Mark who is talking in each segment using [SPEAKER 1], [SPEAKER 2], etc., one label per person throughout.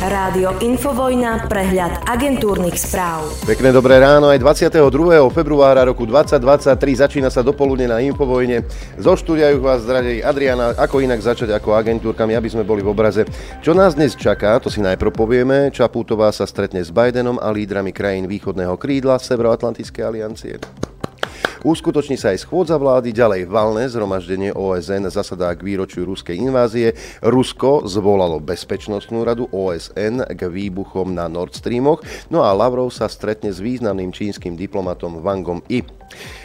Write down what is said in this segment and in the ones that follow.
[SPEAKER 1] Rádio Infovojna, prehľad agentúrnych správ.
[SPEAKER 2] Pekné dobré ráno, aj 22. februára roku 2023 začína sa dopoludne na Infovojne. Zo štúdia vás zradej Adriana, ako inak začať ako agentúrkami, aby sme boli v obraze. Čo nás dnes čaká, to si najprv povieme. Čapútová sa stretne s Bidenom a lídrami krajín východného krídla Severoatlantickej aliancie. Uskutoční sa aj schôdza vlády, ďalej valné zhromaždenie OSN zasadá k výročiu ruskej invázie. Rusko zvolalo Bezpečnostnú radu OSN k výbuchom na Nord Streamoch, no a Lavrov sa stretne s významným čínskym diplomatom Wangom I.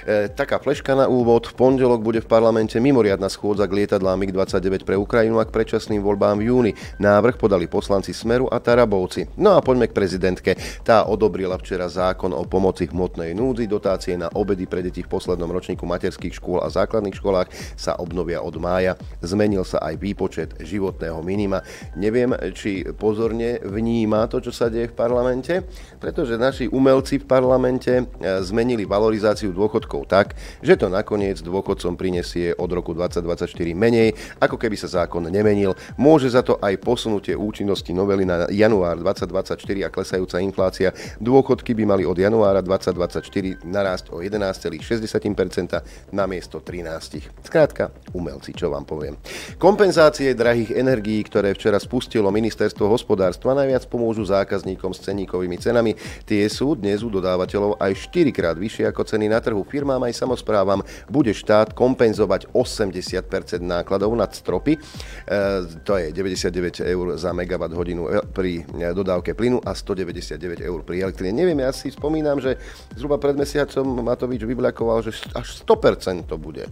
[SPEAKER 2] E, taká fleška na úvod. V pondelok bude v parlamente mimoriadna schôdza k lietadlám MiG-29 pre Ukrajinu a k predčasným voľbám v júni. Návrh podali poslanci Smeru a Tarabovci. No a poďme k prezidentke. Tá odobrila včera zákon o pomoci hmotnej núdzi. Dotácie na obedy pre deti v poslednom ročníku materských škôl a základných školách sa obnovia od mája. Zmenil sa aj výpočet životného minima. Neviem, či pozorne vníma to, čo sa deje v parlamente, pretože naši umelci v parlamente e, zmenili valorizáciu dôchodkov tak, že to nakoniec dôchodcom prinesie od roku 2024 menej, ako keby sa zákon nemenil. Môže za to aj posunutie účinnosti novely na január 2024 a klesajúca inflácia. Dôchodky by mali od januára 2024 narásť o 11,6% na miesto 13. Skrátka, umelci, čo vám poviem. Kompenzácie drahých energií, ktoré včera spustilo ministerstvo hospodárstva, najviac pomôžu zákazníkom s ceníkovými cenami. Tie sú dnes u dodávateľov aj 4 krát vyššie ako ceny na trhu. Firmám aj samozprávam bude štát kompenzovať 80% nákladov nad stropy. E, to je 99 eur za megawatt hodinu e, pri e, dodávke plynu a 199 eur pri elektrine. Neviem, ja si spomínam, že zhruba pred mesiacom Matovič vybľakoval, že až 100% to bude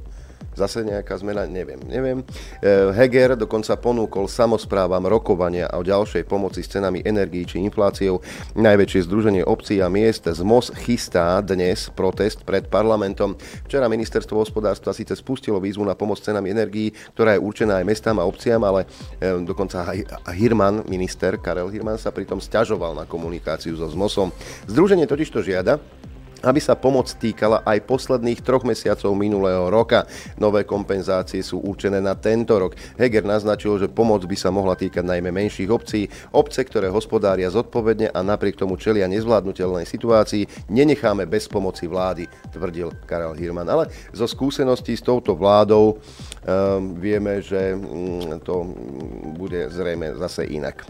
[SPEAKER 2] zase nejaká zmena, neviem, neviem. E, Heger dokonca ponúkol samozprávam rokovania o ďalšej pomoci s cenami energií či infláciou. Najväčšie združenie obcí a miest z MOS chystá dnes protest pred parlamentom. Včera ministerstvo hospodárstva síce spustilo výzvu na pomoc cenami energií, ktorá je určená aj mestám a obciam, ale e, dokonca aj Hirman, minister Karel Hirman sa pritom stiažoval na komunikáciu so ZMOSom. Združenie totiž to žiada, aby sa pomoc týkala aj posledných troch mesiacov minulého roka. Nové kompenzácie sú určené na tento rok. Heger naznačil, že pomoc by sa mohla týkať najmä menších obcí, obce, ktoré hospodária zodpovedne a napriek tomu čelia nezvládnutelnej situácii, nenecháme bez pomoci vlády, tvrdil Karel Hirman. Ale zo skúseností s touto vládou um, vieme, že um, to bude zrejme zase inak.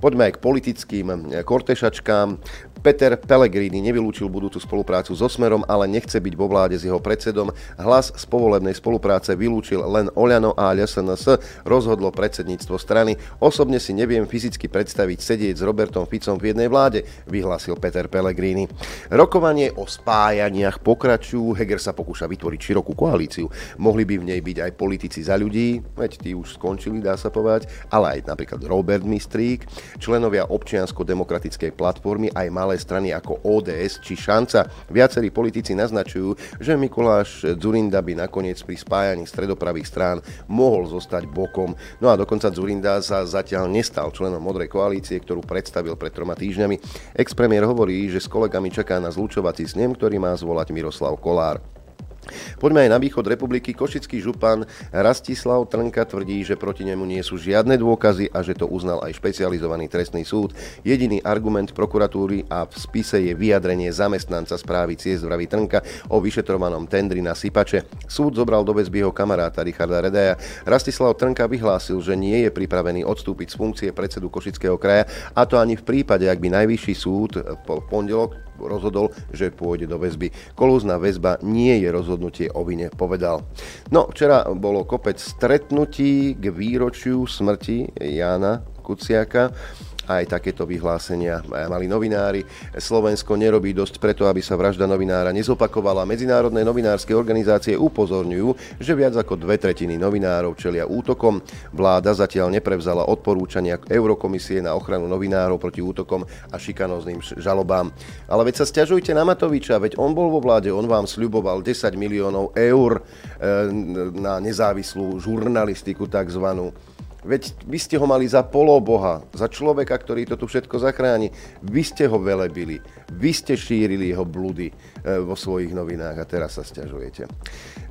[SPEAKER 2] Poďme aj k politickým kortešačkám. Peter Pellegrini nevylúčil budúcu spoluprácu so Smerom, ale nechce byť vo vláde s jeho predsedom. Hlas z povolebnej spolupráce vylúčil len Oľano a LSNS, rozhodlo predsedníctvo strany. Osobne si neviem fyzicky predstaviť sedieť s Robertom Ficom v jednej vláde, vyhlásil Peter Pellegrini. Rokovanie o spájaniach pokračujú, Heger sa pokúša vytvoriť širokú koalíciu. Mohli by v nej byť aj politici za ľudí, veď tí už skončili, dá sa povedať, ale aj napríklad Robert Mistrík, členovia občiansko-demokratickej platformy, aj malé malé strany ako ODS či Šanca. Viacerí politici naznačujú, že Mikuláš Zurinda by nakoniec pri spájaní stredopravých strán mohol zostať bokom. No a dokonca Zurinda sa zatiaľ nestal členom Modrej koalície, ktorú predstavil pred troma týždňami. Ex-premiér hovorí, že s kolegami čaká na zlučovací snem, ktorý má zvolať Miroslav Kolár. Poďme aj na východ republiky. Košický župan Rastislav Trnka tvrdí, že proti nemu nie sú žiadne dôkazy a že to uznal aj špecializovaný trestný súd. Jediný argument prokuratúry a v spise je vyjadrenie zamestnanca správy ciest vraví Trnka o vyšetrovanom tendri na sypače. Súd zobral do väzby jeho kamaráta Richarda Redaja. Rastislav Trnka vyhlásil, že nie je pripravený odstúpiť z funkcie predsedu Košického kraja a to ani v prípade, ak by najvyšší súd v pondelok rozhodol, že pôjde do väzby. Kolúzna väzba nie je rozhodnutie o vine, povedal. No, včera bolo kopec stretnutí k výročiu smrti Jána Kuciaka aj takéto vyhlásenia mali novinári. Slovensko nerobí dosť preto, aby sa vražda novinára nezopakovala. Medzinárodné novinárske organizácie upozorňujú, že viac ako dve tretiny novinárov čelia útokom. Vláda zatiaľ neprevzala odporúčania Eurokomisie na ochranu novinárov proti útokom a šikanóznym žalobám. Ale veď sa stiažujte na Matoviča, veď on bol vo vláde, on vám sľuboval 10 miliónov eur e, na nezávislú žurnalistiku takzvanú. Veď vy ste ho mali za poloboha, za človeka, ktorý to tu všetko zachráni. Vy ste ho velebili. Vy ste šírili jeho blúdy e, vo svojich novinách a teraz sa stiažujete.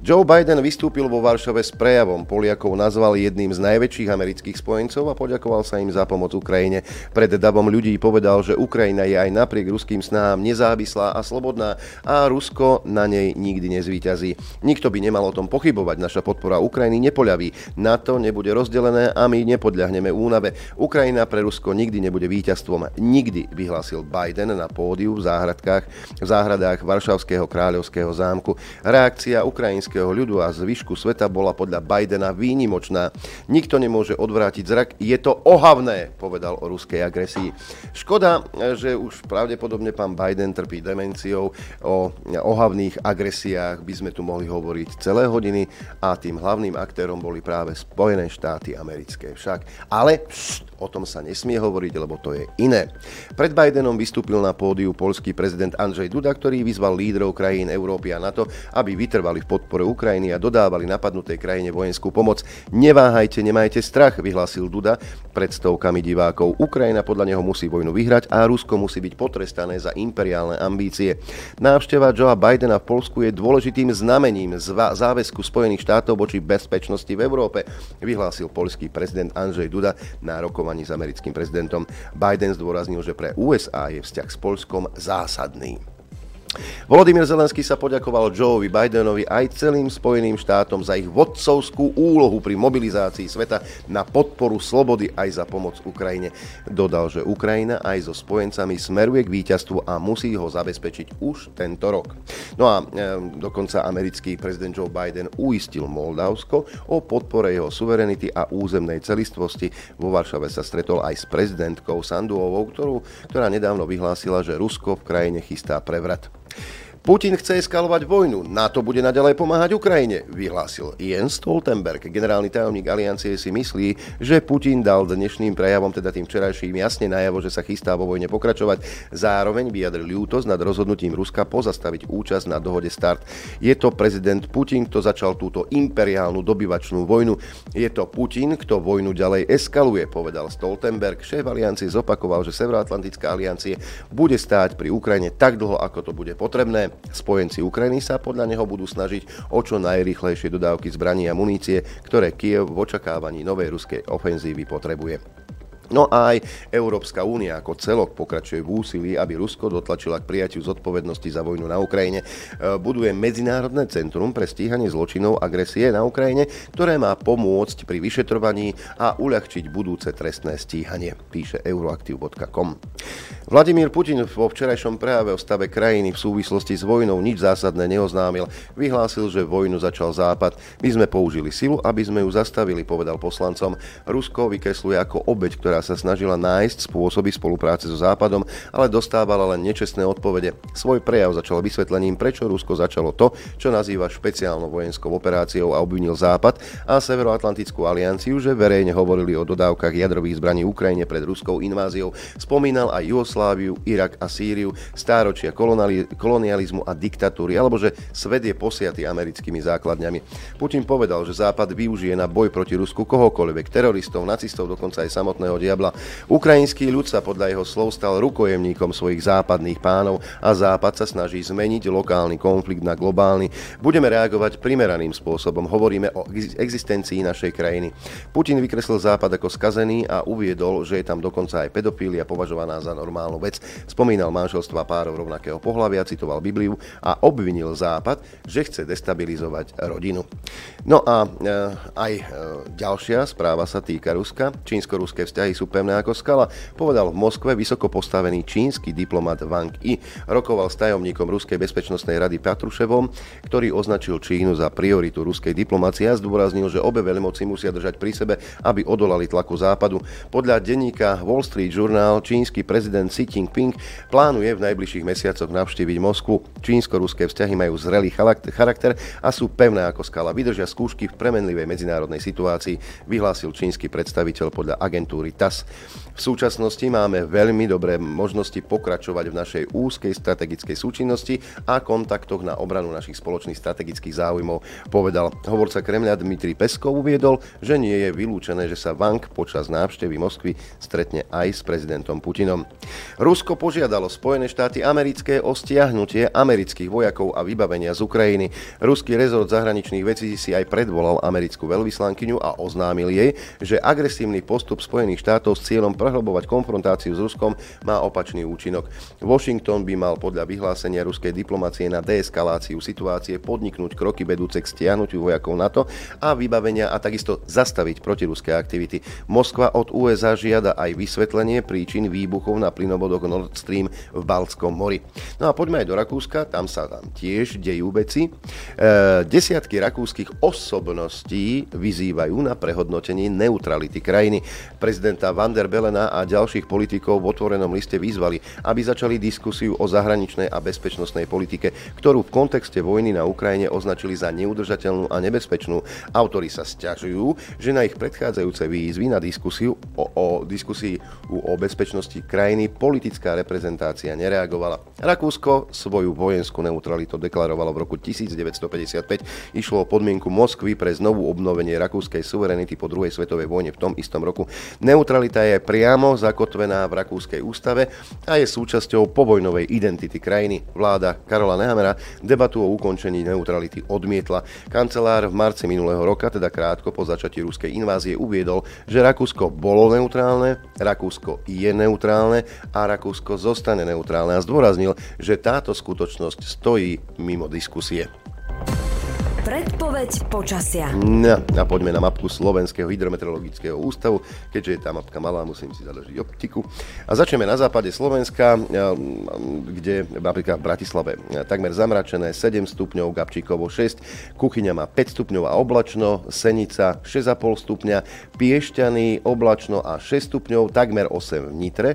[SPEAKER 2] Joe Biden vystúpil vo Varšave s prejavom. Poliakov nazval jedným z najväčších amerických spojencov a poďakoval sa im za pomoc Ukrajine. Pred davom ľudí povedal, že Ukrajina je aj napriek ruským snahám nezávislá a slobodná a Rusko na nej nikdy nezvíťazí. Nikto by nemal o tom pochybovať. Naša podpora Ukrajiny nepoľaví. NATO nebude rozdelené a my nepodľahneme únave. Ukrajina pre Rusko nikdy nebude víťazstvom. Nikdy, vyhlásil Biden na pódiu v záhradkách, v záhradách Varšavského kráľovského zámku. Reakcia ukrajinského európskeho ľudu a zvyšku sveta bola podľa Bidena výnimočná. Nikto nemôže odvrátiť zrak. Je to ohavné, povedal o ruskej agresii. Škoda, že už pravdepodobne pán Biden trpí demenciou. O ohavných agresiách by sme tu mohli hovoriť celé hodiny a tým hlavným aktérom boli práve Spojené štáty americké však. Ale pst, o tom sa nesmie hovoriť, lebo to je iné. Pred Bidenom vystúpil na pódiu polský prezident Andrzej Duda, ktorý vyzval lídrov krajín Európy a NATO, aby vytrvali v podpore podpore Ukrajiny a dodávali napadnutej krajine vojenskú pomoc. Neváhajte, nemajte strach, vyhlásil Duda pred stovkami divákov. Ukrajina podľa neho musí vojnu vyhrať a Rusko musí byť potrestané za imperiálne ambície. Návšteva Joea Bidena v Polsku je dôležitým znamením záväzku Spojených štátov voči bezpečnosti v Európe, vyhlásil polský prezident Andrzej Duda na rokovaní s americkým prezidentom. Biden zdôraznil, že pre USA je vzťah s Polskom zásadný. Volodymyr Zelenský sa poďakoval Joeovi Bidenovi aj celým Spojeným štátom za ich vodcovskú úlohu pri mobilizácii sveta na podporu slobody aj za pomoc Ukrajine. Dodal, že Ukrajina aj so spojencami smeruje k víťazstvu a musí ho zabezpečiť už tento rok. No a e, dokonca americký prezident Joe Biden uistil Moldavsko o podpore jeho suverenity a územnej celistvosti. Vo Varšave sa stretol aj s prezidentkou Sanduovou, ktorú, ktorá nedávno vyhlásila, že Rusko v krajine chystá prevrat. Putin chce eskalovať vojnu, NATO bude naďalej pomáhať Ukrajine, vyhlásil Jens Stoltenberg. Generálny tajomník aliancie si myslí, že Putin dal dnešným prejavom, teda tým včerajším, jasne najavo, že sa chystá vo vojne pokračovať. Zároveň vyjadril ľútosť nad rozhodnutím Ruska pozastaviť účasť na dohode START. Je to prezident Putin, kto začal túto imperiálnu dobyvačnú vojnu. Je to Putin, kto vojnu ďalej eskaluje, povedal Stoltenberg. Šéf aliancie zopakoval, že Severoatlantická aliancie bude stáť pri Ukrajine tak dlho, ako to bude potrebné. Spojenci Ukrajiny sa podľa neho budú snažiť o čo najrychlejšie dodávky zbraní a munície, ktoré Kiev v očakávaní novej ruskej ofenzívy potrebuje. No a aj Európska únia ako celok pokračuje v úsilí, aby Rusko dotlačila k prijatiu zodpovednosti za vojnu na Ukrajine. E, buduje Medzinárodné centrum pre stíhanie zločinov agresie na Ukrajine, ktoré má pomôcť pri vyšetrovaní a uľahčiť budúce trestné stíhanie, píše euroaktiv.com. Vladimír Putin vo včerajšom prejave o stave krajiny v súvislosti s vojnou nič zásadné neoznámil. Vyhlásil, že vojnu začal Západ. My sme použili silu, aby sme ju zastavili, povedal poslancom. Rusko vykresluje ako obeď, ktorá sa snažila nájsť spôsoby spolupráce so Západom, ale dostávala len nečestné odpovede. Svoj prejav začal vysvetlením, prečo Rusko začalo to, čo nazýva špeciálnou vojenskou operáciou a obvinil Západ a Severoatlantickú alianciu, že verejne hovorili o dodávkach jadrových zbraní Ukrajine pred ruskou inváziou. Spomínal aj Jugosláviu, Irak a Sýriu, stáročia kolonializmu a diktatúry, alebo že svet je posiatý americkými základňami. Putin povedal, že Západ využije na boj proti Rusku kohokoľvek, teroristov, nacistov, dokonca aj samotného diabla. Ukrajinský ľud sa podľa jeho slov stal rukojemníkom svojich západných pánov a Západ sa snaží zmeniť lokálny konflikt na globálny. Budeme reagovať primeraným spôsobom. Hovoríme o existencii našej krajiny. Putin vykreslil Západ ako skazený a uviedol, že je tam dokonca aj pedofília považovaná za normálnu vec. Spomínal manželstva párov rovnakého pohľavia, citoval Bibliu a obvinil Západ, že chce destabilizovať rodinu. No a e, aj e, ďalšia správa sa týka Ruska. Čínsko-ruské vzťahy sú pevné ako skala, povedal v Moskve vysoko postavený čínsky diplomat Wang Yi. Rokoval s tajomníkom Ruskej bezpečnostnej rady Patruševom, ktorý označil Čínu za prioritu ruskej diplomácie a zdôraznil, že obe veľmoci musia držať pri sebe, aby odolali tlaku západu. Podľa denníka Wall Street Journal čínsky prezident Xi Jinping plánuje v najbližších mesiacoch navštíviť Moskvu. Čínsko-ruské vzťahy majú zrelý charakter a sú pevné ako skala. Vydržia skúšky v premenlivej medzinárodnej situácii, vyhlásil čínsky predstaviteľ podľa agentúry TAS. V súčasnosti máme veľmi dobré možnosti pokračovať v našej úzkej strategickej súčinnosti a kontaktoch na obranu našich spoločných strategických záujmov, povedal hovorca Kremľa Dmitri Peskov uviedol, že nie je vylúčené, že sa Wang počas návštevy Moskvy stretne aj s prezidentom Putinom. Rusko požiadalo Spojené štáty americké o stiahnutie amerických vojakov a vybavenia z Ukrajiny. Ruský rezort zahraničných vecí si aj predvolal americkú veľvyslankyňu a oznámil jej, že agresívny postup Spojených štátov s cieľom prehlbovať konfrontáciu s Ruskom, má opačný účinok. Washington by mal podľa vyhlásenia ruskej diplomácie na deeskaláciu situácie podniknúť kroky vedúce k stiahnutiu vojakov NATO a vybavenia a takisto zastaviť protiruské aktivity. Moskva od USA žiada aj vysvetlenie príčin výbuchov na plynovodoch Nord Stream v Baltskom mori. No a poďme aj do Rakúska, tam sa tam tiež dejú veci. E, desiatky rakúskych osobností vyzývajú na prehodnotenie neutrality krajiny. Prezidenta Van der Bellen Zelena a ďalších politikov v otvorenom liste vyzvali, aby začali diskusiu o zahraničnej a bezpečnostnej politike, ktorú v kontexte vojny na Ukrajine označili za neudržateľnú a nebezpečnú. Autori sa stiažujú, že na ich predchádzajúce výzvy na diskusiu o, o diskusii o bezpečnosti krajiny politická reprezentácia nereagovala. Rakúsko svoju vojenskú neutralitu deklarovalo v roku 1955. Išlo o podmienku Moskvy pre znovu obnovenie rakúskej suverenity po druhej svetovej vojne v tom istom roku. Neutralita je pri priamo zakotvená v rakúskej ústave a je súčasťou povojnovej identity krajiny. Vláda Karola Nehamera debatu o ukončení neutrality odmietla. Kancelár v marci minulého roka, teda krátko po začatí ruskej invázie, uviedol, že Rakúsko bolo neutrálne, Rakúsko je neutrálne a Rakúsko zostane neutrálne a zdôraznil, že táto skutočnosť stojí mimo diskusie.
[SPEAKER 1] Predpoveď počasia.
[SPEAKER 2] No, a poďme na mapku Slovenského hydrometeorologického ústavu. Keďže je tá mapka malá, musím si založiť optiku. A začneme na západe Slovenska, kde napríklad v Bratislave takmer zamračené 7 stupňov, Gabčíkovo 6, Kuchyňa má 5 stupňov a oblačno, Senica 6,5 stupňa, Piešťany oblačno a 6 stupňov, takmer 8 v Nitre,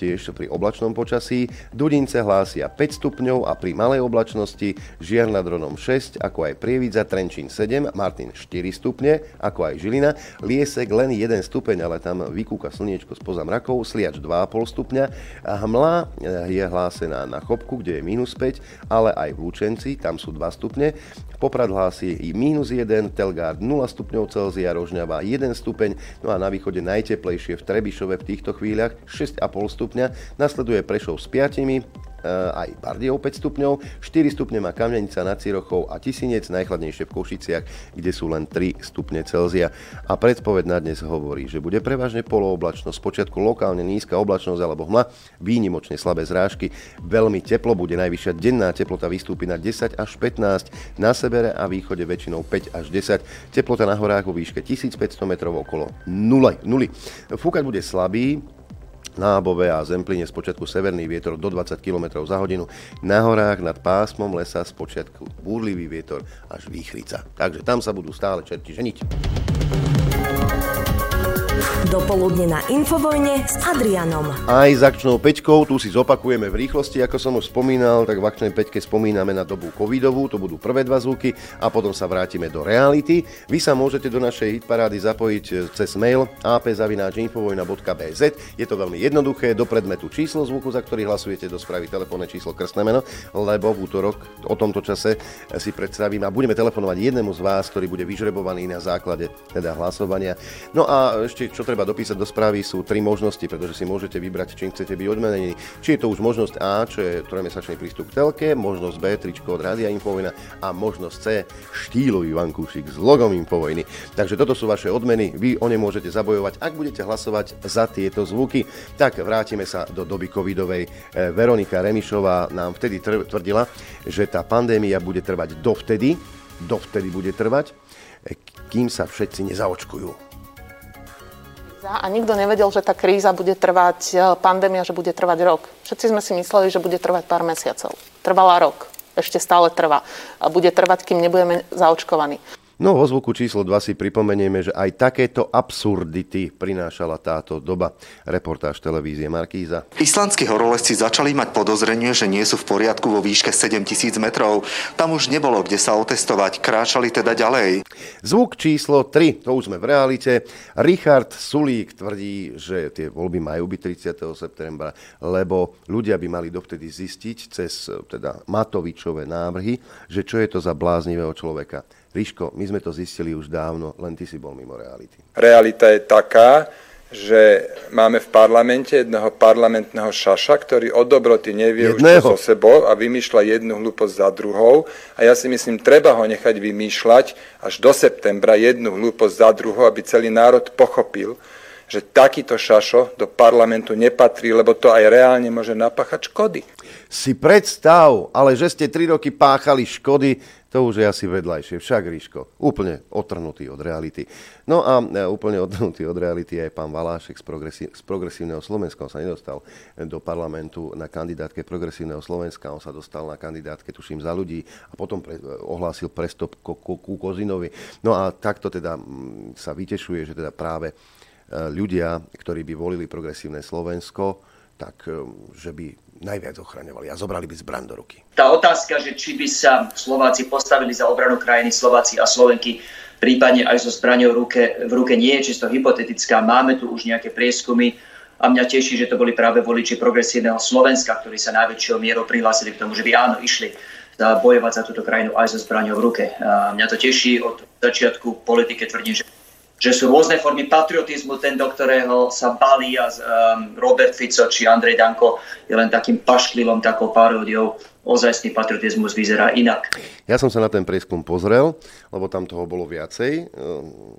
[SPEAKER 2] tiež pri oblačnom počasí. Dudince hlásia 5 stupňov a pri malej oblačnosti Žiar nad Ronom 6, ako ako aj Prievidza, Trenčín 7, Martin 4 stupne, ako aj Žilina, Liesek len 1 stupeň, ale tam vykúka slniečko spoza mrakov, Sliač 2,5 stupňa, a Hmla eh, je hlásená na Chopku, kde je minus 5, ale aj v Lučenci, tam sú 2 stupne, Poprad hlási i minus 1, Telgard 0 stupňov Celzia, Rožňava 1 stupeň, no a na východe najteplejšie v Trebišove v týchto chvíľach 6,5 stupňa, nasleduje Prešov s 5, Eh, aj Bardejov 5 stupňov, 4 stupne má Kamienica nad Cirochou a Tisinec, najchladnejšie v Košiciach, kde sú len 3 stupne Celzia. A predpoveď na dnes hovorí, že bude prevažne polooblačno, spočiatku lokálne nízka oblačnosť alebo hmla, výnimočne slabé zrážky, veľmi teplo, bude najvyššia denná teplota vystúpi na 10 až 15, na severe a východe väčšinou 5 až 10, teplota na horách vo výške 1500 metrov okolo 0. 0. Fúkať bude slabý, na a Zempline z počiatku severný vietor do 20 km za hodinu. Na horách nad pásmom lesa z počiatku búrlivý vietor až výchrica. Takže tam sa budú stále čerti ženiť.
[SPEAKER 1] Dopoludne na Infovojne s Adrianom.
[SPEAKER 2] Aj s akčnou peťkou, tu si zopakujeme v rýchlosti, ako som už spomínal, tak v akčnej peťke spomíname na dobu covidovú, to budú prvé dva zvuky a potom sa vrátime do reality. Vy sa môžete do našej hitparády zapojiť e, cez mail ap.infovojna.bz. Je to veľmi jednoduché, do predmetu číslo zvuku, za ktorý hlasujete, do správy telefónne číslo krstné meno, lebo v útorok o tomto čase si predstavím a budeme telefonovať jednému z vás, ktorý bude vyžrebovaný na základe teda hlasovania. No a ešte čo treba dopísať do správy, sú tri možnosti, pretože si môžete vybrať, čím chcete byť odmenení. Či je to už možnosť A, čo je trojmesačný prístup k telke, možnosť B, tričko od Rádia Infovojna a možnosť C, štýlový vankúšik s logom Infovojny. Takže toto sú vaše odmeny, vy o ne môžete zabojovať, ak budete hlasovať za tieto zvuky. Tak vrátime sa do doby covidovej. E, Veronika Remišová nám vtedy tvrdila, že tá pandémia bude trvať dovtedy, dovtedy bude trvať, e, kým sa všetci nezaočkujú
[SPEAKER 3] a nikto nevedel, že tá kríza bude trvať, e, pandémia, že bude trvať rok. Všetci sme si mysleli, že bude trvať pár mesiacov. Trvala rok. Ešte stále trvá. A bude trvať, kým nebudeme zaočkovaní.
[SPEAKER 2] No vo zvuku číslo 2 si pripomenieme, že aj takéto absurdity prinášala táto doba. Reportáž televízie Markíza.
[SPEAKER 4] Islandskí horolezci začali mať podozrenie, že nie sú v poriadku vo výške 7000 metrov. Tam už nebolo kde sa otestovať, kráčali teda ďalej.
[SPEAKER 2] Zvuk číslo 3, to už sme v realite. Richard Sulík tvrdí, že tie voľby majú byť 30. septembra, lebo ľudia by mali dovtedy zistiť cez teda Matovičové návrhy, že čo je to za bláznivého človeka. Ríško, my sme to zistili už dávno, len ty si bol mimo reality.
[SPEAKER 5] Realita je taká, že máme v parlamente jedného parlamentného šaša, ktorý od dobroty nevie jedného. už so sebou a vymýšľa jednu hlúposť za druhou. A ja si myslím, treba ho nechať vymýšľať až do septembra jednu hlúposť za druhou, aby celý národ pochopil, že takýto šašo do parlamentu nepatrí, lebo to aj reálne môže napáchať škody.
[SPEAKER 2] Si predstav, ale že ste tri roky páchali škody, to už je asi vedľajšie. Však, Ríško, úplne otrhnutý od reality. No a e, úplne otrhnutý od reality aj pán Valášek z, progresí- z Progresívneho Slovenska. On sa nedostal do parlamentu na kandidátke Progresívneho Slovenska, on sa dostal na kandidátke, tuším, za ľudí a potom pre, ohlásil prestop ku, ku, ku Kozinovi. No a takto teda sa vytešuje, že teda práve e, ľudia, ktorí by volili Progresívne Slovensko, tak e, že by najviac ochraňovali a zobrali by zbran do ruky.
[SPEAKER 6] Tá otázka, že či by sa Slováci postavili za obranu krajiny Slováci a Slovenky, prípadne aj so zbraňou ruke, v ruke nie je čisto hypotetická. Máme tu už nejaké prieskumy a mňa teší, že to boli práve voliči progresívneho Slovenska, ktorí sa najväčšou mierou prihlásili k tomu, že by áno, išli bojovať za túto krajinu aj so zbraňou v ruke. A mňa to teší, od začiatku politike tvrdím, že že sú rôzne formy patriotizmu, ten, do ktorého sa balí a um, Robert Fico či Andrej Danko je len takým pašklivom, takou paródiou. Ozajstný patriotizmus vyzerá inak.
[SPEAKER 2] Ja som sa na ten prieskum pozrel, lebo tam toho bolo viacej. Um,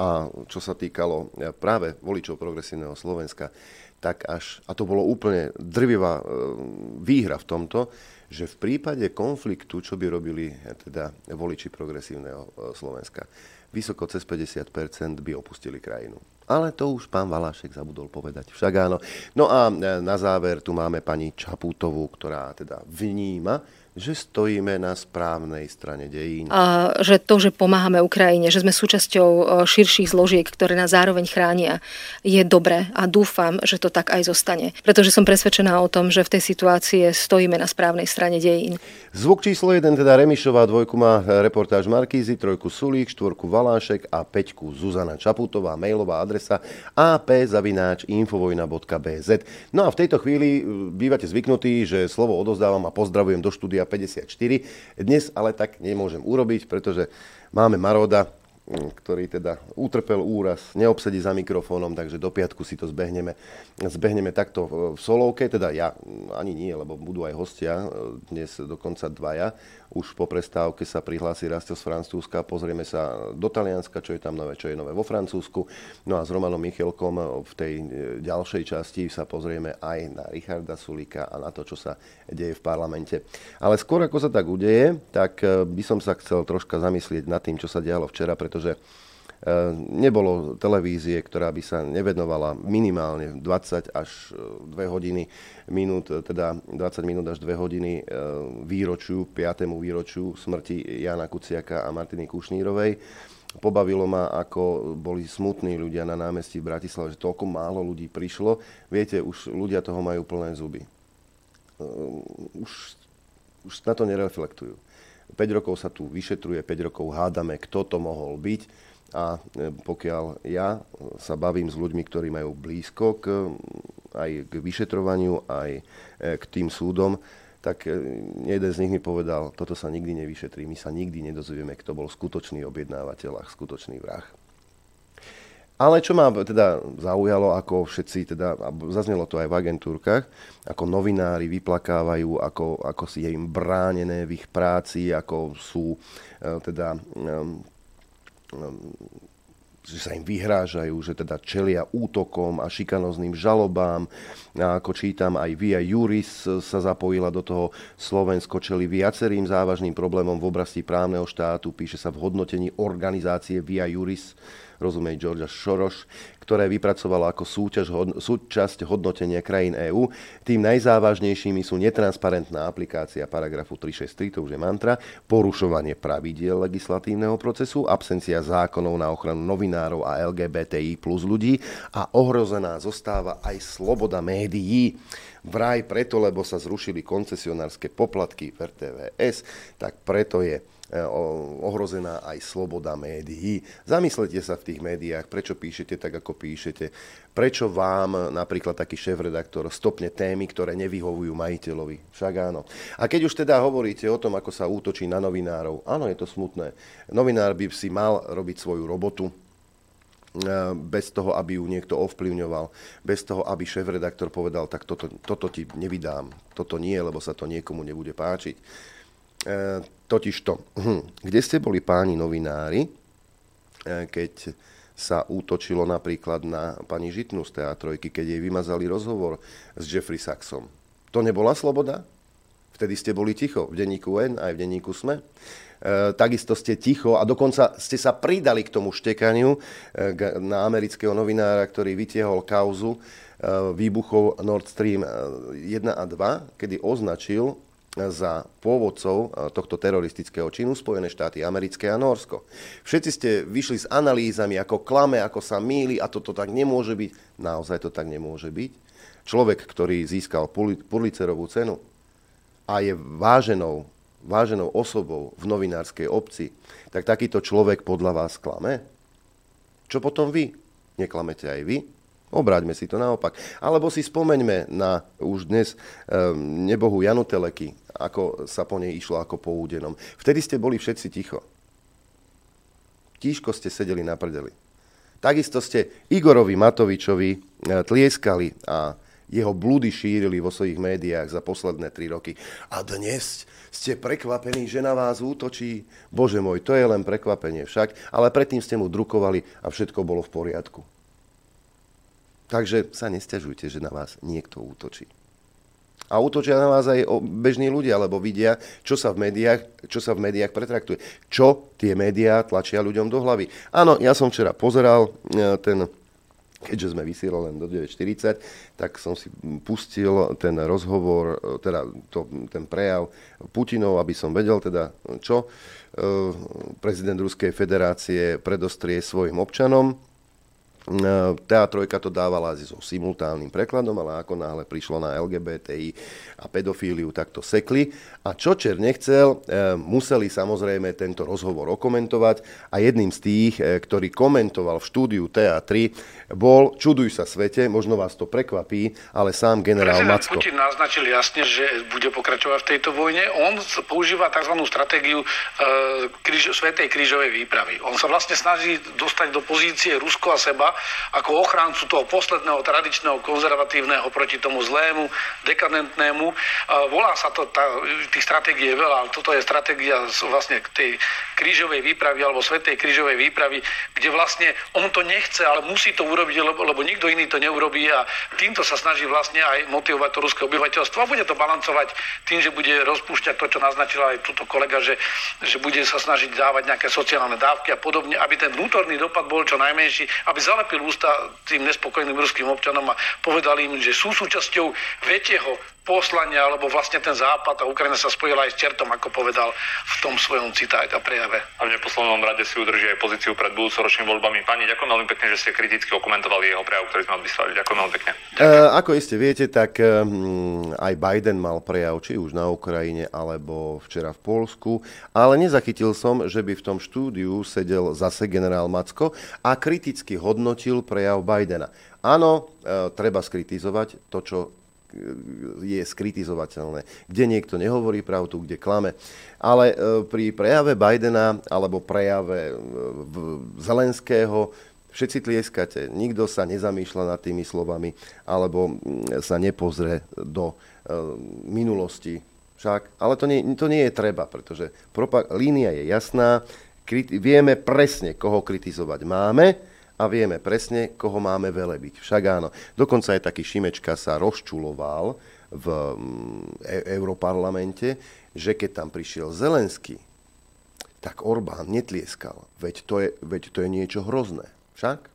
[SPEAKER 2] a čo sa týkalo práve voličov progresívneho Slovenska, tak až, a to bolo úplne drvivá um, výhra v tomto, že v prípade konfliktu, čo by robili teda voliči progresívneho uh, Slovenska, vysoko cez 50% by opustili krajinu. Ale to už pán Valášek zabudol povedať. Však áno. No a e, na záver tu máme pani Čapútovú, ktorá teda vníma, že stojíme na správnej strane dejín.
[SPEAKER 7] A že to, že pomáhame Ukrajine, že sme súčasťou e, širších zložiek, ktoré nás zároveň chránia, je dobré a dúfam, že to tak aj zostane. Pretože som presvedčená o tom, že v tej situácii stojíme na správnej strane dejín.
[SPEAKER 2] Zvuk číslo 1, teda Remišová, dvojku má reportáž Markízy, trojku Sulík, štvorku Valášek a peťku Zuzana Čaputová, mailová adresa ap.infovojna.bz. No a v tejto chvíli e, bývate zvyknutí, že slovo odozdávam a pozdravujem do štúdia 54. Dnes ale tak nemôžem urobiť, pretože máme Maroda, mm, ktorý teda utrpel úraz, neobsedí za mikrofónom, takže do piatku si to zbehneme, zbehneme takto v solovke, teda ja ani nie, lebo budú aj hostia, dnes dokonca dvaja už po prestávke sa prihlási Rastel z Francúzska, pozrieme sa do Talianska, čo je tam nové, čo je nové vo Francúzsku. No a s Romanom Michelkom v tej e, ďalšej časti sa pozrieme aj na Richarda Sulika a na to, čo sa deje v parlamente. Ale skôr ako sa tak udeje, tak e, by som sa chcel troška zamyslieť nad tým, čo sa dialo včera, pretože nebolo televízie, ktorá by sa nevenovala minimálne 20 až 2 e, hodiny minút, e, teda 20 minút až 2 hodiny výročiu, 5. výročiu smrti Jana Kuciaka a Martiny Kušnírovej. Pobavilo ma, ako boli smutní ľudia na námestí v Bratislave, že toľko málo ľudí prišlo. Viete, už ľudia toho majú plné zuby. Už, už na to nereflektujú. 5 rokov sa tu vyšetruje, 5 rokov hádame, kto to mohol byť a e, pokiaľ ja sa bavím s ľuďmi, ktorí majú blízko k, aj k vyšetrovaniu, aj e, k tým súdom, tak e, jeden z nich mi povedal, toto sa nikdy nevyšetrí, my sa nikdy nedozvieme, kto bol skutočný objednávateľ a skutočný vrah. Ale čo ma teda zaujalo, ako všetci, teda, a zaznelo to aj v agentúrkach, ako novinári vyplakávajú, ako, ako si je im bránené v ich práci, ako sú teda že sa im vyhrážajú, že teda čelia útokom a šikanozným žalobám. A ako čítam, aj Via Juris sa zapojila do toho. Slovensko čeli viacerým závažným problémom v oblasti právneho štátu. Píše sa v hodnotení organizácie Via Juris rozumej Georgia Soros, ktoré vypracovalo ako súťaž, súčasť hodnotenia krajín EÚ. Tým najzávažnejšími sú netransparentná aplikácia paragrafu 363, to už je mantra, porušovanie pravidiel legislatívneho procesu, absencia zákonov na ochranu novinárov a LGBTI plus ľudí a ohrozená zostáva aj sloboda médií. Vraj preto, lebo sa zrušili koncesionárske poplatky v RTVS, tak preto je ohrozená aj sloboda médií. Zamyslete sa v tých médiách, prečo píšete tak, ako píšete, prečo vám napríklad taký šéf-redaktor stopne témy, ktoré nevyhovujú majiteľovi. Však áno. A keď už teda hovoríte o tom, ako sa útočí na novinárov, áno, je to smutné. Novinár by si mal robiť svoju robotu, e, bez toho, aby ju niekto ovplyvňoval, bez toho, aby šéf-redaktor povedal, tak toto, toto ti nevydám, toto nie, lebo sa to niekomu nebude páčiť. E, Totižto, hm, kde ste boli páni novinári, e, keď sa útočilo napríklad na pani Žitnú z teatrojky, keď jej vymazali rozhovor s Jeffrey Saxom. To nebola sloboda? Vtedy ste boli ticho, v denníku N aj v denníku SME. E, takisto ste ticho a dokonca ste sa pridali k tomu štekaniu e, na amerického novinára, ktorý vytiehol kauzu výbuchov Nord Stream 1 a 2, kedy označil za pôvodcov eh, tohto teroristického činu Spojené štáty americké a Norsko. Všetci ste vyšli s analýzami, ako klame, ako sa míli a toto tak nemôže byť. Naozaj to tak nemôže byť. Človek, ktorý získal Pulitzerovú cenu a je váženou, váženou osobou v novinárskej obci, tak takýto človek podľa vás klame? Čo potom vy? Neklamete aj vy? Obráťme si to naopak. Alebo si spomeňme na už dnes um, nebohu Janu Teleky, ako sa po nej išlo ako po údenom. Vtedy ste boli všetci ticho. Tížko ste sedeli na prdeli. Takisto ste Igorovi Matovičovi e, tlieskali a jeho blúdy šírili vo svojich médiách za posledné tri roky. A dnes ste prekvapení, že na vás útočí. Bože môj, to je len prekvapenie však, ale predtým ste mu drukovali a všetko bolo v poriadku. Takže sa nestiažujte, že na vás niekto útočí. A útočia na vás aj bežní ľudia, lebo vidia, čo sa v médiách, čo sa v médiách pretraktuje. Čo tie médiá tlačia ľuďom do hlavy. Áno, ja som včera pozeral e, ten keďže sme vysielali len do 9.40, tak som si pustil ten rozhovor, e, teda to, ten prejav Putinov, aby som vedel teda, čo e, prezident Ruskej federácie predostrie svojim občanom TA3 to dávala so simultánnym prekladom, ale ako náhle prišlo na LGBTI a pedofíliu, tak to sekli. A čo Čer nechcel, e, museli samozrejme tento rozhovor okomentovať a jedným z tých, e, ktorý komentoval v štúdiu TA3, bol, čuduj sa svete, možno vás to prekvapí, ale sám generál
[SPEAKER 8] Prezident
[SPEAKER 2] Macko.
[SPEAKER 8] Putin naznačil jasne, že bude pokračovať v tejto vojne. On používa tzv. stratégiu e, kríž, Svetej krížovej výpravy. On sa vlastne snaží dostať do pozície Rusko a seba ako ochráncu toho posledného tradičného konzervatívneho proti tomu zlému, dekadentnému. Volá sa to, tá, tých stratégií je veľa, ale toto je stratégia vlastne tej krížovej výpravy alebo Svetej krížovej výpravy, kde vlastne on to nechce, ale musí to urobiť, lebo, lebo nikto iný to neurobí a týmto sa snaží vlastne aj motivovať to ruské obyvateľstvo a bude to balancovať tým, že bude rozpúšťať to, čo naznačila aj túto kolega, že, že bude sa snažiť dávať nejaké sociálne dávky a podobne, aby ten vnútorný dopad bol čo najmenší, aby zalepil ústa tým nespokojným ruským občanom a povedali im, že sú súčasťou väčšieho poslania, alebo vlastne ten západ a Ukrajina sa spojila aj s čertom, ako povedal v tom svojom citáte a prejave.
[SPEAKER 9] A v neposlednom rade si udrží aj pozíciu pred budúcoročnými voľbami. Pani, ďakujem veľmi pekne, že ste kriticky okomentovali jeho prejav, ktorý sme odvyslali. Ďakujem veľmi pekne.
[SPEAKER 2] Uh, ako iste viete, tak um, aj Biden mal prejav, či už na Ukrajine, alebo včera v Polsku, ale nezachytil som, že by v tom štúdiu sedel zase generál Macko a kriticky hodnotil prejav Bidena. Áno, e, treba skritizovať to, čo je skritizovateľné, kde niekto nehovorí pravdu, kde klame. Ale e, pri prejave Bidena alebo prejave e, Zelenského všetci tlieskate. Nikto sa nezamýšľa nad tými slovami alebo sa nepozrie do e, minulosti. Však, ale to nie, to nie je treba, pretože propa- línia je jasná, kriti- vieme presne, koho kritizovať máme, a vieme presne, koho máme velebiť. Však áno. Dokonca aj taký Šimečka sa rozčuloval v mm, e- Europarlamente, že keď tam prišiel Zelenský, tak Orbán netlieskal. Veď to je, veď to je niečo hrozné. Však?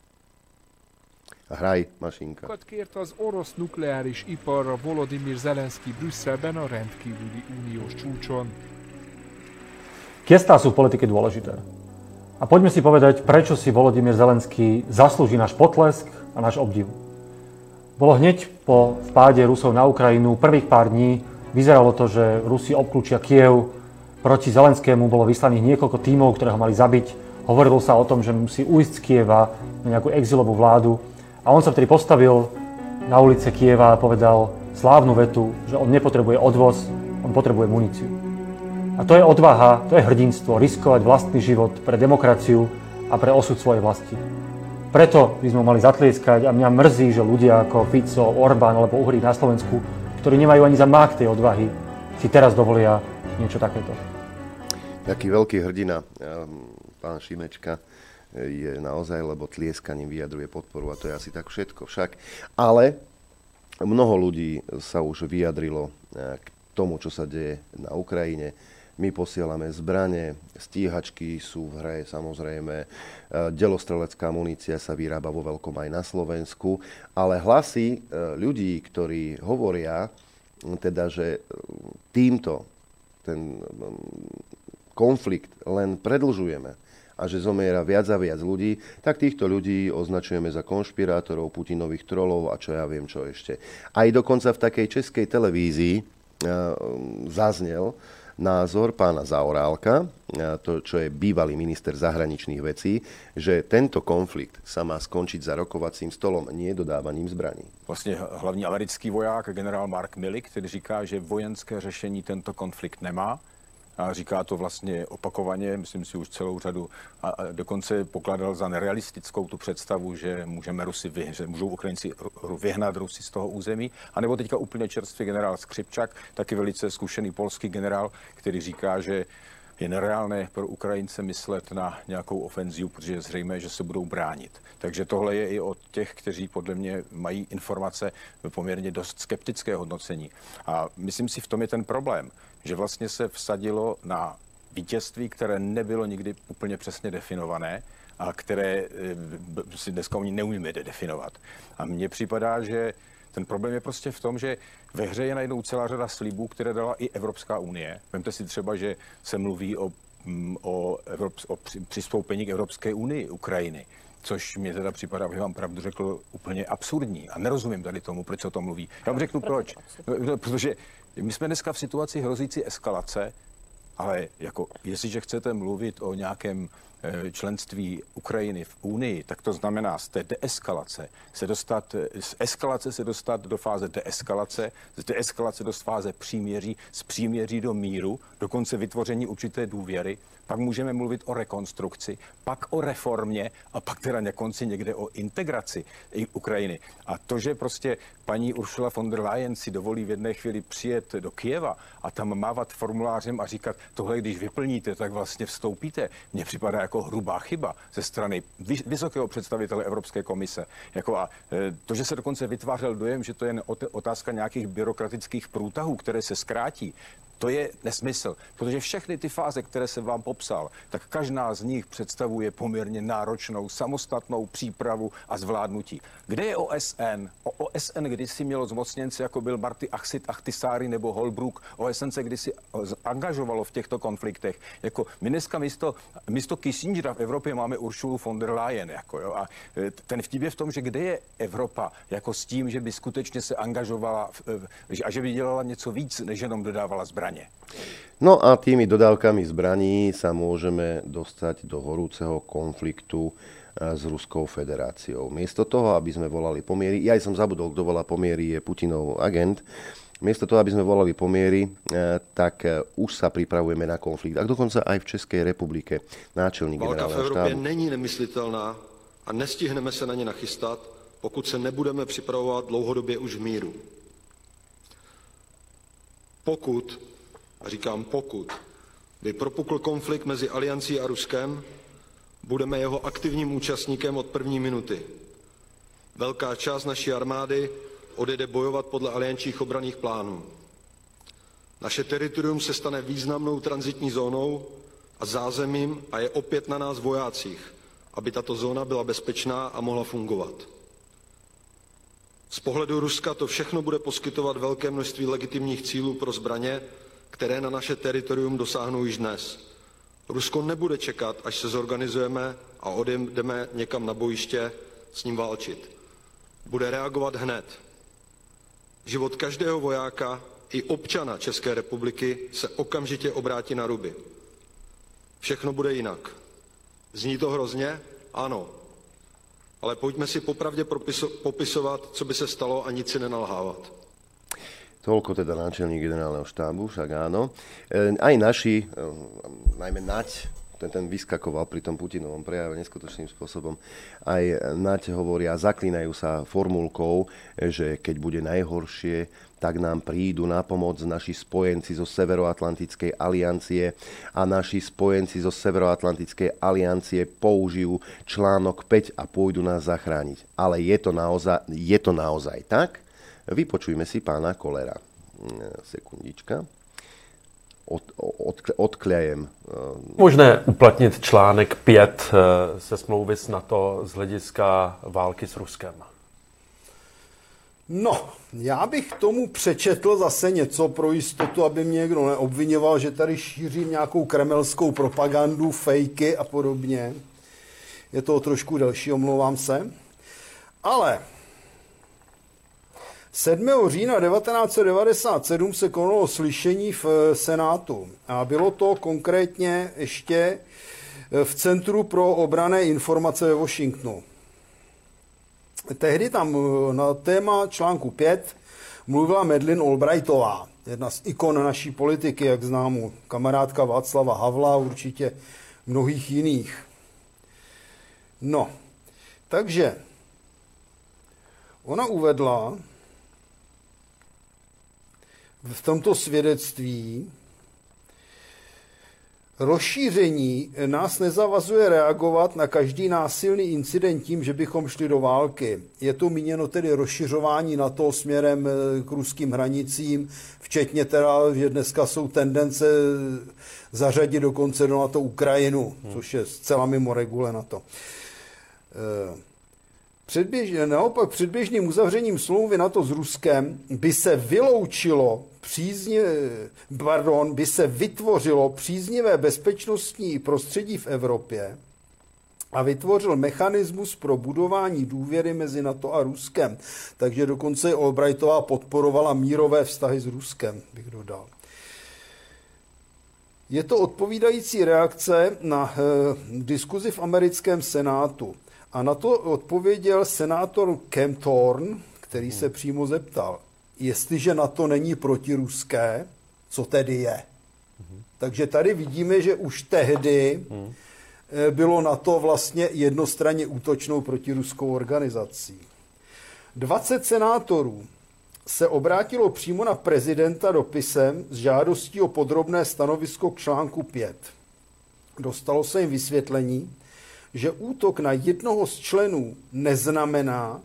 [SPEAKER 2] Hraj, mašinka.
[SPEAKER 10] kért az orosz nukleáris iparra Volodymyr Zelenszky Brüsszelben a rendkívüli uniós čúčon.
[SPEAKER 11] Gestá sú v politike dôležité. A poďme si povedať, prečo si Volodymyr Zelenský zaslúži náš potlesk a náš obdiv. Bolo hneď po vpáde Rusov na Ukrajinu, prvých pár dní, vyzeralo to, že Rusi obklúčia Kiev, proti Zelenskému bolo vyslaných niekoľko tímov, ktoré ho mali zabiť. Hovorilo sa o tom, že musí ujsť z Kieva na nejakú exilovú vládu. A on sa vtedy postavil na ulice Kieva a povedal slávnu vetu, že on nepotrebuje odvoz, on potrebuje muníciu. A to je odvaha, to je hrdinstvo, riskovať vlastný život pre demokraciu a pre osud svojej vlasti. Preto by sme mali zatlieskať a mňa mrzí, že ľudia ako Fico, Orbán alebo Uhrík na Slovensku, ktorí nemajú ani za mák tej odvahy, si teraz dovolia niečo takéto.
[SPEAKER 2] Taký veľký hrdina, pán Šimečka, je naozaj, lebo tlieskaním vyjadruje podporu a to je asi tak všetko však. Ale mnoho ľudí sa už vyjadrilo eh, k tomu, čo sa deje na Ukrajine. My posielame zbranie, stíhačky sú v hre, samozrejme, eh, delostrelecká munícia sa vyrába vo veľkom aj na Slovensku, ale hlasy eh, ľudí, ktorí hovoria, teda, že týmto ten konflikt len predlžujeme, a že zomiera viac a viac ľudí, tak týchto ľudí označujeme za konšpirátorov, Putinových trolov a čo ja viem čo ešte. Aj dokonca v takej českej televízii zaznel názor pána Zaorálka, to, čo je bývalý minister zahraničných vecí, že tento konflikt sa má skončiť za rokovacím stolom, nie dodávaním zbraní.
[SPEAKER 12] Vlastně hlavní americký voják, generál Mark Milley, který říká, že vojenské řešení tento konflikt nemá, a říká to vlastně opakovaně, myslím si už celou řadu, a, a dokonce pokladal za nerealistickou tu představu, že můžeme Rusy, vy, že můžou Ukrajinci vyhnat Rusy z toho území, a nebo teďka úplně čerstvý generál Skřipčak, taky velice zkušený polský generál, který říká, že je nereálné pro Ukrajince myslet na nějakou ofenzivu, protože je zřejmé, že se budou bránit. Takže tohle je i od těch, kteří podle mě mají informace poměrně dost skeptické hodnocení. A myslím si, v tom je ten problém, že vlastně se vsadilo na vítězství, které nebylo nikdy úplně přesně definované a které eh, si dneska oni neumíme definovat. A mně připadá, že ten problém je prostě v tom, že ve hře je najednou celá řada slibů, které dala i Evropská unie. Vemte si třeba, že se mluví o, mm, o, Evrop, o přispoupení k Evropské unii Ukrajiny což mě teda připadá, abych vám pravdu řekl, úplně absurdní. A nerozumím tady tomu, proč se o tom mluví. Já vám řeknu proč. No, protože my jsme dneska v situaci hrozící eskalace, ale jako, jestliže chcete mluvit o nějakém členství Ukrajiny v Unii, tak to znamená z té deeskalace se dostat, eh, z eskalace se dostat do fáze deeskalace, z deeskalace do fáze příměří, z příměří do míru, dokonce vytvoření určité důvěry, pak můžeme mluvit o rekonstrukci, pak o reformě a pak teda na konci někde o integraci Ukrajiny. A to, že prostě paní Ursula von der Leyen si dovolí v jedné chvíli přijet do Kieva a tam mávat formulářem a říkat, tohle když vyplníte, tak vlastně vstoupíte, mně připadá jako hrubá chyba ze strany vysokého představitele Evropské komise. Jako a e, to, že se dokonce vytvářel dojem, že to je otázka nějakých byrokratických průtahů, které se zkrátí, to je nesmysl, protože všechny ty fáze, které jsem vám popsal, tak každá z nich představuje poměrně náročnou samostatnou přípravu a zvládnutí. Kde je OSN? O OSN kdysi mělo zmocněnce, jako byl Marty Achsit Achtisáry nebo Holbrook. OSN se kdysi angažovalo v těchto konfliktech. Jako my dneska místo, místo Kissingera v Evropě máme Ursulu von der Leyen. Jako, jo, a e, ten vtip je v tom, že kde je Evropa jako s tím, že by skutečně se angažovala a že by dělala něco víc, než jenom dodávala zbraně zbranie.
[SPEAKER 2] No a tými dodávkami zbraní sa môžeme dostať do horúceho konfliktu eh, s Ruskou federáciou. Miesto toho, aby sme volali pomiery, ja aj som zabudol, kto volá pomiery, je Putinov agent, Miesto toho, aby sme volali pomiery, eh, tak eh, už sa pripravujeme na konflikt. A dokonca aj v Českej republike náčelník
[SPEAKER 13] Válka v Evropě štábu. není nemyslitelná a nestihneme se na ně nachystat, pokud se nebudeme připravovat dlouhodobě už v míru. Pokud a říkám pokud, by propukl konflikt mezi Aliancí a Ruskem, budeme jeho aktivním účastníkem od první minuty. Velká část naší armády odjede bojovat podle aliančních obraných plánů. Naše teritorium se stane významnou transitní zónou a zázemím a je opět na nás vojácích, aby tato zóna byla bezpečná a mohla fungovat. Z pohledu Ruska to všechno bude poskytovat velké množství legitimních cílů pro zbraně, které na naše teritorium dosáhnou již dnes. Rusko nebude čekat, až se zorganizujeme a odjedeme někam na bojiště s ním válčit. Bude reagovat hned. Život každého vojáka i občana České republiky se okamžitě obrátí na ruby. Všechno bude jinak. Zní to hrozně? Ano. Ale pojďme si popravdě popisovat, co by se stalo a nic si nenalhávat.
[SPEAKER 2] Toľko teda náčelník generálneho štábu, však áno. E, aj naši, e, najmä Nať, ten, ten vyskakoval pri tom Putinovom prejave neskutočným spôsobom. Aj Nať hovoria, zaklínajú sa formulkou, že keď bude najhoršie, tak nám prídu na pomoc naši spojenci zo Severoatlantickej aliancie a naši spojenci zo Severoatlantickej aliancie použijú článok 5 a pôjdu nás zachrániť. Ale je to naozaj, je to naozaj tak? Vypočujme si pána Kolera. Mm, sekundička. Od, od, odklejem.
[SPEAKER 14] Eh, Možné uplatnit článek 5 eh, se smlouvy s NATO z hlediska války s Ruskem?
[SPEAKER 15] No, já bych tomu přečetl zase něco pro jistotu, aby mě někdo neobvinoval, že tady šířím nějakou kremelskou propagandu, fejky a podobně. Je to trošku delší, omlouvám se. Ale 7. října 1997 se konalo slyšení v eh, Senátu a bylo to konkrétně ještě eh, v Centru pro obrané informace ve Washingtonu. Tehdy tam eh, na téma článku 5 mluvila Medlin Albrightová, jedna z ikon naší politiky, jak známu, kamarádka Václava Havla, určitě mnohých jiných. No, takže ona uvedla, v tomto svědectví rozšíření nás nezavazuje reagovat na každý násilný incident tím, že bychom šli do války. Je to míněno tedy rozšiřování na to směrem eh, k ruským hranicím, včetně teda, že dneska jsou tendence zařadit dokonce do NATO Ukrajinu, hmm. což je zcela mimo regule na to. Eh, Předběž, naopak předběžným uzavřením smlouvy NATO s Ruskem by se vyloučilo přízně, pardon, by se vytvořilo příznivé bezpečnostní prostředí v Evropě a vytvořil mechanismus pro budování důvěry mezi NATO a Ruskem. Takže dokonce Albrightová podporovala mírové vztahy s Ruskem, bych dodal. Je to odpovídající reakce na e, diskuzi v americkém senátu. A na to odpověděl senátor Kempthorne, který se přímo zeptal, jestliže na to není protiruské, co tedy je. Takže tady vidíme, že už tehdy eh, bylo na to vlastně jednostranně útočnou protiruskou organizací. 20 senátorů se obrátilo přímo na prezidenta dopisem s žádostí o podrobné stanovisko k článku 5. Dostalo se jim vysvětlení, že útok na jednoho z členů neznamená,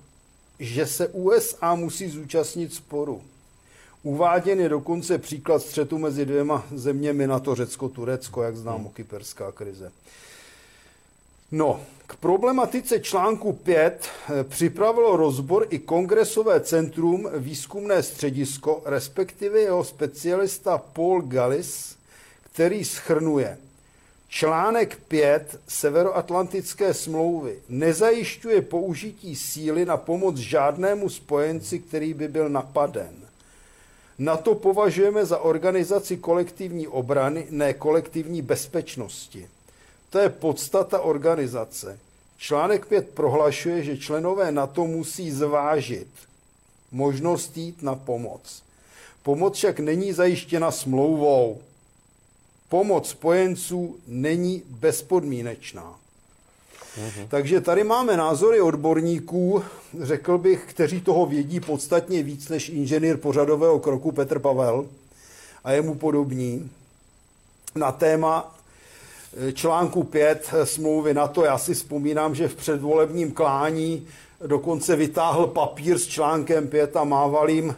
[SPEAKER 15] že se USA musí zúčastnit sporu. Uváděn je dokonce příklad střetu mezi dvěma zeměmi na to Řecko-Turecko, jak známo, hmm. kyperská krize. No, k problematice článku 5 eh, připravilo rozbor i Kongresové centrum výzkumné středisko, respektive jeho specialista Paul Gallis, který schrnuje – Článek 5 Severoatlantické smlouvy nezajišťuje použití síly na pomoc žádnému spojenci, který by byl napaden. Na to považujeme za organizaci kolektivní obrany, ne kolektivní bezpečnosti. To je podstata organizace. Článek 5 prohlašuje, že členové NATO musí zvážit možnost jít na pomoc. Pomoc však není zajištěna smlouvou pomoc spojenců není bezpodmínečná. Mhm. Takže tady máme názory odborníků, řekl bych, kteří toho vědí podstatně víc než inženýr pořadového kroku Petr Pavel a jemu podobní na téma eh, článku 5 smlouvy na to. Já si vzpomínám, že v předvolebním klání dokonce vytáhl papír s článkem 5 a mával jim,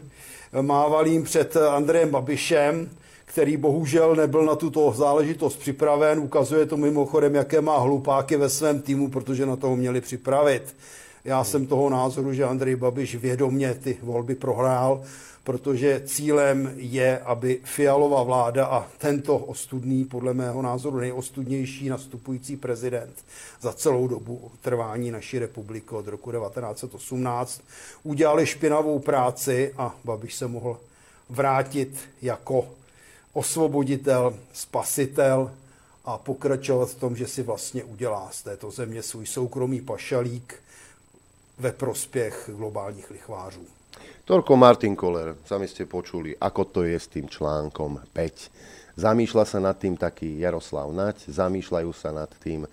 [SPEAKER 15] mával jim před Andrejem Babišem který bohužel nebyl na tuto záležitost připraven. Ukazuje to mimochodem, jaké má hlupáky ve svém týmu, protože na toho měli připravit. Já jsem toho názoru, že Andrej Babiš vědomně ty volby prohrál, protože cílem je, aby Fialová vláda a tento ostudný, podle mého názoru nejostudnější nastupující prezident za celou dobu trvání naší republiky od roku 1918 udělali špinavou práci a Babiš se mohl vrátit jako osvoboditel, spasitel a pokračovat v tom, že si vlastně udělá z této země svůj soukromý pašalík ve prospěch globálních lichvářů.
[SPEAKER 2] Torko Martin Koller, sami ste počuli, ako to je s tým článkom 5. Zamýšľa sa nad tým taký Jaroslav Nať, zamýšľajú sa nad tým e,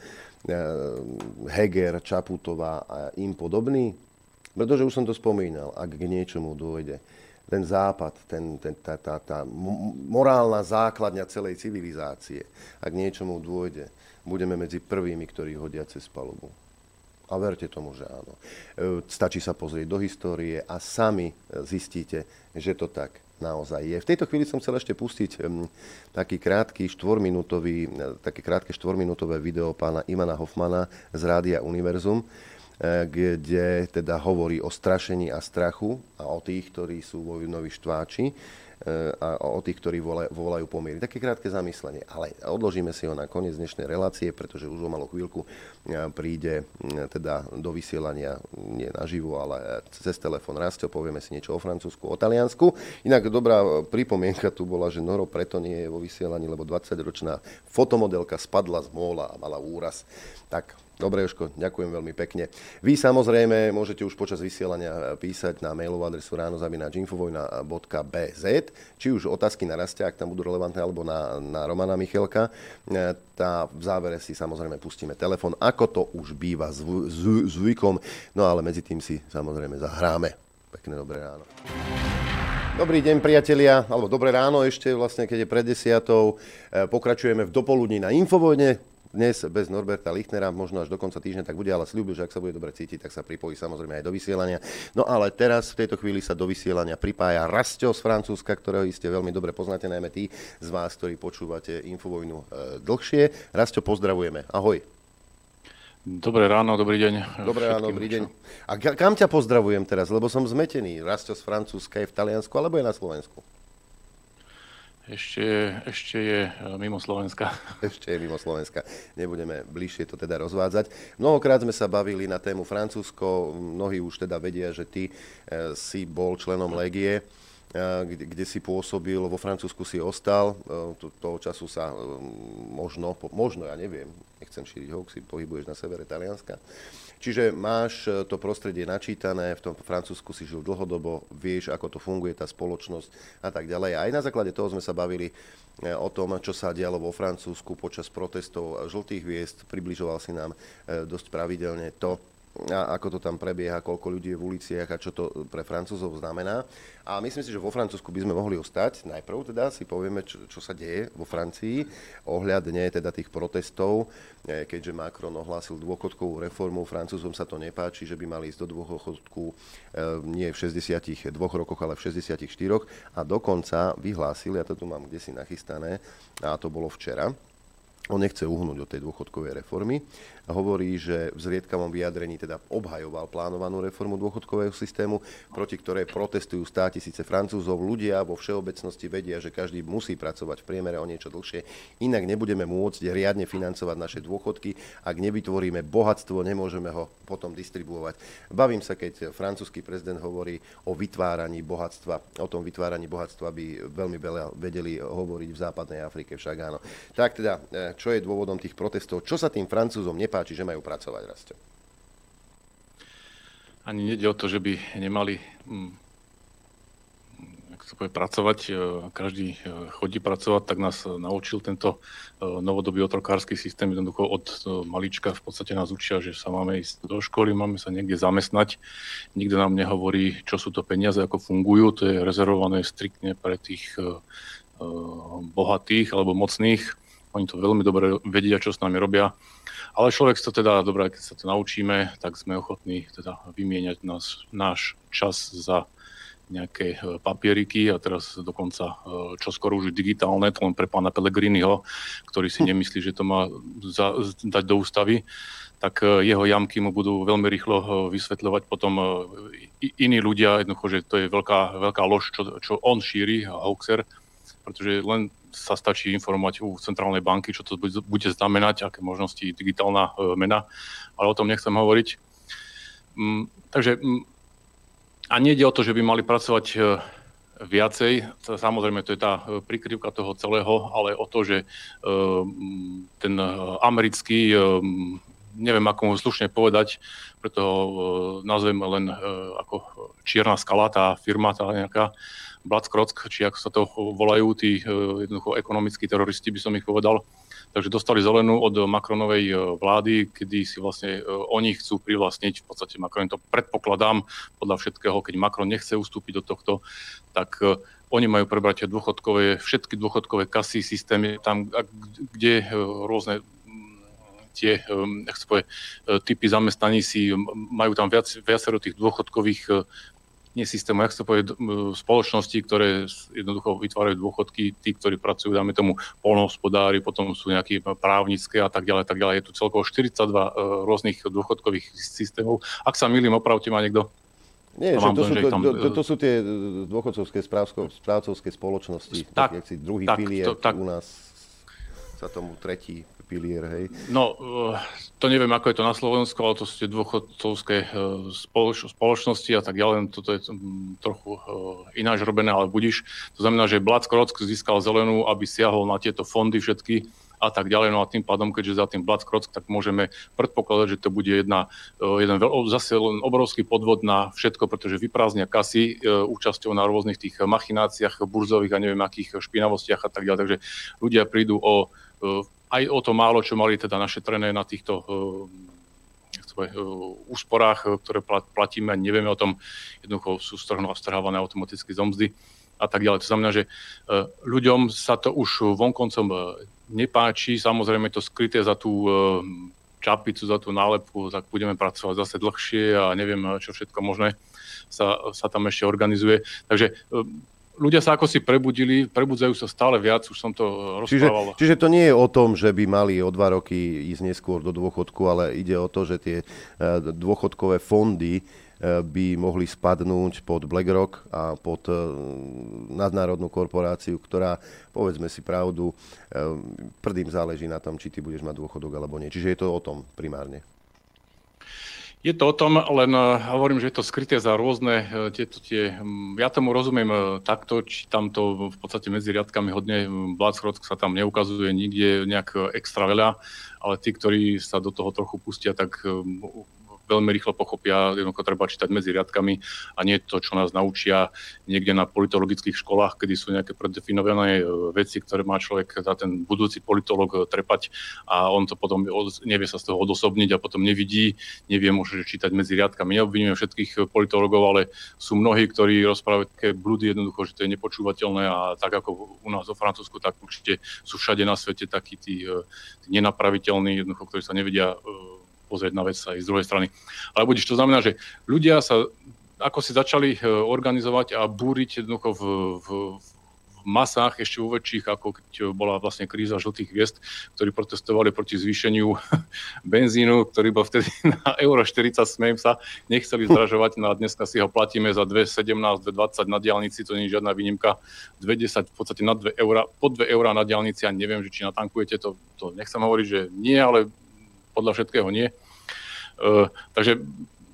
[SPEAKER 2] Heger, Čaputová a im podobný. Pretože už som to spomínal, ak k niečomu dôjde, ten západ, ten, ten, tá, tá, tá morálna základňa celej civilizácie, ak niečomu dôjde, budeme medzi prvými, ktorí hodia cez palubu. A verte tomu, že áno. E, stačí sa pozrieť do histórie a sami zistíte, že to tak naozaj je. V tejto chvíli som chcel ešte pustiť taký krátky štvorminútový, e, také krátke štvorminútové video pána Imana Hoffmana z Rádia Univerzum, e, kde teda hovorí o strašení a strachu a o tých, ktorí sú vojnoví štváči a o tých, ktorí volajú pomiery. Také krátke zamyslenie, ale odložíme si ho na koniec dnešnej relácie, pretože už o malú chvíľku príde teda do vysielania nie naživo, ale cez telefón Rastio, povieme si niečo o Francúzsku, o Taliansku. Inak dobrá pripomienka tu bola, že Noro preto nie je vo vysielaní, lebo 20-ročná fotomodelka spadla z móla a mala úraz. Tak Dobre, Joško, ďakujem veľmi pekne. Vy samozrejme môžete už počas vysielania písať na mailovú adresu ránozavinačinfovojna.bz, či už otázky na rastia, ak tam budú relevantné, alebo na, na Romana Michelka. Tá v závere si samozrejme pustíme telefon, ako to už býva zvy, zvykom, no ale medzi tým si samozrejme zahráme. Pekné dobré ráno. Dobrý deň, priatelia, alebo dobré ráno ešte, vlastne, keď je pred desiatou. Pokračujeme v dopoludní na Infovojne dnes bez Norberta Lichnera, možno až do konca týždňa tak bude, ale slúbil, že ak sa bude dobre cítiť, tak sa pripojí samozrejme aj do vysielania. No ale teraz v tejto chvíli sa do vysielania pripája Rastio z Francúzska, ktorého iste veľmi dobre poznáte, najmä tí z vás, ktorí počúvate Infovojnu e, dlhšie. Rastio, pozdravujeme. Ahoj.
[SPEAKER 16] Dobré ráno, dobrý deň.
[SPEAKER 2] Dobré ráno, dobrý deň. A kam ťa pozdravujem teraz, lebo som zmetený. Rastio z Francúzska je v Taliansku, alebo je na Slovensku?
[SPEAKER 16] Ešte ešte je e, mimo Slovenska.
[SPEAKER 2] Ešte je mimo Slovenska. Nebudeme bližšie to teda rozvádzať. Mnohokrát sme sa bavili na tému Francúzsko. Mnohí už teda vedia, že ty e, si bol členom Legie e, kde, si pôsobil, vo Francúzsku si ostal, toho času sa možno, možno, ja neviem, nechcem šíriť hoaxy, pohybuješ na severe Talianska. Čiže máš e, to prostredie načítané, v tom Francúzsku si žil dlhodobo, vieš, ako to funguje, tá spoločnosť a tak ďalej. Aj na základe toho sme sa bavili e, o tom, čo sa dialo vo Francúzsku počas protestov žltých hviezd. Približoval si nám e, dosť pravidelne to, a ako to tam prebieha, koľko ľudí je v uliciach a čo to pre Francúzov znamená. A myslím si, že vo Francúzsku by sme mohli ostať. Najprv teda si povieme, čo, čo sa deje vo Francii ohľadne teda tých protestov, e, keďže Macron ohlásil dôchodkovú reformu. Francúzom sa to nepáči, že by mali ísť do dôchodku e, nie v 62 rokoch, ale v 64 a dokonca vyhlásil, ja to tu mám kde si nachystané, a to bolo včera, on nechce uhnúť od tej dôchodkovej reformy a hovorí, že v zriedkavom vyjadrení teda obhajoval plánovanú reformu dôchodkového systému, proti ktorej protestujú stá tisíce Francúzov. Ľudia vo všeobecnosti vedia, že každý musí pracovať v priemere o niečo dlhšie, inak nebudeme môcť riadne financovať naše dôchodky. Ak nevytvoríme bohatstvo, nemôžeme ho potom distribuovať. Bavím sa, keď francúzsky prezident hovorí o vytváraní bohatstva, o tom vytváraní bohatstva by veľmi veľa vedeli hovoriť v západnej Afrike však áno. Tak teda, eh, čo je dôvodom tých protestov? Čo sa tým Francúzom nepáči? že majú pracovať, Rasto?
[SPEAKER 16] Ani nejde o to, že by nemali ak sa povie, pracovať. E, každý e, chodí pracovať, tak nás naučil tento e, novodobý otrokársky systém. Jednoducho od malička v podstate nás učia, že sa máme ísť do školy, máme sa niekde zamestnať. Nikto nám nehovorí, čo sú to peniaze, ako fungujú. To je rezervované striktne pre tých bohatých alebo mocných. Oni to veľmi dobre vedia, čo s nami robia. Ale človek to teda, dobré, keď sa to naučíme, tak sme ochotní teda vymieňať nás, náš čas za nejaké papieriky a teraz dokonca čo skoro už digitálne, to len pre pána Pellegriniho, ktorý si nemyslí, že to má za, dať do ústavy tak jeho jamky mu budú veľmi rýchlo vysvetľovať. Potom iní ľudia, jednoducho, že to je veľká, veľká lož, čo, čo on šíri, hoaxer, pretože len sa stačí informovať u centrálnej banky, čo to bude znamenať, aké možnosti digitálna e, mena, ale o tom nechcem hovoriť. Mm, takže mm, a nejde o to, že by mali pracovať e, viacej, samozrejme to je tá e, prikryvka toho celého, ale o to, že ten americký, neviem ako mu slušne povedať, preto ho nazvem len ako čierna skala, tá firma, tá nejaká, Blackrock, či ako sa to volajú, tí e, jednoducho ekonomickí teroristi, by som ich povedal. Takže dostali zelenú od Macronovej e, vlády, kedy si vlastne e, oni chcú privlastniť, v podstate Macron to predpokladám podľa všetkého, keď Macron nechce ustúpiť do tohto, tak oni majú prebrať dôchodkové, všetky dôchodkové kasy, systémy, tam, kde rôzne tie typy zamestnaní si majú tam viac, viacero tých dôchodkových nie systému, jak sa povie, spoločnosti, ktoré jednoducho vytvárajú dôchodky, tí, ktorí pracujú, dáme tomu, polnohospodári, potom sú nejaké právnické a tak ďalej, tak ďalej. Je tu celkovo 42 e, rôznych dôchodkových systémov. Ak sa milím, opravte ma niekto.
[SPEAKER 2] Nie, že to, sú, to, tam, to, to sú tie dôchodcovské správcovské spoločnosti, tak, tak, druhý tak, pilier to, tak, u nás sa tomu tretí pilier, hej?
[SPEAKER 16] No, eh, to neviem, ako je to na Slovensku, ale to sú tie dôchodcovské eh, spoloč- spoločnosti a tak ďalej. Toto je mm, trochu eh, ináč robené, ale budíš. To znamená, že Black Krock získal zelenú, aby siahol na tieto fondy všetky a tak ďalej. No a tým pádom, keďže za tým Black Krock, tak môžeme predpokladať, že to bude jedna, jeden zase len obrovský podvod na všetko, pretože vyprázdnia kasy účasťou na rôznych tých machináciách burzových a neviem akých špinavostiach a tak ďalej. Takže ľudia prídu o aj o to málo, čo mali teda našetrené na týchto uh, úsporách, ktoré platíme a nevieme o tom, jednoducho sú strhávané automaticky z a tak ďalej. To znamená, že ľuďom sa to už vonkoncom nepáči, samozrejme to skryté za tú čapicu, za tú nálepku, tak budeme pracovať zase dlhšie a neviem, čo všetko možné sa, sa tam ešte organizuje. Takže ľudia sa ako si prebudili, prebudzajú sa stále viac, už som to rozprával.
[SPEAKER 2] Čiže, čiže to nie je o tom, že by mali o dva roky ísť neskôr do dôchodku, ale ide o to, že tie e, dôchodkové fondy e, by mohli spadnúť pod BlackRock a pod nadnárodnú korporáciu, ktorá, povedzme si pravdu, prdým záleží na tom, či ty budeš mať dôchodok alebo nie. Čiže je to o tom primárne.
[SPEAKER 16] Je to o tom, len eh, hovorím, že je to skryté za rôzne eh, tieto tie... Hm, ja tomu rozumiem eh, takto, či tam to v podstate medzi riadkami hodne hm, Bláchrod sa tam neukazuje nikde nejak extra veľa, ale tí, ktorí sa do toho trochu pustia, tak hm, veľmi rýchlo pochopia, jednoducho treba čítať medzi riadkami a nie to, čo nás naučia niekde na politologických školách, kedy sú nejaké predefinované e, veci, ktoré má človek za ten budúci politolog e, trepať a on to potom nevie sa z toho odosobniť a potom nevidí, nevie možno čítať medzi riadkami. Neobvinujem všetkých politologov, ale sú mnohí, ktorí rozprávajú také blúdy jednoducho, že to je nepočúvateľné a tak ako u nás vo Francúzsku, tak určite sú všade na svete takí tí, e, tí nenapraviteľní, jednoducho, ktorí sa nevedia pozrieť na vec aj z druhej strany. Ale budeš, to znamená, že ľudia sa ako si začali e, organizovať a búriť jednoducho v, v, v masách, ešte vo väčších, ako keď bola vlastne kríza žltých hviezd, ktorí protestovali proti zvýšeniu benzínu, ktorý bol vtedy na euro 40, smejem sa, nechceli zdražovať, no a dneska si ho platíme za 2,17, 2,20 na diálnici, to nie je žiadna výnimka, 2,10 v podstate na 2 eurá, po 2 eurá na diálnici, a neviem, že či natankujete, to, to nechcem hovoriť, že nie, ale podľa všetkého nie. Uh, takže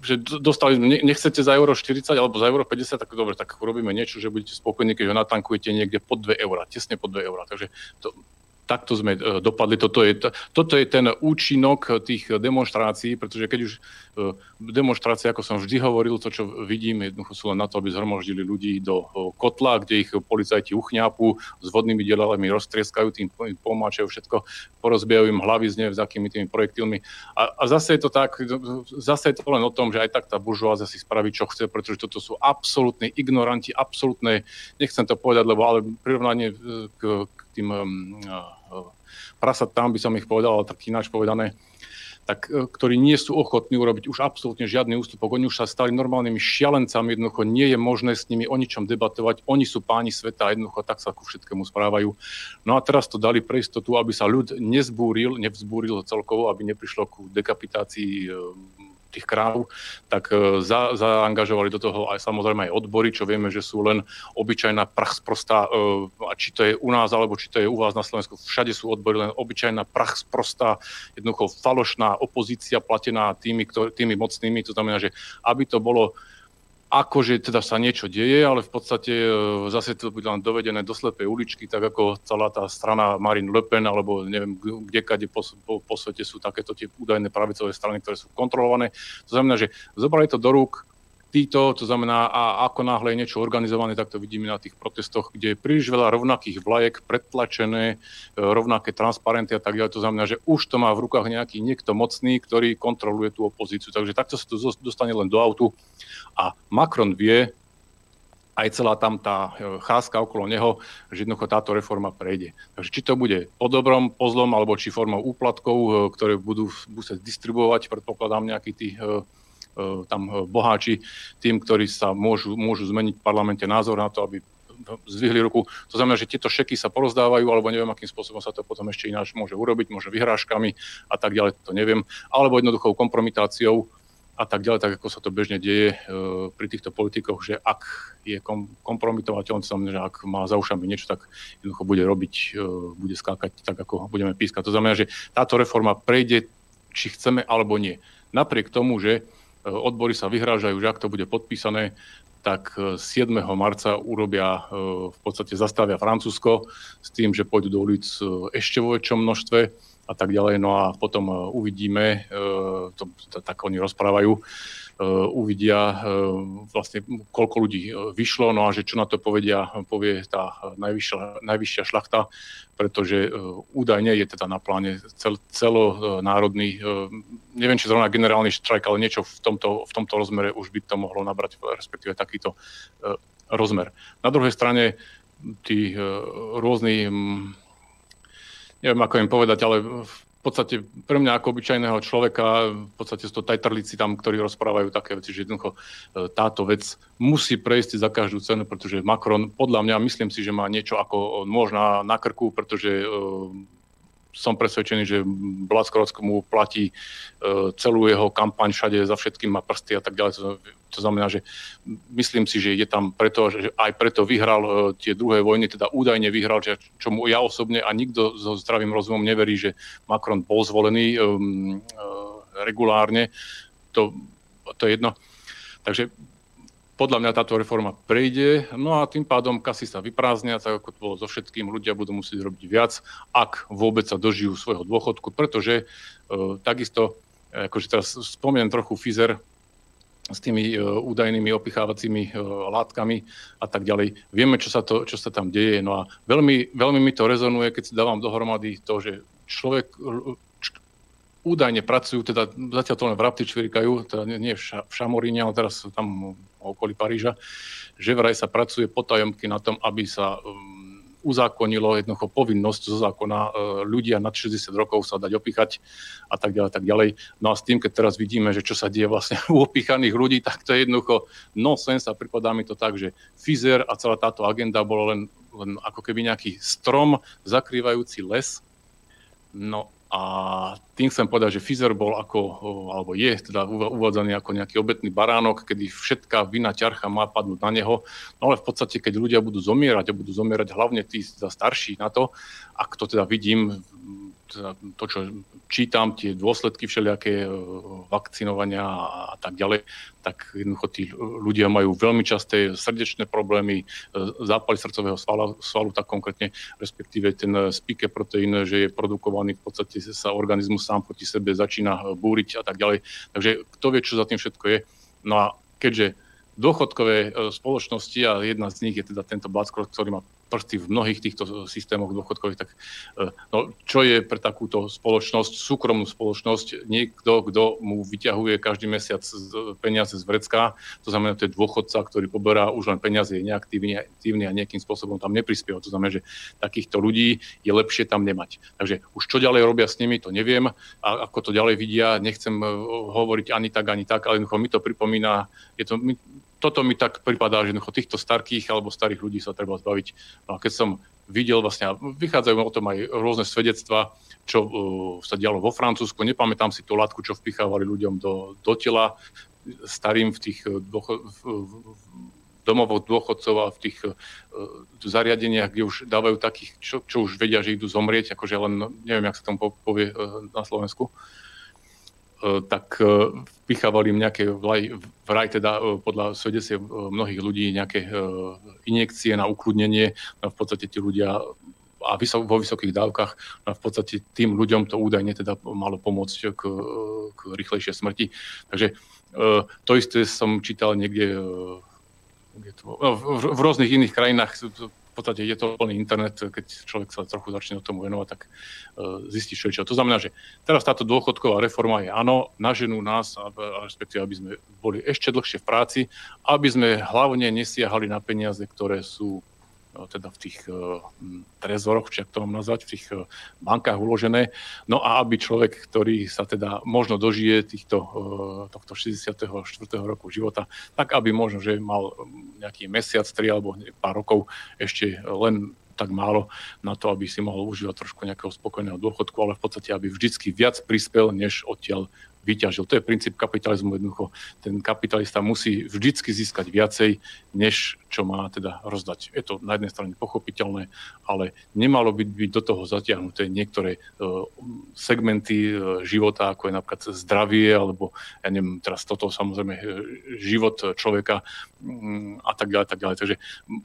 [SPEAKER 16] že dostali, nechcete za euro 40 alebo za euro 50, tak dobre, tak urobíme niečo, že budete spokojní, keď ho natankujete niekde pod 2 eurá, tesne pod 2 eurá. Takže to, takto sme e, dopadli. Toto je, toto je ten účinok tých demonstrácií, pretože keď už e, demonstrácie, ako som vždy hovoril, to, čo vidím, jednoducho sú len na to, aby zhromaždili ľudí do e, kotla, kde ich policajti uchňápu, s vodnými dielami roztrieskajú, tým pomáčajú všetko, porozbijajú im hlavy z s akými tými projektilmi. A, a zase je to tak, zase je to len o tom, že aj tak tá buržoázia si spraví, čo chce, pretože toto sú absolútne ignoranti, absolútne, nechcem to povedať, lebo ale prirovnanie k tým um, prasatám by som ich povedal, ale tak ináč povedané, tak, e, ktorí nie sú ochotní urobiť už absolútne žiadny ústupok. Oni už sa stali normálnymi šialencami, jednoducho nie je možné s nimi o ničom debatovať. Oni sú páni sveta, jednoducho tak sa ku všetkému správajú. No a teraz to dali pre istotu, aby sa ľud nezbúril, nevzbúril celkovo, aby neprišlo ku dekapitácii tých kráv, tak e, za, zaangažovali do toho aj samozrejme aj odbory, čo vieme, že sú len obyčajná prach sprostá, e, a či to je u nás, alebo či to je u vás na Slovensku, všade sú odbory, len obyčajná prach sprostá, jednoducho falošná opozícia platená tými, ktorý, tými mocnými, to znamená, že aby to bolo akože teda sa niečo deje, ale v podstate e, zase to bude len dovedené do slepej uličky, tak ako celá tá strana Marine Le Pen, alebo neviem, kde kade po, po, po svete sú takéto tie údajné pravicové strany, ktoré sú kontrolované. To znamená, že zobrali to do rúk títo, to znamená, a ako náhle je niečo organizované, tak to vidíme na tých protestoch, kde je príliš veľa rovnakých vlajek, predtlačené, e, rovnaké transparenty a tak ďalej. To znamená, že už to má v rukách nejaký niekto mocný, ktorý kontroluje tú opozíciu. Takže takto sa to dostane len do autu a Macron vie, aj celá tam tá e, cházka okolo neho, že jednoducho táto reforma prejde. Takže či to bude po dobrom, po zlom, alebo či formou úplatkov, e, ktoré budú musieť distribuovať, predpokladám nejakí tí tam boháči, tým, ktorí sa môžu, môžu zmeniť v parlamente názor na to, aby zvihli ruku. To znamená, že tieto šeky sa porozdávajú, alebo neviem, akým spôsobom sa to potom ešte ináč môže urobiť, môže vyhrážkami a tak ďalej, to neviem, alebo jednoduchou kompromitáciou a tak ďalej, tak ako sa to bežne deje e, pri týchto politikoch, že ak je kom, kompromitovateľ, to znamená, že ak má za ušami niečo, tak jednoducho bude robiť, e, bude skákať tak, ako budeme pískať. To znamená, že táto reforma prejde, či chceme alebo nie. Napriek tomu, že e, odbory sa vyhrážajú, že ak to bude podpísané, tak 7. marca urobia, v podstate zastavia Francúzsko s tým, že pôjdu do ulic ešte vo väčšom množstve a tak ďalej. No a potom e, uvidíme, e, to, tak oni rozprávajú, e, uvidia vlastne, koľko ľudí vyšlo, no a že čo na to povedia, povie tá najvyššia, najvyššia šlachta, pretože údajne je teda na pláne cel, celonárodný, neviem, či zrovna generálny štrajk, ale niečo v tomto, v tomto rozmere už by to mohlo nabrať, respektíve takýto rozmer. Na druhej strane tí rôzni neviem ako im povedať, ale podstate pre mňa ako obyčajného človeka, v podstate sú to tajtrlíci tam, ktorí rozprávajú také veci, že jednoducho e, táto vec musí prejsť za každú cenu, pretože Macron, podľa mňa, myslím si, že má niečo ako možná na krku, pretože e, som presvedčený, že Blackorocko mu platí e, celú jeho kampaň všade, za všetkým má prsty a tak ďalej. To, znamená, že myslím si, že je tam preto, že aj preto vyhral e, tie druhé vojny, teda údajne vyhral, že čomu ja osobne a nikto so zdravým rozumom neverí, že Macron bol zvolený uh, regulárne. To, to je jedno. Takže podľa mňa táto reforma prejde, no a tým pádom kasy sa vyprázdnia, tak ako to bolo so všetkým, ľudia budú musieť robiť viac, ak vôbec sa dožijú svojho dôchodku, pretože e, takisto, akože teraz spomeniem trochu Fizer, s tými e, údajnými opichávacími e, látkami a tak ďalej. Vieme, čo sa, to, čo sa tam deje. No a veľmi, veľmi mi to rezonuje, keď si dávam dohromady to, že človek, údajne pracujú, teda zatiaľ to len v Rapti čvirikajú, teda nie v, ša, v Šamoríne, ale teraz tam okolí Paríža, že vraj sa pracuje potajomky na tom, aby sa um, uzákonilo jednoducho povinnosť zo zákona uh, ľudia nad 60 rokov sa dať opíchať a tak ďalej, tak ďalej. No a s tým, keď teraz vidíme, že čo sa deje vlastne u opíchaných ľudí, tak to je jednoducho nonsens a pripadá mi to tak, že Fizer a celá táto agenda bolo len, len ako keby nejaký strom zakrývajúci les. No a tým chcem povedať, že Fizer bol ako, alebo je teda uvádzaný ako nejaký obetný baránok, kedy všetká vina ťarcha má padnúť na neho. No ale v podstate, keď ľudia budú zomierať a budú zomierať hlavne tí za starší na to, ak to teda vidím to, čo čítam, tie dôsledky všelijaké e, vakcinovania a tak ďalej, tak jednoducho tí ľudia majú veľmi časté srdečné problémy, e, zápaly srdcového svalu, svalu tak konkrétne, respektíve ten spike proteín, že je produkovaný, v podstate sa organizmus sám proti sebe začína búriť a tak ďalej. Takže kto vie, čo za tým všetko je. No a keďže dôchodkové e, spoločnosti a jedna z nich je teda tento Blackrock, ktorý má prsty v mnohých týchto systémoch dôchodkových, tak no, čo je pre takúto spoločnosť, súkromnú spoločnosť, niekto, kto mu vyťahuje každý mesiac peniaze z vrecka, to znamená, to je dôchodca, ktorý poberá už len peniaze, je neaktívny, aktívny a nejakým spôsobom tam neprispieva. To znamená, že takýchto ľudí je lepšie tam nemať. Takže už čo ďalej robia s nimi, to neviem. A ako to ďalej vidia, nechcem hovoriť ani tak, ani tak, ale mi to pripomína, je to, toto mi tak pripadá, že týchto starkých alebo starých ľudí sa treba zbaviť. No a keď som videl vlastne, vychádzajú o tom aj rôzne svedectva, čo uh, sa dialo vo Francúzsku, nepamätám si tú látku, čo vpichávali ľuďom do, do tela, starým v tých uh, dôcho, v, domovoch dôchodcov a v tých uh, zariadeniach, kde už dávajú takých, čo, čo už vedia, že idú zomrieť, akože len, neviem, jak sa tomu povie uh, na Slovensku, E, tak e, vpichávali im nejaké vraj teda e, podľa svedectiev mnohých ľudí nejaké injekcie na ukludnenie. No v podstate tí ľudia a vo vysokých dávkach no v podstate tým ľuďom to údajne teda malo pomôcť k, k rýchlejšej smrti. Takže to isté som čítal niekde no, v, v rôznych iných krajinách podstate je to plný internet, keď človek sa trochu začne o tomu venovať, tak uh, zistí čo čo. To znamená, že teraz táto dôchodková reforma je áno, naženú nás, respektíve aby sme boli ešte dlhšie v práci, aby sme hlavne nesiahali na peniaze, ktoré sú teda v tých uh, trezoroch, či to mám nazvať, v tých uh, bankách uložené. No a aby človek, ktorý sa teda možno dožije týchto, tohto 64. roku života, tak aby možno, že mal nejaký mesiac, tri alebo pár rokov ešte len tak málo na to, aby si mohol užívať trošku nejakého spokojného dôchodku, ale v podstate, aby vždycky viac prispel, než odtiaľ vyťažil. To je princíp kapitalizmu jednoducho. Ten kapitalista musí vždycky získať viacej, než čo má teda rozdať. Je to na jednej strane pochopiteľné, ale nemalo by byť do toho zatiahnuté niektoré uh, segmenty uh, života, ako je napríklad zdravie, alebo ja neviem, teraz toto samozrejme e, život človeka um, a tak ďalej, tak ďalej. Takže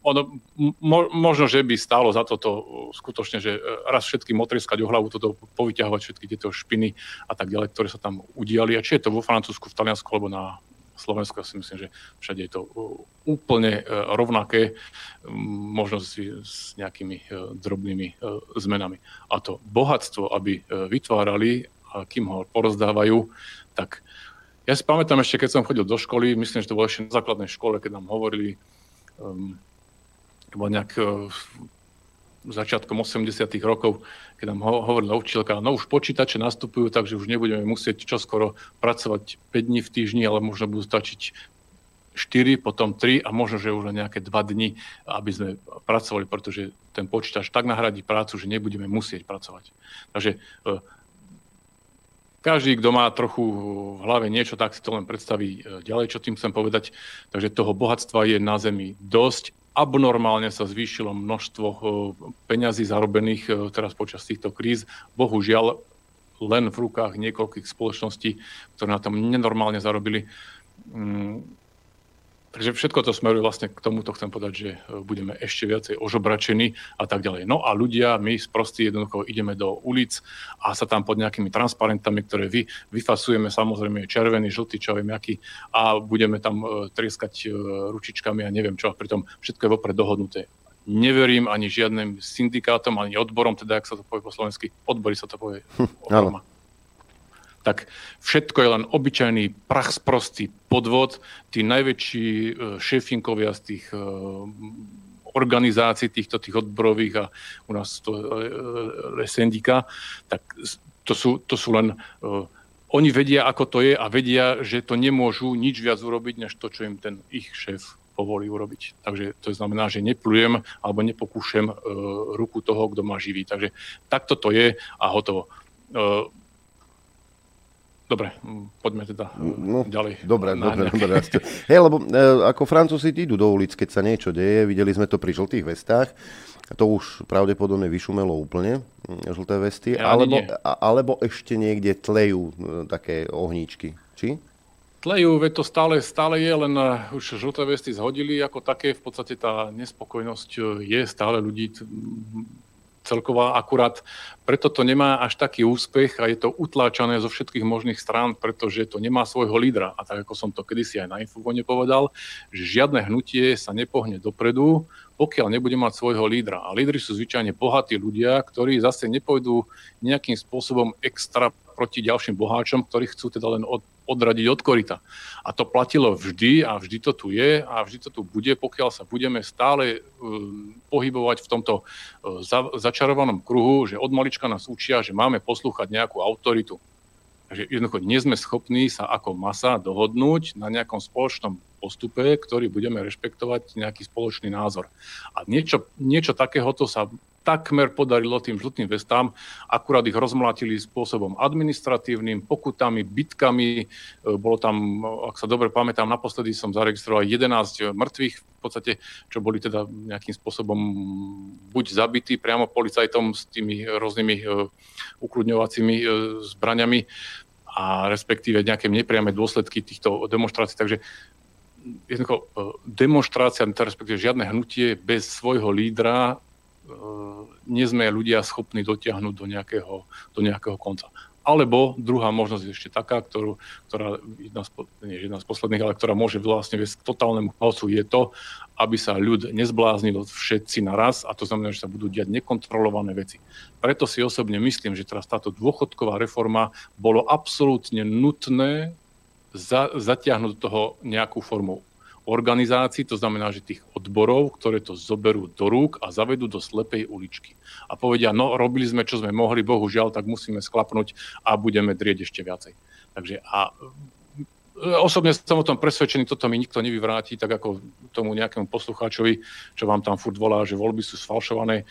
[SPEAKER 16] ono, mo, možno, že by stálo za toto skutočne, že raz všetkým otrieskať o hlavu, toto povyťahovať všetky tieto špiny a tak ďalej, ktoré sa tam udiali udiali. A či je to vo Francúzsku, v Taliansku alebo na Slovensku, si myslím, že všade je to úplne e, rovnaké, možno s, nejakými e, drobnými zmenami. A to bohatstvo, aby vytvárali, a kým ho porozdávajú, tak ja si pamätám ešte, keď som chodil do školy, myslím, že to bolo ešte na základnej škole, keď nám hovorili, um, nejak začiatkom 80. rokov, keď nám hovorila učiteľka, no už počítače nastupujú, takže už nebudeme musieť čoskoro pracovať 5 dní v týždni, ale možno budú stačiť 4, potom 3 a možno, že už len nejaké 2 dni, aby sme pracovali, pretože ten počítač tak nahradí prácu, že nebudeme musieť pracovať. Takže e, každý, kto má trochu v hlave niečo, tak si to len predstaví e, ďalej, čo tým chcem povedať. Takže toho bohatstva je na Zemi dosť abnormálne sa zvýšilo množstvo eh, peňazí zarobených eh, teraz počas týchto kríz. Bohužiaľ len v rukách niekoľkých spoločností, ktoré na tom nenormálne zarobili. Takže všetko to smeruje vlastne k tomuto, chcem povedať, že e, budeme ešte viacej ožobračení a tak ďalej. No a ľudia, my sprostí jednoducho ideme do ulic a sa tam pod nejakými transparentami, ktoré vy, vyfasujeme, samozrejme červený, žltý, čo viem aký, a budeme tam e, trieskať e, ručičkami a neviem čo, a pritom všetko je vopred dohodnuté. Neverím ani žiadnym syndikátom, ani odborom, teda, ak sa to povie po slovensky, odbory sa to povie. Hm, tak všetko je len obyčajný prach sprostý podvod. Tí najväčší e, šéfinkovia z tých e, organizácií týchto tých odborových a u nás to je syndika, tak to sú, to sú len oni vedia, ako to je a vedia, že to nemôžu nič viac urobiť, než to, čo im ten ich šéf povolí urobiť. Takže to znamená, že neplujem alebo nepokúšem uh, ruku toho, kto ma živí. Takže takto to je a hotovo. Uh, Dobre, poďme teda no, ďalej.
[SPEAKER 2] Dobre, dobre, dobre. Hej, lebo e, ako Francúzi idú do ulic, keď sa niečo deje, videli sme to pri žltých vestách, to už pravdepodobne vyšumelo úplne, mm, žlté vesty, ja, alebo, a, alebo ešte niekde tlejú e, také ohníčky, či?
[SPEAKER 16] Tlejú, veď to stále, stále je, len e, už žlté vesty zhodili ako také, v podstate tá nespokojnosť e, je stále ľudí celková akurát preto to nemá až taký úspech a je to utláčané zo všetkých možných strán, pretože to nemá svojho lídra. A tak ako som to kedysi aj na Infovone povedal, že žiadne hnutie sa nepohne dopredu, pokiaľ nebude mať svojho lídra. A lídry sú zvyčajne bohatí ľudia, ktorí zase nepôjdu nejakým spôsobom extra proti ďalším boháčom, ktorí chcú teda len od, odradiť od korita. A to platilo vždy a vždy to tu je a vždy to tu bude, pokiaľ sa budeme stále uh, pohybovať v tomto uh, za, začarovanom kruhu, že od malička nás učia, že máme poslúchať nejakú autoritu. Takže jednoducho nie sme schopní sa ako masa dohodnúť na nejakom spoločnom postupe, ktorý budeme rešpektovať nejaký spoločný názor. A niečo, niečo takéhoto sa takmer podarilo tým žltým vestám, akurát ich rozmlátili spôsobom administratívnym, pokutami, bitkami. E, bolo tam, ak sa dobre pamätám, naposledy som zaregistroval 11 mŕtvych, v podstate, čo boli teda nejakým spôsobom buď zabití priamo policajtom s tými rôznymi e, ukludňovacími e, zbraňami a respektíve nejaké nepriame dôsledky týchto demonstrácií. Takže jednoducho demonstrácia, respektíve žiadne hnutie bez svojho lídra nie sme ľudia schopní dotiahnuť do nejakého, do nejakého konca. Alebo druhá možnosť je ešte taká, ktorú, ktorá jedna z, nie jedna z posledných, ale ktorá môže vlastne viesť k totálnemu chaosu, je to, aby sa ľud nezbláznil všetci naraz a to znamená, že sa budú diať nekontrolované veci. Preto si osobne myslím, že teraz táto dôchodková reforma bolo absolútne nutné za, zatiahnuť do toho nejakú formu organizácií, to znamená, že tých odborov, ktoré to zoberú do rúk a zavedú do slepej uličky. A povedia, no robili sme, čo sme mohli, bohužiaľ, tak musíme sklapnúť a budeme drieť ešte viacej. Takže a e, osobne som o tom presvedčený, toto mi nikto nevyvráti, tak ako tomu nejakému poslucháčovi, čo vám tam furt volá, že voľby sú sfalšované.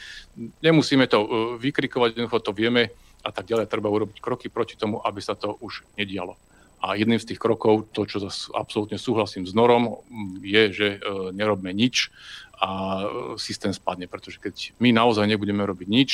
[SPEAKER 16] Nemusíme to e, vykrikovať, jednoducho to vieme a tak ďalej. Treba urobiť kroky proti tomu, aby sa to už nedialo. A jedným z tých krokov, to, čo absolútne súhlasím s Norom, je, že e, nerobme nič a e, systém spadne. Pretože keď my naozaj nebudeme robiť nič,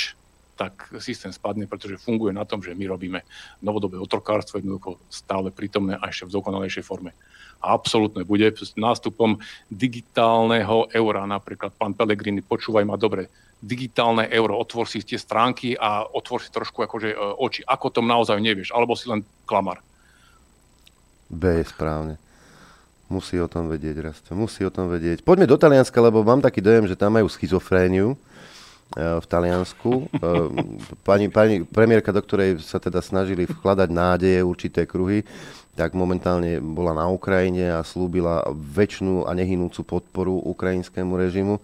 [SPEAKER 16] tak systém spadne, pretože funguje na tom, že my robíme novodobé otrokárstvo jednoducho stále prítomné a ešte v dokonalejšej forme. A absolútne bude s nástupom digitálneho eura, napríklad pán Pellegrini, počúvaj ma dobre, digitálne euro, otvor si tie stránky a otvor si trošku akože e, oči. Ako tom naozaj nevieš, alebo si len klamar.
[SPEAKER 2] B je správne. Musí o tom vedieť, Rasto. Musí o tom vedieť. Poďme do Talianska, lebo mám taký dojem, že tam majú schizofréniu e, v Taliansku. E, pani, pani premiérka, do ktorej sa teda snažili vkladať nádeje určité kruhy, tak momentálne bola na Ukrajine a slúbila väčšinu a nehynúcu podporu ukrajinskému režimu.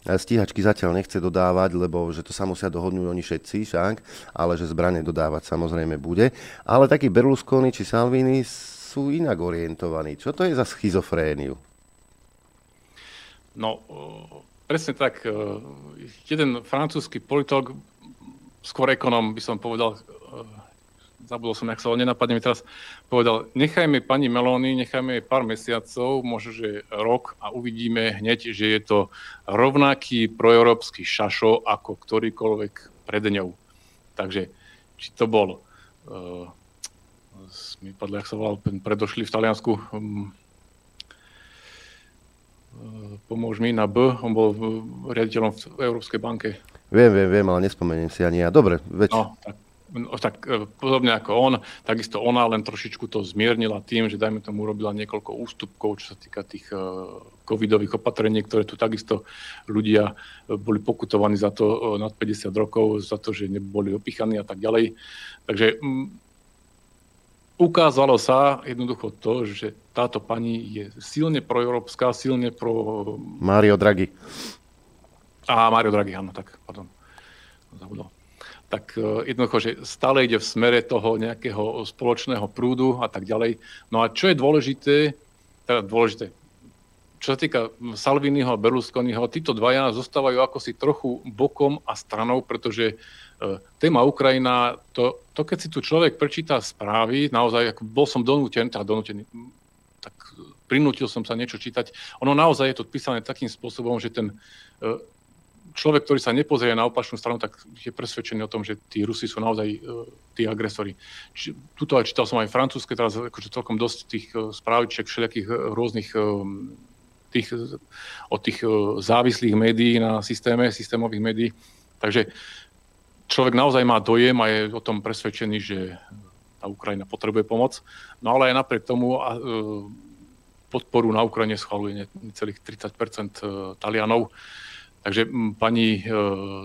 [SPEAKER 2] Stíhačky zatiaľ nechce dodávať, lebo že to sa musia dohodnúť oni všetci však, ale že zbranie dodávať samozrejme bude. Ale taký Berlusconi či Salvini sú inak orientovaní. Čo to je za schizofréniu?
[SPEAKER 16] No, presne tak. Jeden francúzsky politolog, skôr ekonom by som povedal, zabudol som, jak sa ho nenapadne mi teraz, povedal, nechajme pani Melóny, nechajme jej pár mesiacov, možno, že rok a uvidíme hneď, že je to rovnaký proeurópsky šašo ako ktorýkoľvek pred ňou. Takže, či to bol uh, mi padlo, jak sa volal, predošli v Taliansku, um, uh, pomôž mi na B, on bol riaditeľom v Európskej banke.
[SPEAKER 2] Viem, viem, viem, ale nespomeniem si ani ja. Dobre, veď...
[SPEAKER 16] No, tak, no, tak e, podobne ako on, takisto ona len trošičku to zmiernila tým, že dajme tomu urobila niekoľko ústupkov, čo sa týka tých uh, covidových opatrení, ktoré tu takisto ľudia boli pokutovaní za to uh, nad 50 rokov, za to, že neboli opichaní a tak ďalej. Takže um, ukázalo sa jednoducho to, že táto pani je silne proeurópska, silne pro...
[SPEAKER 2] Mario Draghi.
[SPEAKER 16] A Mario Draghi, áno, tak, pardon. Zabudol. Tak e, jednoducho, že stále ide v smere toho nejakého spoločného prúdu a tak ďalej. No a čo je dôležité, teda dôležité, čo sa týka Salviniho a Berlusconiho, títo dvaja zostávajú ako si trochu bokom a stranou, preže E, téma Ukrajina, to, to keď si tu človek prečíta správy, naozaj, ako bol som donútený, teda donútený, tak prinútil som sa niečo čítať. Ono naozaj je to písané takým spôsobom, že ten e, človek, ktorý sa nepozrie na opačnú stranu, tak je presvedčený o tom, že tí Rusi sú naozaj e, tí agresori. Či, tuto aj čítal som aj francúzske, teraz akože celkom dosť tých správičiek, všelijakých rôznych tých, od tých závislých médií na systéme, systémových médií. Takže človek naozaj má dojem a je o tom presvedčený, že tá Ukrajina potrebuje pomoc. No ale aj napriek tomu e, podporu na Ukrajine schvaluje necelých 30 e, Talianov. Takže pani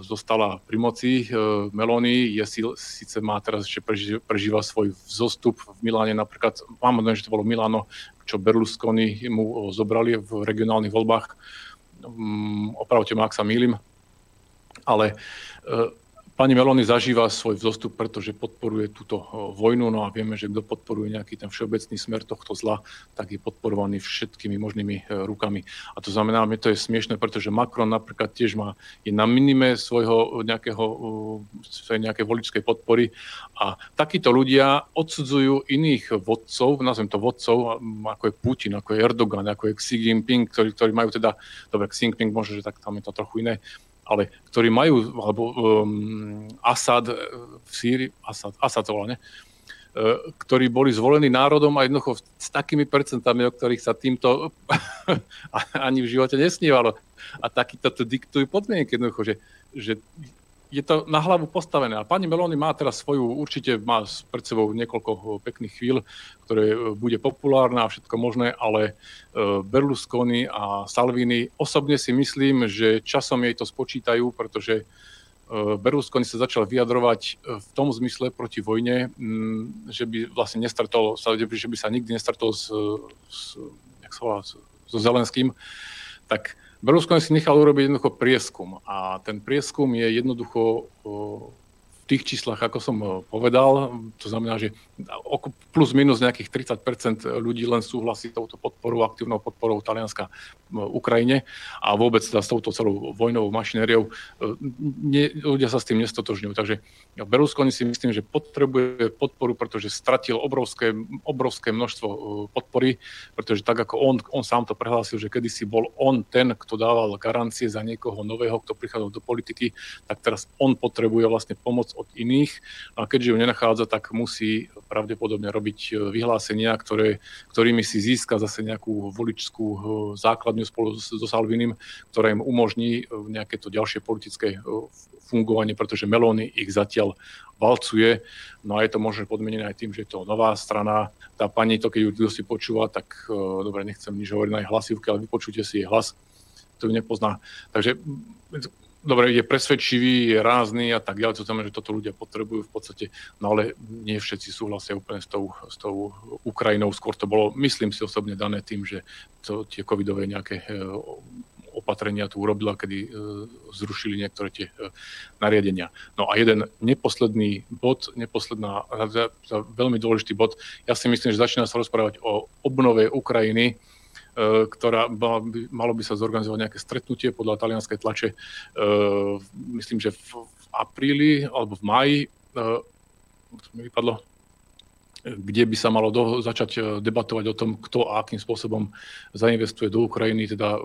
[SPEAKER 16] zostala pri moci. Meloni je síce má teraz ešte prežíva svoj vzostup v Miláne, napríklad, mám že to bolo Milano, čo Berlusconi mu zobrali v regionálnych voľbách. Opravte ma, ak sa mýlim. Ale Pani Meloni zažíva svoj vzostup, pretože podporuje túto vojnu, no a vieme, že kto podporuje nejaký ten všeobecný smer tohto zla, tak je podporovaný všetkými možnými e, rukami. A to znamená, že to je smiešne, pretože Macron napríklad tiež má, je na minime svojho nejakého, svojej nejakej voličskej podpory a takíto ľudia odsudzujú iných vodcov, nazvem to vodcov, ako je Putin, ako je Erdogan, ako je Xi Jinping, ktorí, ktorí majú teda, dobre, Xi Jinping možno, že tak tam je to trochu iné, ale ktorí majú, alebo um, Asad e, v Sýrii, Asad, Asad to volá, ne? Uh, ktorí boli zvolení národom a jednoducho s takými percentami, o ktorých sa týmto ani v živote nesnívalo. A takýto to diktujú podmienky jednoducho, že, že je to na hlavu postavené. A pani Meloni má teraz svoju, určite má pred sebou niekoľko pekných chvíľ, ktoré e, bude populárna a všetko možné, ale e, Berlusconi a Salvini osobne si myslím, že časom jej to spočítajú, pretože Berlusconi sa začal vyjadrovať v tom zmysle proti vojne, že by vlastne nestretol, že by sa nikdy nestretol s, s, sa volá, so Zelenským, tak Berlusconi si nechal urobiť jednoducho prieskum a ten prieskum je jednoducho tých číslach, ako som eh, povedal, to znamená, že plus minus nejakých 30% ľudí len súhlasí s touto podporou, aktívnou podporou Talianska Ukrajine a vôbec teda s touto celou vojnovou mašinériou. Eh, nie, ľudia sa s tým nestotožňujú. Takže Berlusconi si myslím, že potrebuje podporu, pretože stratil obrovské, obrovské množstvo eh, podpory, pretože tak ako on, on sám to prehlásil, že kedysi bol on ten, kto dával garancie za niekoho nového, kto prichádzal do politiky, tak teraz on potrebuje vlastne pomoc od iných. A keďže ju nenachádza, tak musí pravdepodobne robiť e, vyhlásenia, ktoré, ktorými si získa zase nejakú voličskú e, základňu spolu so Salvinim, ktoré im umožní e, nejaké to ďalšie politické fungovanie, pretože Meloni ich zatiaľ valcuje. No a je to možno podmienené aj tým, že je to nová strana. Tá pani, to keď ju si počúva, tak dobre, nechcem nič hovoriť na jej hlasivke, ale vypočujte si jej hlas, to ju nepozná. Takže dobre, je presvedčivý, je rázny a tak ďalej, to znamená, že toto ľudia potrebujú v podstate, no ale nie všetci súhlasia úplne s tou, s tou Ukrajinou, skôr to bolo, myslím si osobne dané tým, že to, tie covidové nejaké e, opatrenia tu urobila, kedy e, zrušili niektoré tie e, nariadenia. No a jeden neposledný bod, neposledná, veľmi dôležitý bod, ja si myslím, že začína sa rozprávať o obnove Ukrajiny, E, ktorá by, malo by sa zorganizovať nejaké stretnutie podľa talianskej tlače, e, myslím, že v, v apríli alebo v maji, e, to mi vypadlo, kde by sa malo do, začať e, debatovať o tom, kto a akým spôsobom zainvestuje do Ukrajiny, teda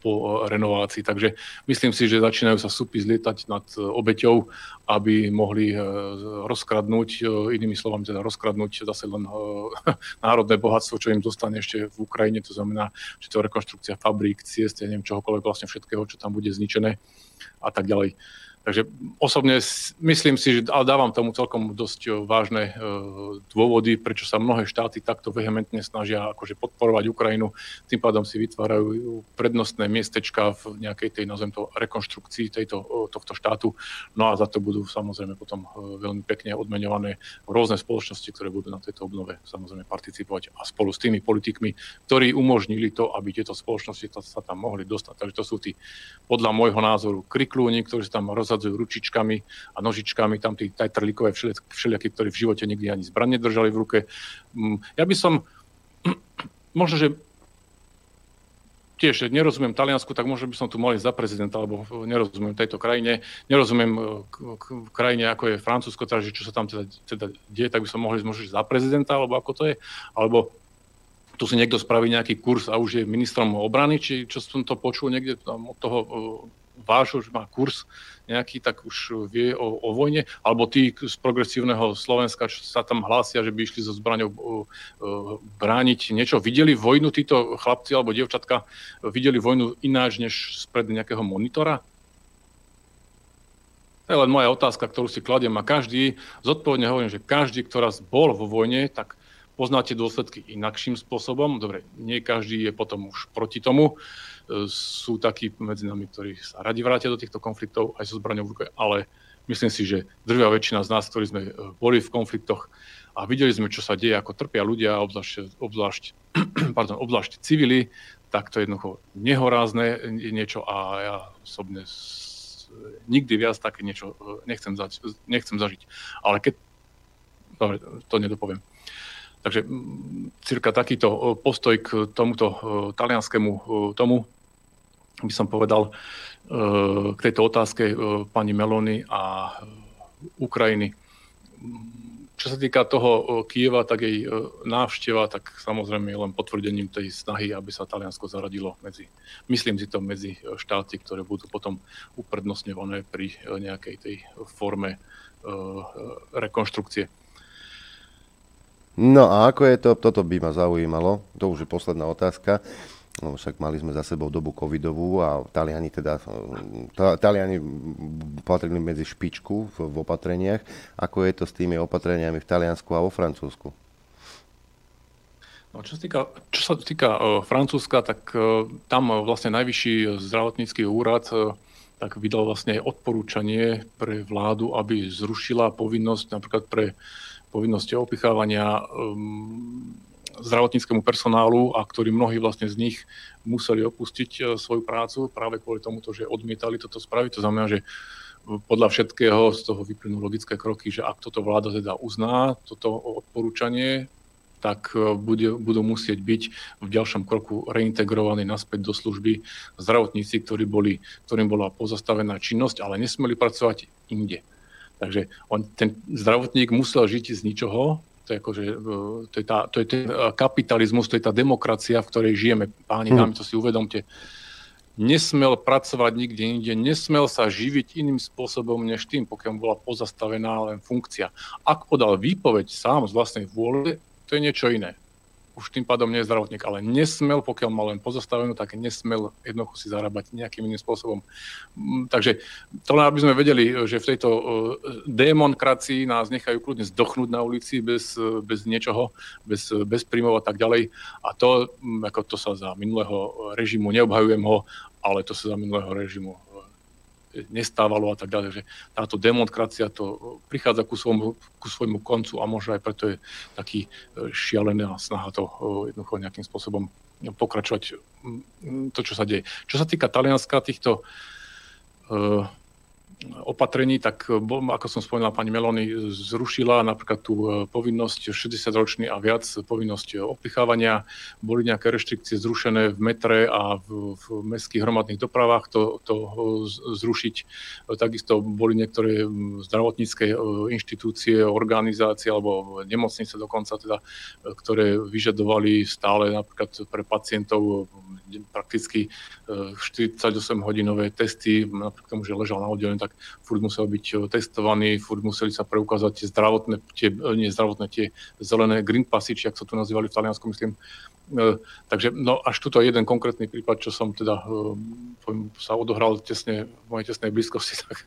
[SPEAKER 16] po renovácii. Takže myslím si, že začínajú sa súpy zlietať nad e, obeťou, aby mohli e, rozkradnúť, inými slovami teda rozkradnúť zase len národné bohatstvo, čo im zostane ešte v Ukrajine, to znamená, že to rekonštrukcia fabrík, ciest, ja neviem čohokoľvek, vlastne všetkého, čo tam bude zničené a tak ďalej. Takže osobne myslím si, že ale dávam tomu celkom dosť e, vážne e, dôvody, prečo sa mnohé štáty takto vehementne snažia akože podporovať Ukrajinu. Tým pádom si vytvárajú prednostné miestečka v nejakej tej, nazvem to, rekonštrukcii tejto, e, tohto štátu. No a za to budú samozrejme potom veľmi pekne odmeňované rôzne spoločnosti, ktoré budú na tejto obnove samozrejme participovať a spolu s tými politikmi, ktorí umožnili to, aby tieto spoločnosti sa tam mohli dostať. Takže to sú tí, podľa môjho názoru, kriklúni, ktorí sa tam rozhodujú obsadzujú ručičkami a nožičkami, tam tí tajtrlíkové všelijakí, ktorí v živote nikdy ani zbraň nedržali v ruke. Mm, ja by som, možno, že tiež nerozumiem Taliansku, tak možno by som tu mohol za prezidenta, alebo nerozumiem tejto krajine, nerozumiem e, krajine, ako je Francúzsko, teda, že čo sa tam teda, teda deje, tak by som mohol ísť možno za prezidenta, alebo ako to je, alebo tu si niekto spraví nejaký kurz a už je ministrom obrany, či čo som to počul niekde tam od toho vášho, že má kurz nejaký, tak už vie o, o vojne, alebo tí z progresívneho Slovenska, čo sa tam hlásia, že by išli so zbraňou brániť niečo. Videli vojnu títo chlapci alebo dievčatka, videli vojnu ináč než spred nejakého monitora? To je len moja otázka, ktorú si kladiem a každý, zodpovedne hovorím, že každý, kto raz bol vo vojne, tak poznáte dôsledky inakším spôsobom. Dobre, nie každý je potom už proti tomu. E, sú takí medzi nami, ktorí sa radi vrátia do týchto konfliktov aj so zbraňou v ruke, ale myslím si, že drvia väčšina z nás, ktorí sme e, boli v konfliktoch a videli sme, čo sa deje, ako trpia ľudia, obzvlášť, obzvlášť, pardon, obzvlášť civili, tak to je jednoducho nehorázne niečo a ja osobne nikdy viac také niečo e, nechcem, zač- nechcem zažiť. Ale keď... Dobre, to nedopoviem. Takže cirka takýto e, postoj k tomuto e, talianskému tomu by som povedal k tejto otázke pani Melony a Ukrajiny. Čo sa týka toho Kieva, tak jej návšteva, tak samozrejme je len potvrdením tej snahy, aby sa Taliansko zaradilo medzi, myslím si to, medzi štáty, ktoré budú potom uprednostňované pri nejakej tej forme rekonštrukcie.
[SPEAKER 2] No a ako je to, toto by ma zaujímalo, to už je posledná otázka. No, však mali sme za sebou dobu covidovú a Taliani teda, Taliani patrili medzi špičku v, v opatreniach. Ako je to s tými opatreniami v Taliansku a vo Francúzsku?
[SPEAKER 16] No, čo, sa týka, čo sa týka uh, Francúzska, tak uh, tam uh, vlastne najvyšší zdravotnícky úrad uh, tak vydal vlastne odporúčanie pre vládu, aby zrušila povinnosť napríklad pre povinnosti opichávania um, zdravotníckému personálu a ktorí mnohí vlastne z nich museli opustiť e, svoju prácu práve kvôli tomuto, že odmietali toto spraviť. To znamená, že podľa všetkého z toho vyplynú logické kroky, že ak toto vláda teda uzná, toto odporúčanie, tak e, bude, budú musieť byť v ďalšom kroku reintegrovaní naspäť do služby zdravotníci, ktorí boli, ktorým bola pozastavená činnosť, ale nesmeli pracovať inde. Takže on, ten zdravotník musel žiť z ničoho, to je, akože, e, to, je tá, to je ten e, kapitalizmus, to je tá demokracia, v ktorej žijeme. Páni, hmm. dámy, to si uvedomte. Nesmel pracovať nikde inde, nesmel sa živiť iným spôsobom než tým, pokiaľ bola pozastavená len funkcia. Ak podal výpoveď sám z vlastnej vôle, to je niečo iné už tým pádom nie je zdravotník, ale nesmel, pokiaľ mal len pozastavenú, tak nesmel jednoducho si zarábať nejakým iným spôsobom. Mm, takže to len aby sme vedeli, že v tejto e, demonkracii nás nechajú kľudne zdochnúť na ulici bez, bez niečoho, bez, bez príjmov a tak ďalej. A to, mm, ako to sa za minulého režimu, neobhajujem ho, ale to sa za minulého režimu nestávalo a tak ďalej. Že táto demokracia to prichádza ku svojmu, ku svojmu koncu a možno aj preto je taký e, šialená snaha to e, jednoducho nejakým spôsobom pokračovať to, čo sa deje. Čo sa týka Talianska, týchto e, opatrení, tak eh, ako som spomínal, pani Meloni zrušila napríklad tú eh, povinnosť 60-ročný a viac, povinnosť opichávania. Boli nejaké reštrikcie zrušené v metre a v, v mestských hromadných dopravách to, to eh, zrušiť. Takisto boli niektoré hm, zdravotnícke inštitúcie, organizácie alebo nemocnice dokonca, teda, ktoré vyžadovali stále napríklad pre pacientov prakticky 48-hodinové testy, napriek tomu, že ležal na oddelení, tak furt musel byť eh, testovaný, furt museli sa preukázať tie zdravotné, tie, eh, nie zdravotné, tie zelené green passy, či ak sa tu nazývali v Taliansku, myslím. Eh, takže no, až tuto jeden konkrétny prípad, čo som teda sa odohral tesne, v mojej tesnej blízkosti, tak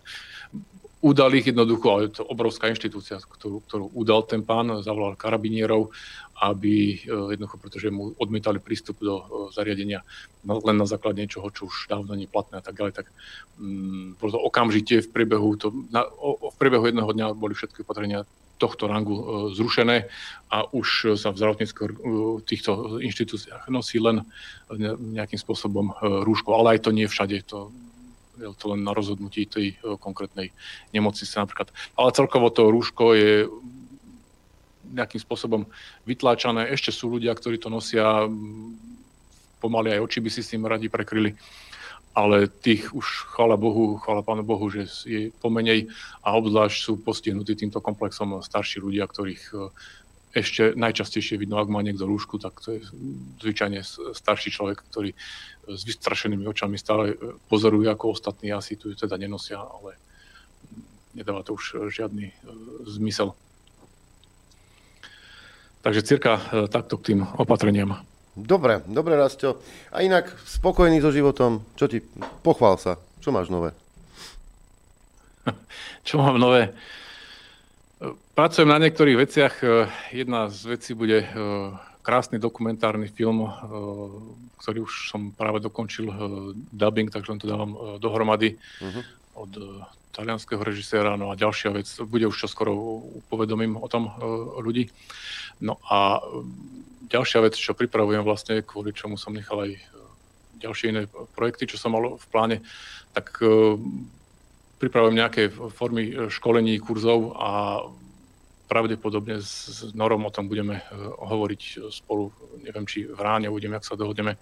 [SPEAKER 16] udal ich jednoducho, ale to obrovská inštitúcia, ktorú, ktorú udal ten pán, zavolal karabinierov, aby jednoducho, pretože mu odmietali prístup do zariadenia len na základe niečoho, čo už dávno nie platné a tak ďalej, tak um, okamžite v priebehu, to, na, o, v priebehu jedného dňa boli všetky opatrenia tohto rangu uh, zrušené a už sa v zdravotníckých týchto inštitúciách nosí len nejakým spôsobom rúško, ale aj to nie všade, to je to len na rozhodnutí tej e, konkrétnej nemocnice napríklad. Ale celkovo to rúško je nejakým spôsobom vytláčané. Ešte sú ľudia, ktorí to nosia, pomaly aj oči by si s tým radi prekryli ale tých už, chvála Bohu, chvála Pánu Bohu, že je pomenej a obzvlášť sú postihnutí týmto komplexom starší ľudia, ktorých e, ešte najčastejšie vidno, ak má niekto rúšku, tak to je zvyčajne starší človek, ktorý s vystrašenými očami stále pozoruje, ako ostatní asi tu teda nenosia, ale nedáva to už žiadny e, zmysel. Takže cirka e, takto k tým opatreniam.
[SPEAKER 2] Dobre, dobre, Rasto. A inak spokojný so životom, čo ti, pochvál sa, čo máš nové?
[SPEAKER 16] čo mám nové? Pracujem na niektorých veciach. Jedna z vecí bude krásny dokumentárny film, ktorý už som práve dokončil dubbing, takže len to dávam dohromady uh-huh. od talianského režiséra. No a ďalšia vec, bude už čoskoro povedomím o tom ľudí. No a ďalšia vec, čo pripravujem vlastne, kvôli čomu som nechal aj ďalšie iné projekty, čo som mal v pláne, tak pripravujem nejaké formy školení, kurzov a pravdepodobne s Norom o tom budeme hovoriť spolu, neviem, či v ráne uvidím, jak sa dohodneme,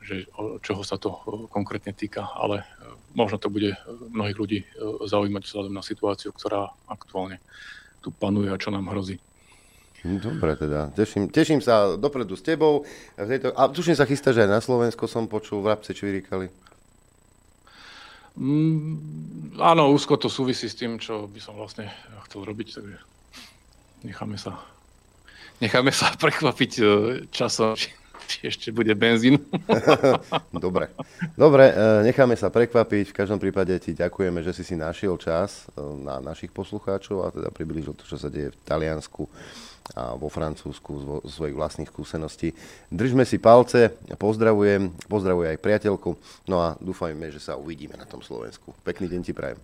[SPEAKER 16] že čoho sa to konkrétne týka, ale možno to bude mnohých ľudí zaujímať vzhľadom na situáciu, ktorá aktuálne tu panuje a čo nám hrozí.
[SPEAKER 2] Dobre teda, teším, teším sa dopredu s tebou. A, tuším sa chystá, že aj na Slovensko som počul, v Rabce čvirikali.
[SPEAKER 16] Mm, áno, úzko to súvisí s tým, čo by som vlastne chcel robiť, takže necháme sa, necháme sa prekvapiť e, časom, či, či ešte bude benzín.
[SPEAKER 2] Dobre, dobre, e, necháme sa prekvapiť. V každom prípade ti ďakujeme, že si si našiel čas e, na našich poslucháčov a teda približil to, čo sa deje v Taliansku a vo Francúzsku zo svojich vlastných skúseností. Držme si palce, pozdravujem, pozdravujem aj priateľku, no a dúfajme, že sa uvidíme na tom Slovensku. Pekný deň ti prajem.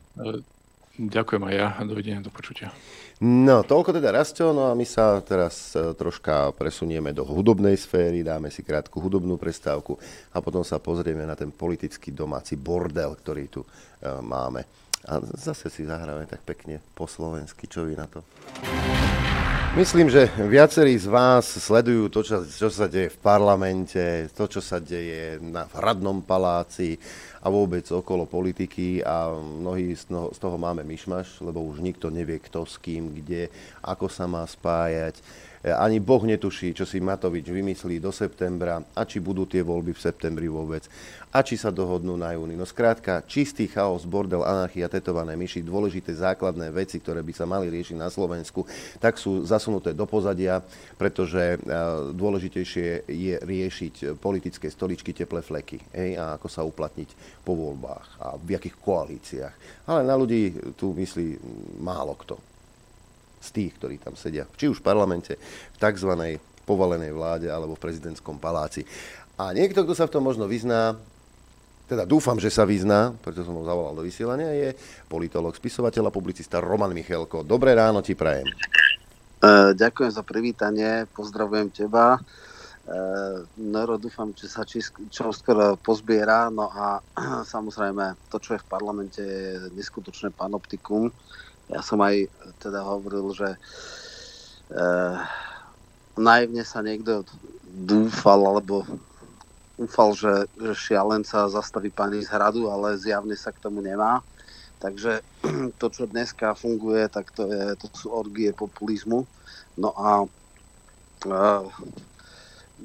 [SPEAKER 16] Ďakujem aj ja, dovidenia, do počutia.
[SPEAKER 2] No, toľko teda Rastio, no a my sa teraz e, troška presunieme do hudobnej sféry, dáme si krátku hudobnú prestávku a potom sa pozrieme na ten politický domáci bordel, ktorý tu e, máme. A zase si zahráme tak pekne po slovensky, čo vy na to? Myslím, že viacerí z vás sledujú to, čo, čo sa deje v parlamente, to, čo sa deje na hradnom paláci a vôbec okolo politiky a mnohí z toho, z toho máme myšmaš, lebo už nikto nevie, kto s kým, kde, ako sa má spájať. Ani Boh netuší, čo si Matovič vymyslí do septembra a či budú tie voľby v septembri vôbec a či sa dohodnú na júni. No skrátka, čistý chaos, bordel, anarchia, tetované myši, dôležité základné veci, ktoré by sa mali riešiť na Slovensku, tak sú zasunuté do pozadia, pretože e, dôležitejšie je riešiť politické stoličky, teplé fleky hej, a ako sa uplatniť po voľbách a v akých koalíciách. Ale na ľudí tu myslí málo kto z tých, ktorí tam sedia, či už v parlamente, v tzv. povalenej vláde alebo v prezidentskom paláci. A niekto, kto sa v tom možno vyzná, teda dúfam, že sa vyzná, preto som ho zavolal do vysielania, je politolog, spisovateľ a publicista Roman Michelko. Dobré ráno ti prajem.
[SPEAKER 17] Uh, ďakujem za privítanie, pozdravujem teba. Uh, Noro, dúfam, že sa čo skoro pozbiera. No a samozrejme, to, čo je v parlamente, je neskutočné panoptikum. Ja som aj teda hovoril, že uh, naivne sa niekto dúfal, alebo Úfal, že, že šialenca zastaví pani z hradu, ale zjavne sa k tomu nemá. Takže to, čo dneska funguje, tak to, je, to sú orgie populizmu. No a uh,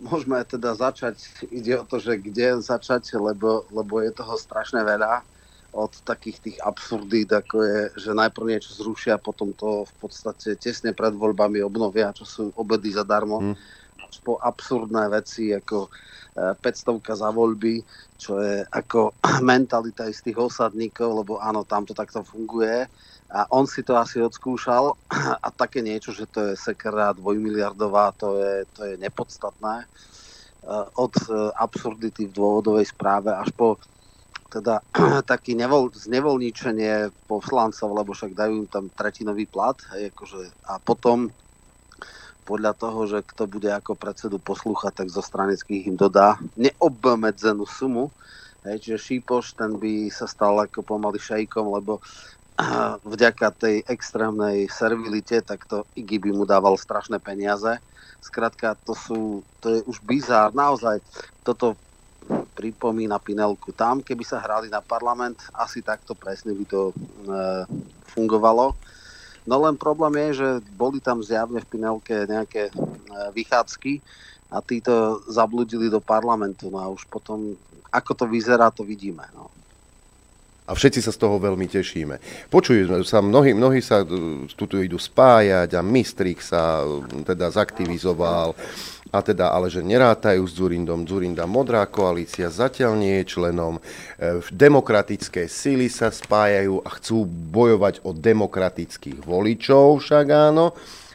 [SPEAKER 17] môžeme teda začať, ide o to, že kde začať, lebo, lebo je toho strašne veľa od takých tých absurdít, ako je, že najprv niečo zrušia, potom to v podstate tesne pred voľbami obnovia, čo sú obedy zadarmo, hmm. až po absurdné veci, ako 500 za voľby, čo je ako mentalita istých osadníkov, lebo áno, tam to takto funguje. A on si to asi odskúšal a také niečo, že to je sekera dvojmiliardová, to je, to je nepodstatné. E, od e, absurdity v dôvodovej správe až po teda taký nevol, znevolničenie poslancov, lebo však dajú im tam tretinový plat. Hej, akože, a potom podľa toho, že kto bude ako predsedu poslúchať, tak zo stranických im dodá neobmedzenú sumu. Hej, čiže Šípoš, ten by sa stal ako pomaly šejkom, lebo vďaka tej extrémnej servilite, tak to Igi by mu dával strašné peniaze. Skrátka, to, sú, to je už bizár. Naozaj, toto pripomína Pinelku. Tam, keby sa hrali na parlament, asi takto presne by to e, fungovalo. No len problém je, že boli tam zjavne v Pinelke nejaké e, vychádzky a títo zabludili do parlamentu. No a už potom, ako to vyzerá, to vidíme. No.
[SPEAKER 2] A všetci sa z toho veľmi tešíme. Počujú sa, mnohí, mnohí sa tu idú spájať a Mistrik sa teda zaktivizoval a teda ale že nerátajú s Zurindom. Zurinda modrá koalícia zatiaľ nie je členom. E, demokratické sily sa spájajú a chcú bojovať o demokratických voličov, však áno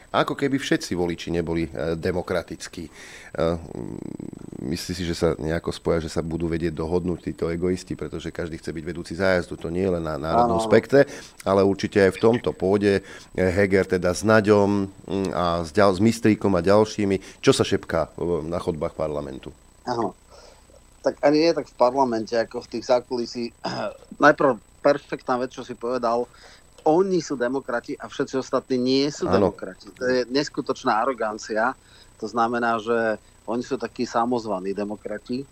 [SPEAKER 2] ako keby všetci voliči neboli e, demokratickí. E, myslí si, že sa nejako spoja, že sa budú vedieť dohodnúť títo egoisti, pretože každý chce byť vedúci zájazdu. To nie je len na národnom spektre, ale určite aj v tomto pôde Heger teda s Naďom mm, a s, ďal, s Mistríkom a ďalšími. Čo sa šepká na chodbách parlamentu?
[SPEAKER 17] Áno. Tak ani nie tak v parlamente, ako v tých zákulisí. Najprv perfektná vec, čo si povedal, oni sú demokrati a všetci ostatní nie sú ano. demokrati. To je neskutočná arogancia. To znamená, že oni sú takí samozvaní demokrati. E,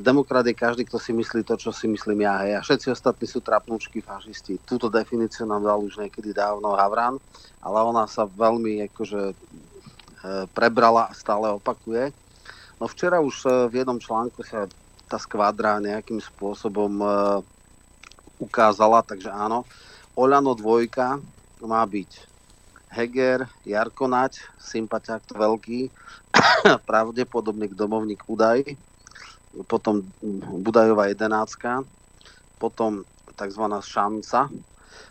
[SPEAKER 17] demokrat je každý, kto si myslí to, čo si myslím ja. Hej. A všetci ostatní sú trapnúčky fašisti. Túto definíciu nám dal už niekedy dávno Havran, ale ona sa veľmi akože, e, prebrala a stále opakuje. No včera už e, v jednom článku sa tá skvadra nejakým spôsobom ukázala, takže áno, Oľano dvojka má byť Heger, Jarko Nať, sympatiák veľký, pravdepodobne domovník Budaj, potom Budajová jedenáctka, potom tzv. šanca,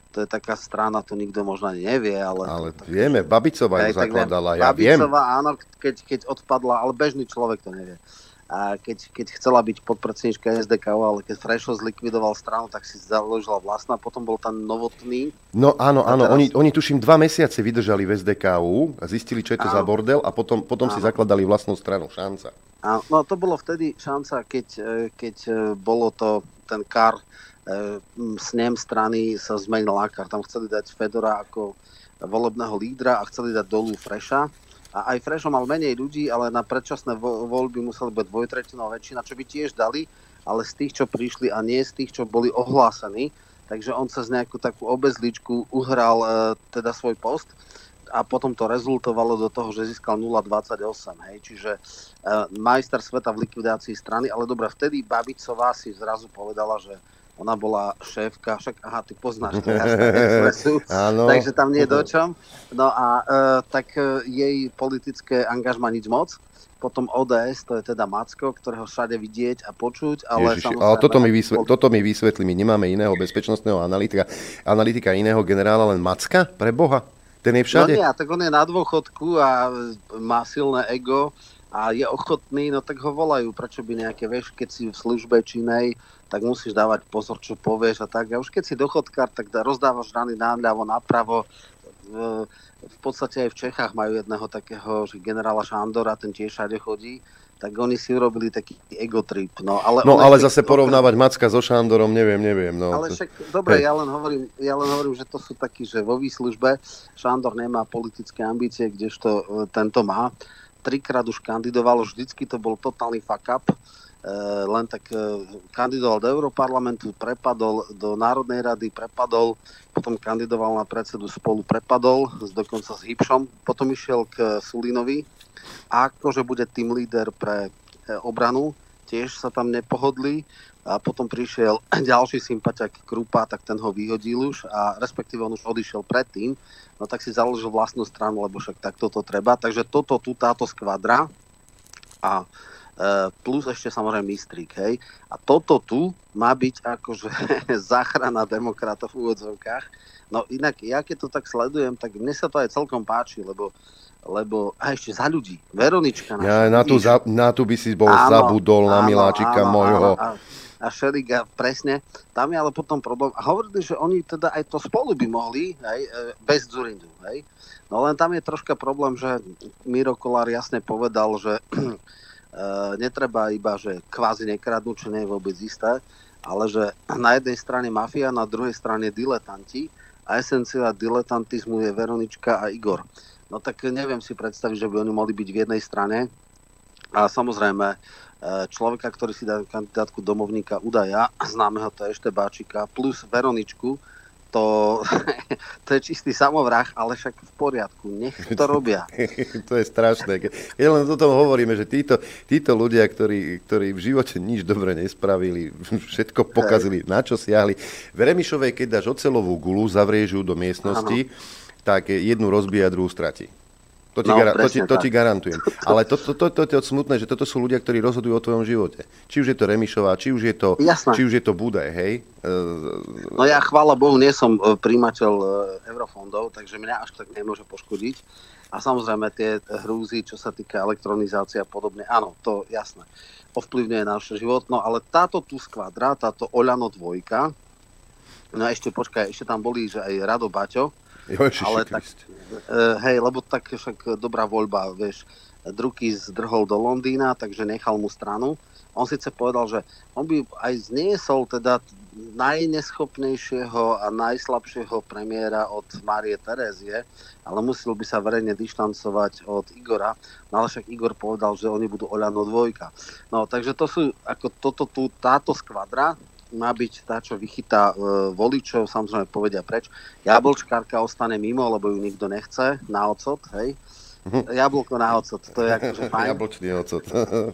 [SPEAKER 17] to je taká strana, to nikto možno nevie, ale...
[SPEAKER 2] Ale vieme, Babicová ju zakladala, ja
[SPEAKER 17] Babicová, viem. Babicová, áno, keď, keď odpadla, ale bežný človek to nevie a keď, keď chcela byť podpredsednička SDK, ale keď Frešo zlikvidoval stranu, tak si založila vlastná, potom bol tam novotný.
[SPEAKER 2] No áno, áno, teraz... oni, oni tuším dva mesiace vydržali v SDKU a zistili, čo je to áno. za bordel a potom, potom si zakladali vlastnú stranu, šanca.
[SPEAKER 17] Áno, no to bolo vtedy šanca, keď, e, keď e, bolo to ten kar, e, snem strany sa zmenil Akar. Tam chceli dať Fedora ako volebného lídra a chceli dať dolu Freša a aj Frešo mal menej ľudí, ale na predčasné voľby museli byť dvojtretinová väčšina, čo by tiež dali, ale z tých, čo prišli a nie z tých, čo boli ohlásení. Takže on sa z nejakú takú obezličku uhral e, teda svoj post a potom to rezultovalo do toho, že získal 0,28. Hej. Čiže e, majster sveta v likvidácii strany, ale dobre, vtedy Babicová si zrazu povedala, že ona bola šéfka, však aha, ty poznáš to Expressu, takže tam nie je do čom. No a e, tak e, jej politické angažma nič moc. Potom ODS, to je teda Macko, ktorého všade vidieť a počuť. Ale,
[SPEAKER 2] Ježiši, ale toto, mi vysvetli, toto mi vysvetlí, my nemáme iného bezpečnostného analytika, analytika iného generála, len Macka, pre Boha. Ten je všade.
[SPEAKER 17] No nie, tak on je na dôchodku a má silné ego a je ochotný, no tak ho volajú, prečo by nejaké, vieš, keď si v službe činej, tak musíš dávať pozor, čo povieš a tak. A už keď si dochodkár, tak rozdávaš rany náľavo, napravo. V podstate aj v Čechách majú jedného takého, že generála Šandora, ten tiež všade chodí tak oni si urobili taký egotrip. No ale,
[SPEAKER 2] no, ale zase porovnávať Macka so Šandorom, neviem, neviem. No.
[SPEAKER 17] Ale však, dobre, ja len, hovorím, ja len hovorím, že to sú takí, že vo výslužbe Šandor nemá politické ambície, kdežto e, tento má trikrát už kandidoval, vždycky to bol totálny fuck up. E, len tak e, kandidoval do Európarlamentu, prepadol do Národnej rady, prepadol, potom kandidoval na predsedu spolu, prepadol, dokonca s Hipšom, potom išiel k Sulinovi a akože bude tým líder pre obranu, tiež sa tam nepohodli. A potom prišiel ďalší sympatiak Krupa, tak ten ho vyhodil už a respektíve on už odišiel predtým, no tak si založil vlastnú stranu, lebo však takto to treba. Takže toto tu, táto skvadra. A plus ešte samozrejme Mistrík, hej. A toto tu má byť akože záchrana demokratov v úvodzovkách. No inak, ja keď to tak sledujem, tak mne sa to aj celkom páči, lebo lebo a ešte za ľudí. Veronička.
[SPEAKER 2] Ja, na, tú, za, na tú by si bol áno, zabudol, áno, na miláčika áno, môjho. Áno, áno
[SPEAKER 17] a Šeliga, presne. Tam je ale potom problém. A hovorili, že oni teda aj to spolu by mohli, hej, e, bez Zurindu. Hej. No len tam je troška problém, že Miro Kolár jasne povedal, že netreba iba, že kvázi nekradnú, čo nie je vôbec isté, ale že na jednej strane mafia, na druhej strane diletanti a esencia diletantizmu je Veronička a Igor. No tak neviem si predstaviť, že by oni mohli byť v jednej strane. A samozrejme, E, človeka, ktorý si dá kandidátku domovníka Udaja, známeho to ešte Báčika, plus Veroničku, to, to je čistý samovrah, ale však v poriadku, nech to robia.
[SPEAKER 2] to je strašné. Keď len o tom hovoríme, že títo, títo ľudia, ktorí, ktorí v živote nič dobre nespravili, všetko pokazili, Hej. na čo siahli. V Remišovej, keď dáš ocelovú gulu, zavrieš ju do miestnosti, ano. tak jednu rozbíja, druhú stratí. To ti, no, gara- to, ti, to ti garantujem. Ale to, to, to, to, to je smutné, že toto sú ľudia, ktorí rozhodujú o tvojom živote. Či už je to Remišová, či už je to, či už je to Budaj, hej?
[SPEAKER 17] No ja chvála Bohu nie som e, príjimateľ e, eurofondov, takže mňa až tak nemôže poškodiť. A samozrejme tie hrúzy, čo sa týka elektronizácie a podobne, áno, to jasné. Ovplyvňuje náš život, no ale táto tu skvadra, táto Oľano dvojka, no a ešte počkaj, ešte tam boli, že aj Rado Baťo,
[SPEAKER 2] Jožiši ale tak,
[SPEAKER 17] hej, lebo tak však dobrá voľba, vieš, Druky zdrhol do Londýna, takže nechal mu stranu. On síce povedal, že on by aj zniesol teda najneschopnejšieho a najslabšieho premiéra od Márie Terézie, ale musel by sa verejne dištancovať od Igora. No ale však Igor povedal, že oni budú Oľano dvojka. No takže to sú, ako toto tu, táto skvadra, má byť tá, čo vychytá e, voličov, samozrejme povedia preč. Jablčkárka ostane mimo, lebo ju nikto nechce na ocot, hej. Mhm. Jablko na ocot, to je akože fajn.
[SPEAKER 2] Jablčný ocot.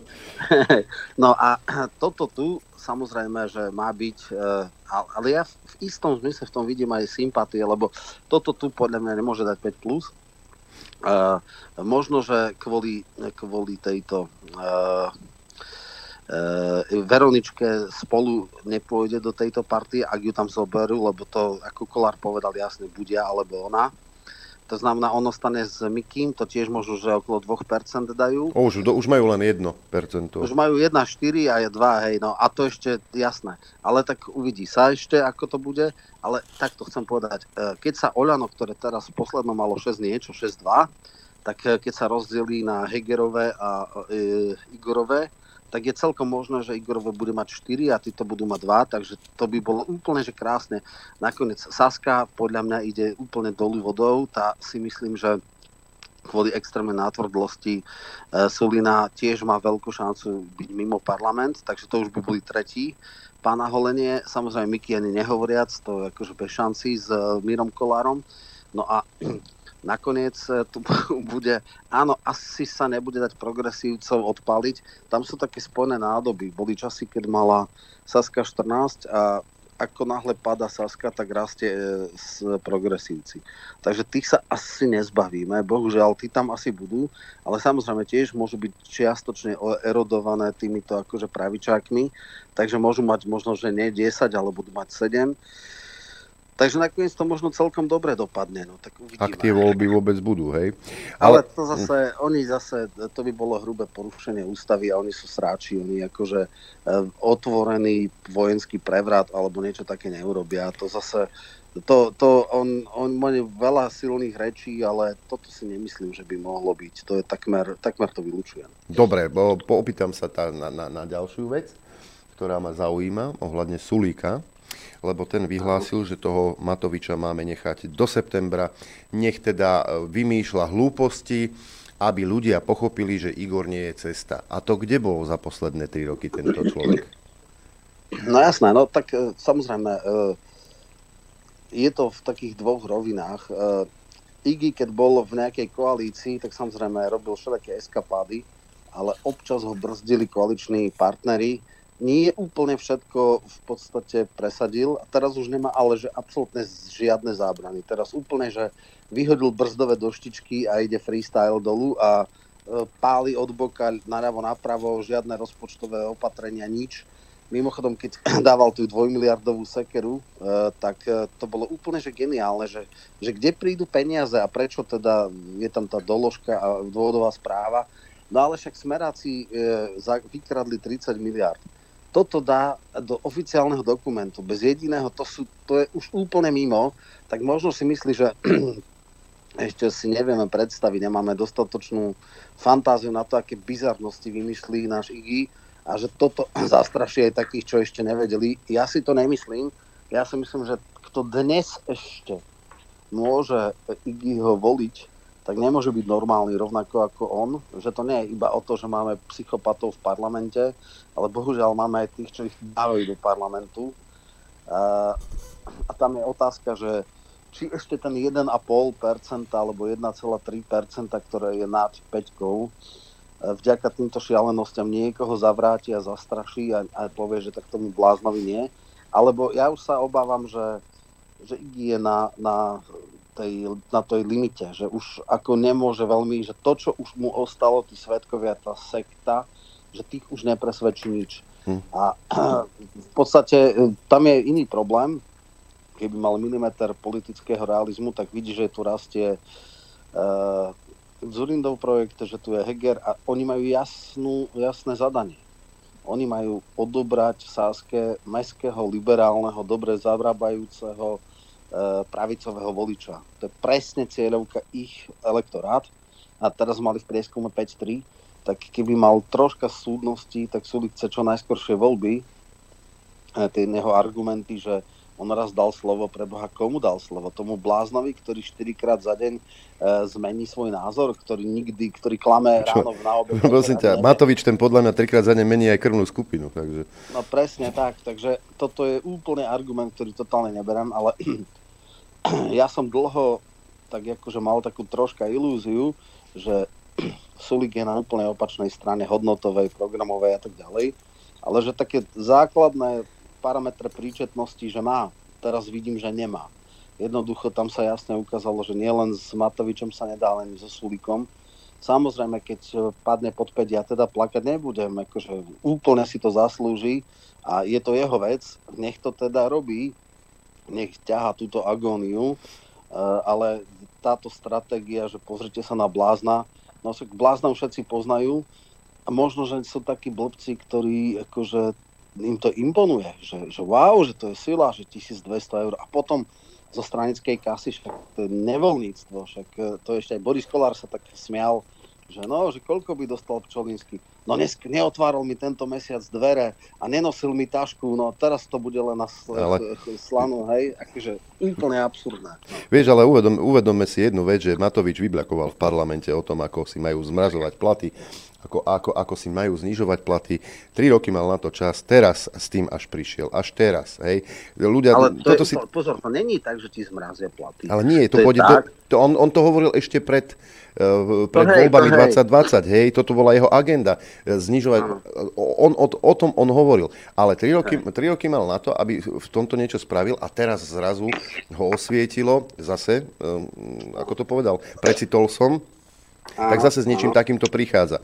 [SPEAKER 17] no a toto tu, samozrejme, že má byť, e, ale ja v istom zmysle v tom vidím aj sympatie, lebo toto tu podľa mňa nemôže dať 5+. Plus. Uh, možno, že kvôli, kvôli tejto E, Veroničke spolu nepôjde do tejto partie, ak ju tam zoberú, lebo to, ako Kolár povedal jasne, budia alebo ona. To znamená, ono stane s Mikým, to tiež možno, že okolo 2% dajú.
[SPEAKER 2] O, už, do, už majú len 1%.
[SPEAKER 17] Už majú 1, 4 a je 2, hej, no a to ešte jasné. Ale tak uvidí sa ešte, ako to bude. Ale takto chcem povedať, e, keď sa Oľano, ktoré teraz posledno malo 6 niečo, 6-2, tak e, keď sa rozdelí na Hegerové a e, Igorové, tak je celkom možné, že Igorové bude mať 4 a títo budú mať 2, takže to by bolo úplne že krásne. Nakoniec Saska podľa mňa ide úplne dolu vodou, tá si myslím, že kvôli extrémnej nátvrdlosti e, Sulina tiež má veľkú šancu byť mimo parlament, takže to už by boli tretí. Pána Holenie, samozrejme Miky ani nehovoriac, to je akože bez šanci s e, Mírom Kolárom. No a nakoniec e, tu bude, áno, asi sa nebude dať progresívcov odpaliť. Tam sú také spojené nádoby. Boli časy, keď mala Saska 14 a ako náhle pada Saska, tak rastie s e, progresívci. Takže tých sa asi nezbavíme. Bohužiaľ, tí tam asi budú, ale samozrejme tiež môžu byť čiastočne erodované týmito akože pravičákmi, takže môžu mať možno, že nie 10, ale budú mať 7. Takže nakoniec to možno celkom dobre dopadne. No, tak uvidíme.
[SPEAKER 2] Ak tie voľby vôbec budú, hej?
[SPEAKER 17] Ale, Ale to zase, oni zase, to by bolo hrubé porušenie ústavy a oni sú sráči, oni akože e, otvorený vojenský prevrat alebo niečo také neurobia. To zase, to, to on, on má veľa silných rečí, ale toto si nemyslím, že by mohlo byť. To je takmer, takmer to vylúčujem.
[SPEAKER 2] Dobre, bo, poopýtam sa tá, na, na, na ďalšiu vec, ktorá ma zaujíma ohľadne Sulíka lebo ten vyhlásil, že toho Matoviča máme nechať do septembra. Nech teda e, vymýšľa hlúposti, aby ľudia pochopili, že Igor nie je cesta. A to kde bol za posledné tri roky tento človek?
[SPEAKER 17] No jasné, no tak e, samozrejme, e, je to v takých dvoch rovinách. Igi, keď bol v nejakej koalícii, tak samozrejme robil všelijaké eskapády, ale občas ho brzdili koaliční partnery, nie úplne všetko v podstate presadil a teraz už nemá ale že absolútne žiadne zábrany. Teraz úplne, že vyhodil brzdové doštičky a ide freestyle dolu a e, páli od boka naľavo napravo, žiadne rozpočtové opatrenia, nič. Mimochodom, keď dával tú dvojmiliardovú sekeru, e, tak e, to bolo úplne že geniálne, že, že kde prídu peniaze a prečo teda je tam tá doložka a dôvodová správa. No ale však smeráci vykradli 30 miliard toto dá do oficiálneho dokumentu bez jediného, to, sú, to je už úplne mimo, tak možno si myslí, že ešte si nevieme predstaviť, nemáme dostatočnú fantáziu na to, aké bizarnosti vymyslí náš IGI a že toto zastraší aj takých, čo ešte nevedeli. Ja si to nemyslím. Ja si myslím, že kto dnes ešte môže IGI ho voliť, tak nemôže byť normálny rovnako ako on, že to nie je iba o to, že máme psychopatov v parlamente, ale bohužiaľ máme aj tých, čo ich dávajú do parlamentu. A, a tam je otázka, že či ešte ten 1,5% alebo 1,3%, ktoré je nad 5, vďaka týmto šialenostiam niekoho zavráti a zastraší a, a povie, že tak tomu bláznovi nie. Alebo ja už sa obávam, že, že je na, na, tej, na tej limite, že už ako nemôže veľmi, že to, čo už mu ostalo, tí svetkovia, tá sekta, že tých už nepresvedčí nič. Hm. A v podstate tam je iný problém, keby mal milimeter politického realizmu, tak vidí, že tu rastie uh, Zurindov projekt, že tu je Heger a oni majú jasnú, jasné zadanie. Oni majú odobrať Sáske mestského, liberálneho, dobre zavrábajúceho uh, pravicového voliča. To je presne cieľovka ich elektorát. A teraz mali v prieskume 5-3, tak keby mal troška súdnosti, tak Sulik chce čo najskoršie voľby. Tie jeho argumenty, že on raz dal slovo, pre Boha, komu dal slovo? Tomu bláznovi, ktorý 4 krát za deň e, zmení svoj názor, ktorý nikdy, ktorý klame Čo? ráno na obed.
[SPEAKER 2] Prosím ťa, Matovič ten podľa mňa 3 krát za deň mení aj krvnú skupinu. Takže...
[SPEAKER 17] No presne tak, takže toto je úplne argument, ktorý totálne neberem, ale ja som dlho tak akože mal takú troška ilúziu, že Sulik je na úplne opačnej strane hodnotovej, programovej a tak ďalej, ale že také základné parametre príčetnosti, že má. Teraz vidím, že nemá. Jednoducho tam sa jasne ukázalo, že nielen s Matovičom sa nedá, len so Sulikom. Samozrejme, keď padne pod 5, ja teda plakať nebudem, akože úplne si to zaslúži a je to jeho vec, nech to teda robí, nech ťaha túto agóniu, e, ale táto stratégia, že pozrite sa na blázna, no však blázna všetci poznajú a možno, že sú takí blbci, ktorí akože im to imponuje, že, že wow, že to je sila, že 1200 eur a potom zo stranickej kasy, však to je nevoľníctvo, však e, to ešte aj Boris Kolár sa tak smial, že no, že koľko by dostal Pčolinsky. No dnes neotváral mi tento mesiac dvere a nenosil mi tašku, no teraz to bude len na sl- ale... slanu, hej, akože úplne absurdné.
[SPEAKER 2] Vieš, ale uvedom, uvedomme si jednu vec, že Matovič vybľakoval v parlamente o tom, ako si majú zmrazovať platy ako, ako, ako si majú znižovať platy. Tri roky mal na to čas, teraz s tým až prišiel, až teraz. Hej.
[SPEAKER 17] Ľudia, ale to toto je, si... pozor, to není tak, že ti zmrazia platy.
[SPEAKER 2] Ale nie, to, to pôjde, to, to, on, on to hovoril ešte pred, pred to voľbami hej, 2020, hej, toto bola jeho agenda, e, znižovať, on, o, o tom on hovoril, ale tri roky, tri roky mal na to, aby v tomto niečo spravil a teraz zrazu ho osvietilo, zase, um, ako to povedal, precitol som, tak zase s niečím takýmto prichádza. E,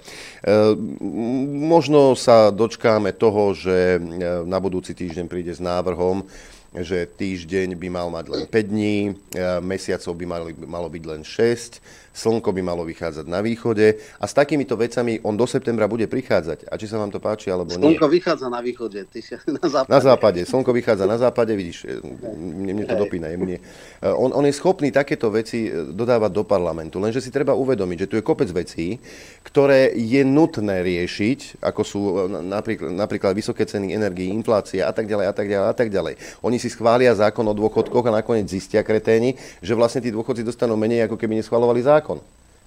[SPEAKER 2] možno sa dočkáme toho, že na budúci týždeň príde s návrhom, že týždeň by mal mať len 5 dní, mesiacov by mali, malo byť len 6, slnko by malo vychádzať na východe a s takýmito vecami on do septembra bude prichádzať. A či sa vám to páči, alebo
[SPEAKER 17] slnko nie. Slnko vychádza na východe, ty si na západe.
[SPEAKER 2] Na západe, slnko vychádza na západe, vidíš, e, mne, mne to dopína. Mne. E, on, on je schopný takéto veci dodávať do parlamentu, lenže si treba uvedomiť, že tu je kopec vecí, ktoré je nutné riešiť, ako sú napríklad, napríklad vysoké ceny energii, inflácia a tak ďalej a tak ďalej a tak ďalej. Oni si schvália zákon o dôchodkoch a nakoniec zistia kreténi, že vlastne tí dôchodci dostanú menej, ako keby neschvalovali zákon.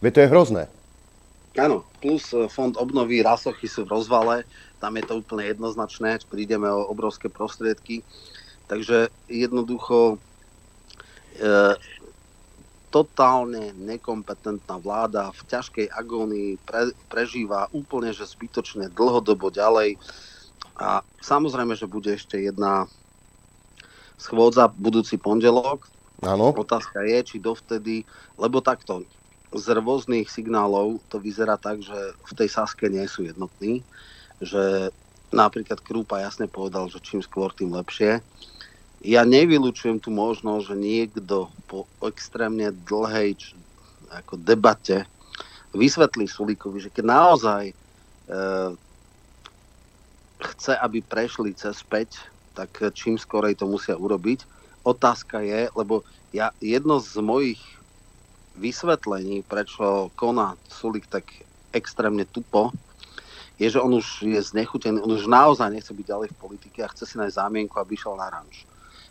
[SPEAKER 2] Veď to je hrozné.
[SPEAKER 17] Áno, plus e, fond obnovy rasochy sú v rozvale, tam je to úplne jednoznačné, prídeme o obrovské prostriedky. Takže jednoducho e, totálne nekompetentná vláda v ťažkej agónii pre, prežíva úplne že zbytočne dlhodobo ďalej. A samozrejme, že bude ešte jedna schôdza budúci pondelok.
[SPEAKER 2] Áno.
[SPEAKER 17] Otázka je, či dovtedy, lebo takto, z rôznych signálov to vyzerá tak, že v tej Saske nie sú jednotní, že napríklad Krúpa jasne povedal, že čím skôr, tým lepšie. Ja nevylučujem tu možnosť, že niekto po extrémne dlhej č- ako debate vysvetlí Sulíkovi, že keď naozaj e, chce, aby prešli cez 5 tak čím skorej to musia urobiť. Otázka je, lebo ja jedno z mojich vysvetlení, prečo koná Sulik tak extrémne tupo, je, že on už je znechutený, on už naozaj nechce byť ďalej v politike a chce si nájsť zámienku, aby išiel na ranč.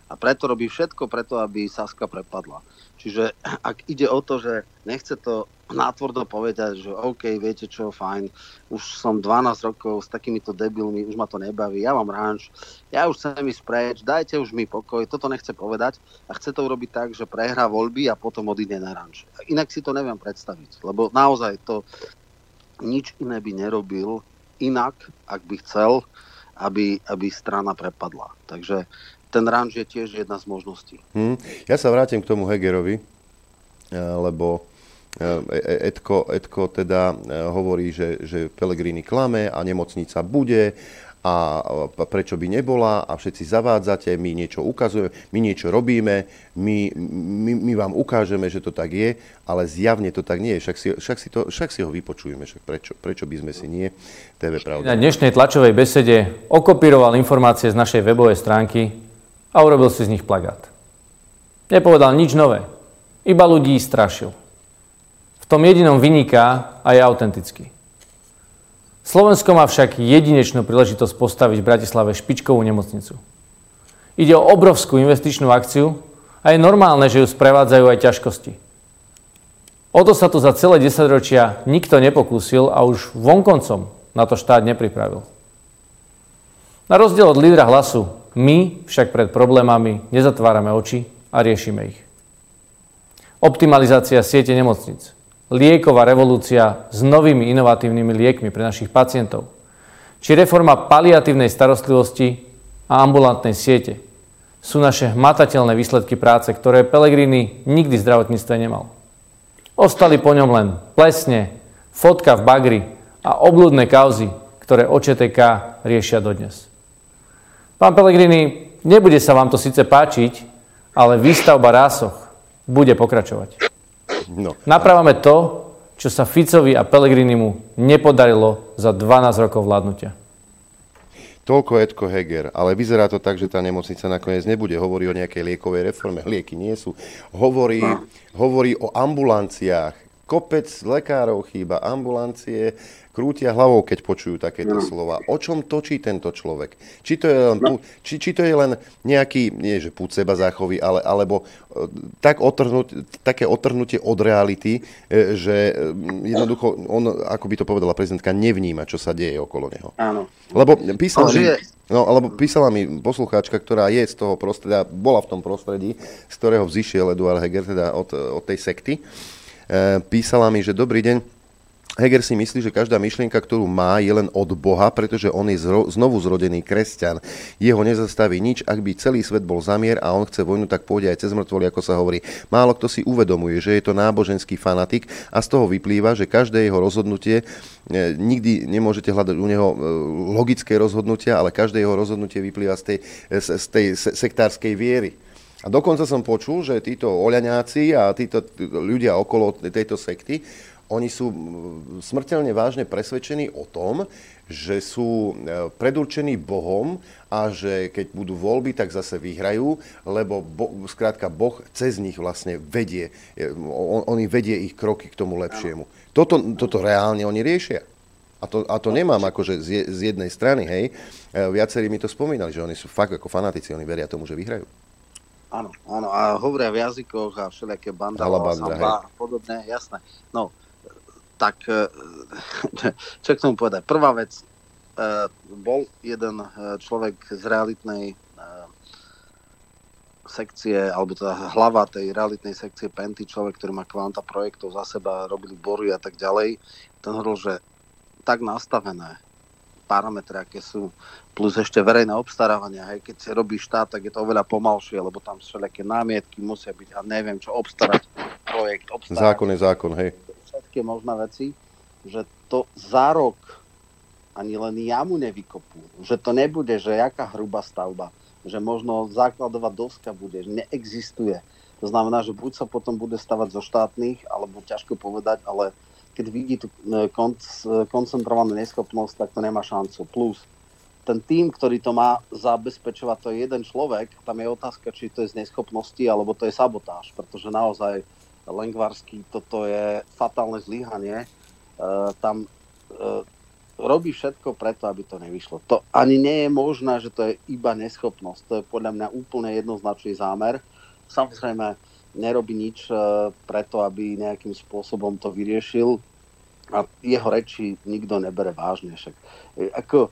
[SPEAKER 17] A preto robí všetko preto, aby Saska prepadla. Čiže ak ide o to, že nechce to nátvrdo povedať, že OK, viete čo, fajn, už som 12 rokov s takýmito debilmi, už ma to nebaví, ja mám ranč, ja už chcem ísť preč, dajte už mi pokoj, toto nechce povedať a chce to urobiť tak, že prehrá voľby a potom odíde na ranč. Inak si to neviem predstaviť, lebo naozaj to nič iné by nerobil inak, ak by chcel, aby, aby strana prepadla. Takže ten ranč je tiež jedna z možností.
[SPEAKER 2] Hmm. Ja sa vrátim k tomu Hegerovi, eh, lebo Edko, Edko teda hovorí, že, že Pelegrini klame a nemocnica bude a prečo by nebola a všetci zavádzate, my niečo ukazujeme, my niečo robíme, my, my, my vám ukážeme, že to tak je, ale zjavne to tak nie je. Však si, však si, to, však si ho vypočujeme, však prečo, prečo by sme si nie TV Pravda.
[SPEAKER 18] Na dnešnej tlačovej besede okopíroval informácie z našej webovej stránky a urobil si z nich plagát. Nepovedal nič nové, iba ľudí strašil tom jedinom vyniká a je autentický. Slovensko má však jedinečnú príležitosť postaviť v Bratislave špičkovú nemocnicu. Ide o obrovskú investičnú akciu a je normálne, že ju sprevádzajú aj ťažkosti. O to sa tu za celé 10 ročia nikto nepokúsil a už vonkoncom na to štát nepripravil. Na rozdiel od lídra hlasu, my však pred problémami nezatvárame oči a riešime ich. Optimalizácia siete nemocnic, lieková revolúcia s novými inovatívnymi liekmi pre našich pacientov, či reforma paliatívnej starostlivosti a ambulantnej siete sú naše hmatateľné výsledky práce, ktoré Pelegrini nikdy v zdravotníctve nemal. Ostali po ňom len plesne, fotka v bagri a oblúdne kauzy, ktoré OČTK riešia dodnes. Pán Pelegrini, nebude sa vám to síce páčiť, ale výstavba rásoch bude pokračovať. No. Napravame to, čo sa Ficovi a Pelegrinimu nepodarilo za 12 rokov vládnutia.
[SPEAKER 2] Toľko Edko Heger, ale vyzerá to tak, že tá nemocnica nakoniec nebude. Hovorí o nejakej liekovej reforme, lieky nie sú. Hovorí, hovorí o ambulanciách. Kopec lekárov chýba, ambulancie, krútia hlavou, keď počujú takéto no. slova. O čom točí tento človek? Či to je len, no. či, či to je len nejaký, nie že púd seba záchovy, ale, alebo e, tak otrhnúť, také otrhnutie od reality, e, že e, jednoducho on, ako by to povedala prezidentka, nevníma, čo sa deje okolo neho.
[SPEAKER 17] Áno.
[SPEAKER 2] Lebo písala mi, no, alebo písala mi poslucháčka, ktorá je z toho prostredia, bola v tom prostredí, z ktorého vzýšiel Eduard Heger, teda od, od tej sekty, písala mi, že dobrý deň, Heger si myslí, že každá myšlienka, ktorú má, je len od Boha, pretože on je zro, znovu zrodený kresťan. Jeho nezastaví nič, ak by celý svet bol zamier a on chce vojnu, tak pôjde aj cez mŕtvoly, ako sa hovorí. Málo kto si uvedomuje, že je to náboženský fanatik a z toho vyplýva, že každé jeho rozhodnutie, e, nikdy nemôžete hľadať u neho e, logické rozhodnutia, ale každé jeho rozhodnutie vyplýva z tej, z, z tej sektárskej viery. A dokonca som počul, že títo oľaňáci a títo ľudia okolo tejto sekty oni sú smrteľne vážne presvedčení o tom, že sú e, predurčení Bohom a že keď budú voľby, tak zase vyhrajú, lebo bo, skrátka Boh cez nich vlastne vedie, e, on, on vedie ich kroky k tomu lepšiemu. Toto, toto reálne oni riešia. A to, a to nemám akože z, z jednej strany, hej. E, viacerí mi to spomínali, že oni sú fakt ako fanatici, oni veria tomu, že vyhrajú.
[SPEAKER 17] Áno, áno, a hovoria v jazykoch a všelijaké samba a podobné, jasné. No, tak e, čo k tomu povedať? Prvá vec, e, bol jeden e, človek z realitnej sekcie, alebo teda hlava tej realitnej sekcie Penty, človek, ktorý má kvanta projektov za seba, robili bory a tak ďalej, ten hovoril, že tak nastavené parametre, aké sú, plus ešte verejné obstarávania, hej, keď si robí štát, tak je to oveľa pomalšie, lebo tam všelijaké námietky musia byť a neviem čo, obstarať projekt, obstarať.
[SPEAKER 2] Zákon je zákon, hej
[SPEAKER 17] všetky možné veci, že to za rok ani len jamu nevykopú. Že to nebude, že jaká hrubá stavba. Že možno základová doska bude, že neexistuje. To znamená, že buď sa potom bude stavať zo štátnych, alebo ťažko povedať, ale keď vidí tú e, koncentrovanú neschopnosť, tak to nemá šancu. Plus, ten tým, ktorý to má zabezpečovať, to je jeden človek, tam je otázka, či to je z neschopnosti, alebo to je sabotáž, pretože naozaj Lengvarsky, toto je fatálne zlyhanie. E, tam e, robí všetko preto, aby to nevyšlo. To ani nie je možné, že to je iba neschopnosť. To je podľa mňa úplne jednoznačný zámer. Samozrejme, nerobí nič preto, aby nejakým spôsobom to vyriešil a jeho reči nikto nebere vážne. Však, ako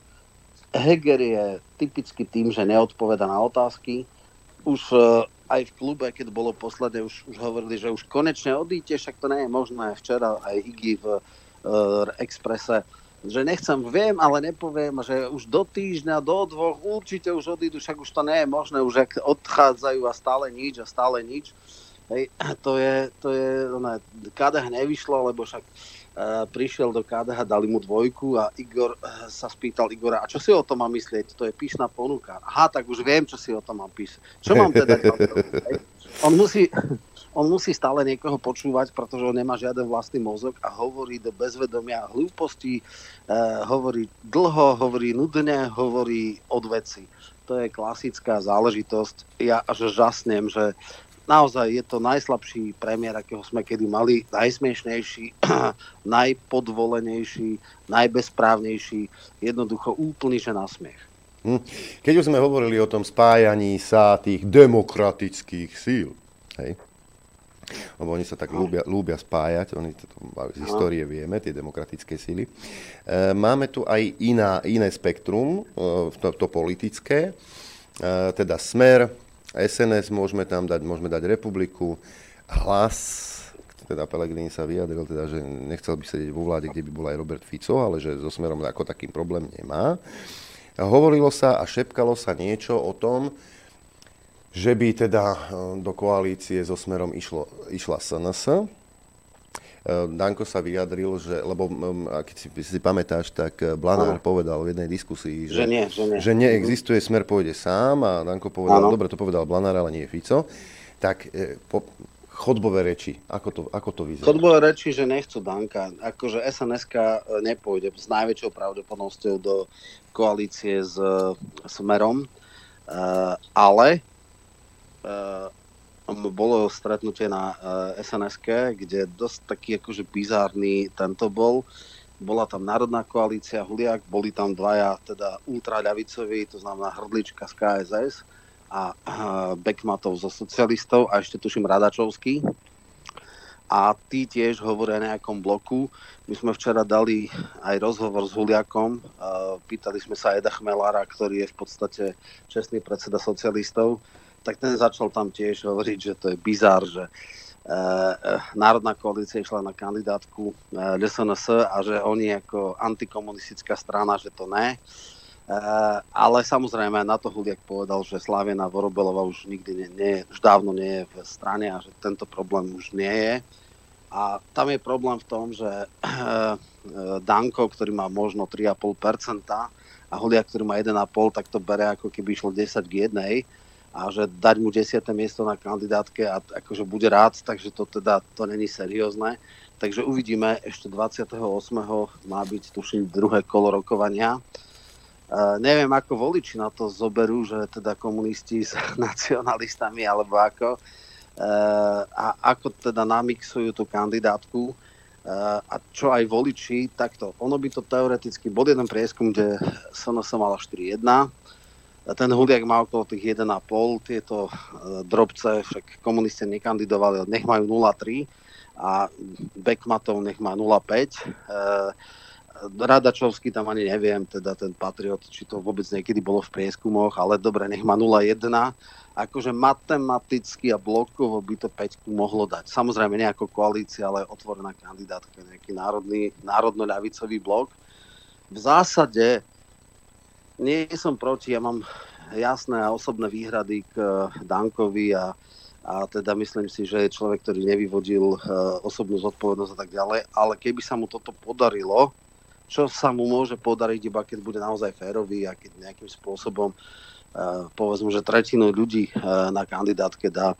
[SPEAKER 17] Heger je typicky tým, že neodpoveda na otázky. Už aj v klube, keď bolo posledne, už, už hovorili, že už konečne odíte, však to nie je možné. Včera aj Iggy v uh, Exprese že nechcem, viem, ale nepoviem, že už do týždňa, do dvoch určite už odídu, však už to nie je možné, už ak odchádzajú a stále nič a stále nič. Hej, to je, to je, ono, KDH nevyšlo, lebo však prišiel do KDH, dali mu dvojku a Igor uh, sa spýtal Igora, a čo si o tom mám myslieť? To je píšna ponuka. Aha, tak už viem, čo si o tom mám písať. Čo mám teda? On musí, on musí stále niekoho počúvať, pretože on nemá žiaden vlastný mozog a hovorí do bezvedomia hlúposti, uh, hovorí dlho, hovorí nudne, hovorí od veci. To je klasická záležitosť. Ja až žasnem, že naozaj je to najslabší premiér, akého sme kedy mali, najsmiešnejší, najpodvolenejší, najbezprávnejší, jednoducho úplný že nasmiech.
[SPEAKER 2] Hm. Keď už sme hovorili o tom spájaní sa tých demokratických síl, hej, lebo oni sa tak ľúbia, ľúbia spájať, oni to z histórie vieme, tie demokratické síly. E, máme tu aj iná, iné spektrum, e, to, to politické, e, teda Smer, SNS môžeme tam dať, môžeme dať Republiku, Hlas, teda Pelegrini sa vyjadril, teda, že nechcel by sedieť vo vláde, kde by bol aj Robert Fico, ale že so Smerom ako takým problém nemá. Hovorilo sa a šepkalo sa niečo o tom, že by teda eh, do koalície so Smerom išlo, išla SNS. Eh, Danko sa vyjadril, že, lebo keď si, si pamätáš, tak eh, Blanár ano. povedal v jednej diskusii, že,
[SPEAKER 17] že, nie, že, nie.
[SPEAKER 2] že neexistuje, Smer pôjde sám a Danko povedal, ano. dobre, to povedal Blanár, ale nie Fico. Tak po, chodbové reči, ako to, ako to vyzerá?
[SPEAKER 17] Chodbové reči, že nechcú Danka. Akože sns nepôjde s najväčšou pravdepodobnosťou do koalície s Smerom, ale bolo stretnutie na uh, eh, sns kde dosť taký akože bizárny tento bol. Bola tam Národná koalícia Huliak, boli tam dvaja teda ultraľavicoví, to znamená Hrdlička z KSS a uh, Bekmatov zo socialistov a ešte tuším Radačovský. A tí tiež hovoria o nejakom bloku. My sme včera dali aj rozhovor s Huliakom. Uh, pýtali sme sa Eda Chmelára, ktorý je v podstate čestný predseda socialistov tak ten začal tam tiež hovoriť, že to je bizár, že e, e, Národná koalícia išla na kandidátku e, SNS a že oni ako antikomunistická strana, že to ne. ale samozrejme na to Huliak povedal, že Slavena Vorobelova už nikdy nie, nie, už dávno nie je v strane a že tento problém už nie je. A tam je problém v tom, že Danko, ktorý má možno 3,5% a Huliak, ktorý má 1,5%, tak to bere ako keby išlo 10 k 1 a že dať mu 10. miesto na kandidátke a akože bude rád, takže to teda to není seriózne. Takže uvidíme, ešte 28. má byť, tuším, druhé kolo rokovania. Uh, neviem, ako voliči na to zoberú, že teda komunisti s nacionalistami, alebo ako. Uh, a ako teda namixujú tú kandidátku. Uh, a čo aj voliči, takto. Ono by to teoreticky, bol jeden prieskum, kde SNS mala 4-1, ten Huliak má okolo tých 1,5, tieto e, drobce, však komunisti nekandidovali, nech majú 0,3 a Bekmatov nech má 0,5. E, Radačovský tam ani neviem, teda ten Patriot, či to vôbec niekedy bolo v prieskumoch, ale dobre, nech má 0,1. Akože matematicky a blokovo by to 5 mohlo dať. Samozrejme nie ako koalícia, ale otvorená kandidátka, nejaký národný, národno-ľavicový blok. V zásade nie som proti, ja mám jasné a osobné výhrady k eh, Dankovi a, a teda myslím si, že je človek, ktorý nevyvodil uh, osobnú zodpovednosť a tak ďalej, ale keby sa mu toto podarilo, čo sa mu môže podariť iba keď bude naozaj férový a keď nejakým spôsobom uh, povedzme, že tretinu ľudí uh, na kandidátke dá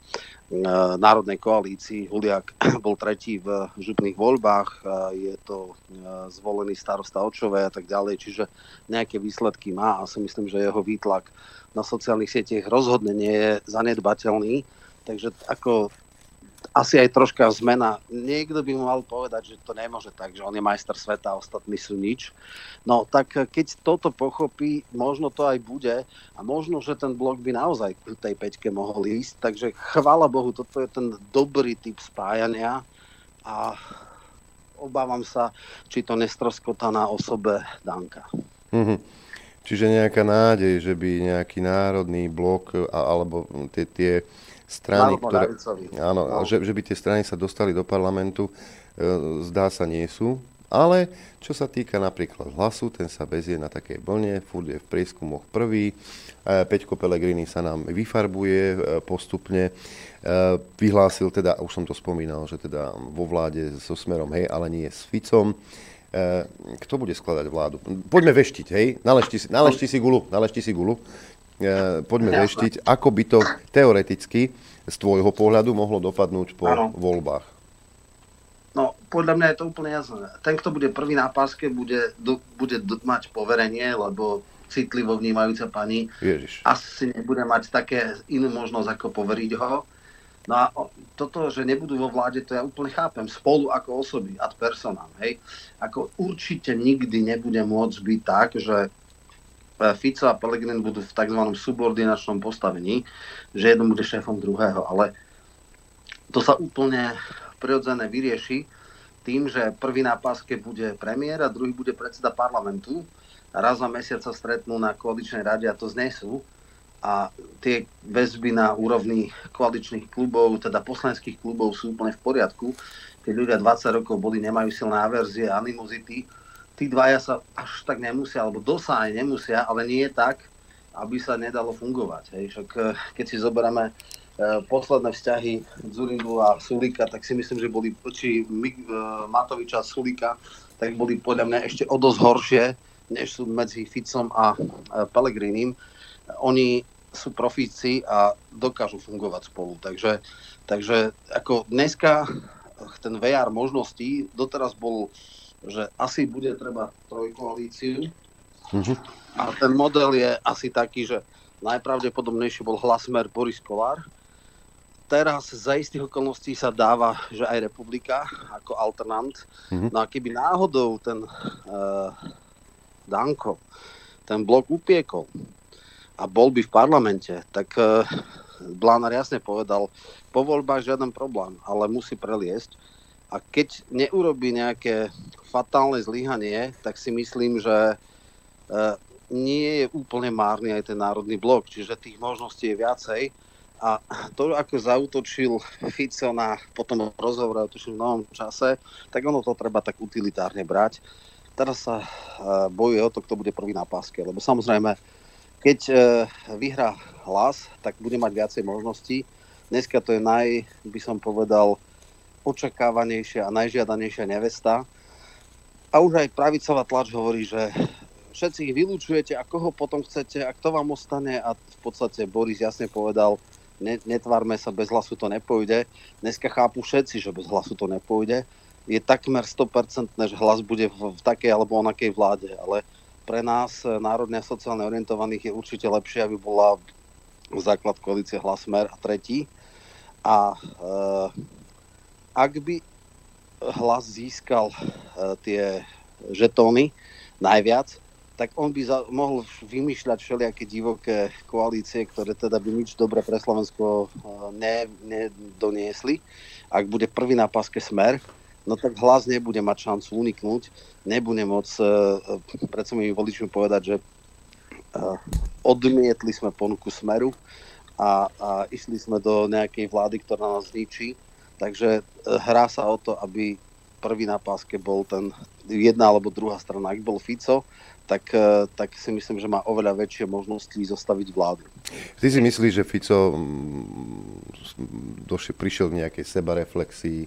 [SPEAKER 17] národnej koalícii. Huliak bol tretí v župných voľbách, je to zvolený starosta Očové a tak ďalej, čiže nejaké výsledky má a si myslím, že jeho výtlak na sociálnych sieťach rozhodne nie je zanedbateľný. Takže ako asi aj troška zmena. Niekto by mal povedať, že to nemôže tak, že on je majster sveta a ostatní sú nič. No tak keď toto pochopí, možno to aj bude a možno, že ten blok by naozaj k tej peťke mohol ísť. Takže chvála Bohu, toto je ten dobrý typ spájania a obávam sa, či to nestroskotá na osobe Danka.
[SPEAKER 2] Mm-hmm. Čiže nejaká nádej, že by nejaký národný blok alebo tie, tie strany, ktoré, áno, no. že, že by tie strany sa dostali do parlamentu, e, zdá sa nie sú. Ale čo sa týka napríklad hlasu, ten sa bezie na takej vlne, furt je v prieskumoch prvý, e, Peťko Pellegrini sa nám vyfarbuje e, postupne, vyhlásil teda, už som to spomínal, že teda vo vláde so Smerom, hej, ale nie s Ficom. Kto bude skladať vládu? Poďme veštiť, hej, naležti si, naležti si gulu, naležti si gulu. E, poďme veštiť, ako by to teoreticky z tvojho pohľadu mohlo dopadnúť po ano. voľbách.
[SPEAKER 17] No, podľa mňa je to úplne jasné. Ten, kto bude prvý na páske, bude, do, bude do, mať poverenie, lebo citlivo vnímajúca pani
[SPEAKER 2] Ježiš.
[SPEAKER 17] asi nebude mať také inú možnosť, ako poveriť ho. No a toto, že nebudú vo vláde, to ja úplne chápem. Spolu ako osoby, ad personám. Hej. Ako určite nikdy nebude môcť byť tak, že Fico a Pellegrini budú v tzv. subordinačnom postavení, že jeden bude šéfom druhého, ale to sa úplne prirodzené vyrieši tým, že prvý na páske bude premiér a druhý bude predseda parlamentu. Raz za mesiac sa stretnú na koaličnej rade a to znesú. A tie väzby na úrovni koaličných klubov, teda poslaneckých klubov sú úplne v poriadku. Keď ľudia 20 rokov boli, nemajú silné averzie, animozity, tí dvaja sa až tak nemusia, alebo dosa aj nemusia, ale nie je tak, aby sa nedalo fungovať. Hej. Však eh, keď si zoberieme eh, posledné vzťahy Zurindu a Sulika, tak si myslím, že boli, či eh, Matoviča a Sulika, tak boli podľa mňa ešte o dosť horšie, než sú medzi Ficom a Pelegrinim. Oni sú profíci a dokážu fungovať spolu. Takže, takže ako dneska ten VR možností doteraz bol že asi bude treba trojkoalíciu. Uh-huh. A ten model je asi taký, že najpravdepodobnejší bol hlasmer Boris Kolár. Teraz za istých okolností sa dáva, že aj republika ako alternant. Uh-huh. No a keby náhodou ten uh, Danko ten blok upiekol a bol by v parlamente, tak uh, Blánár jasne povedal, po voľbách žiaden problém, ale musí preliesť a keď neurobi nejaké fatálne zlyhanie, tak si myslím, že e, nie je úplne márny aj ten národný blok, čiže tých možností je viacej. A to, ako zautočil Fico na potom rozhovore, tuším v novom čase, tak ono to treba tak utilitárne brať. Teraz sa e, bojuje o to, kto bude prvý na páske, lebo samozrejme, keď e, vyhrá hlas, tak bude mať viacej možností. Dneska to je naj, by som povedal, očakávanejšia a najžiadanejšia nevesta. A už aj pravicová tlač hovorí, že všetci ich vylúčujete a koho potom chcete a kto vám ostane a v podstate Boris jasne povedal, ne, netvárme sa, bez hlasu to nepôjde. Dneska chápu všetci, že bez hlasu to nepôjde. Je takmer 100% že hlas bude v, v takej alebo onakej vláde, ale pre nás, národne a sociálne orientovaných, je určite lepšie, aby bola základ koalície Hlasmer a tretí. A e, ak by hlas získal uh, tie žetóny najviac, tak on by za, mohol vymýšľať všelijaké divoké koalície, ktoré teda by nič dobre pre Slovensko uh, ne, nedoniesli. Ak bude prvý na paske smer, no tak hlas nebude mať šancu uniknúť, nebude môcť uh, pred svojimi voličmi povedať, že odmietli sme ponuku smeru a, a išli sme do nejakej vlády, ktorá nás zničí Takže e, hrá sa o to, aby prvý na páske bol ten jedna alebo druhá strana. Ak bol Fico, tak, e, tak si myslím, že má oveľa väčšie možnosti zostaviť vládu.
[SPEAKER 2] Ty si myslíš, že Fico mm, došiel, prišiel k nejakej sebareflexii,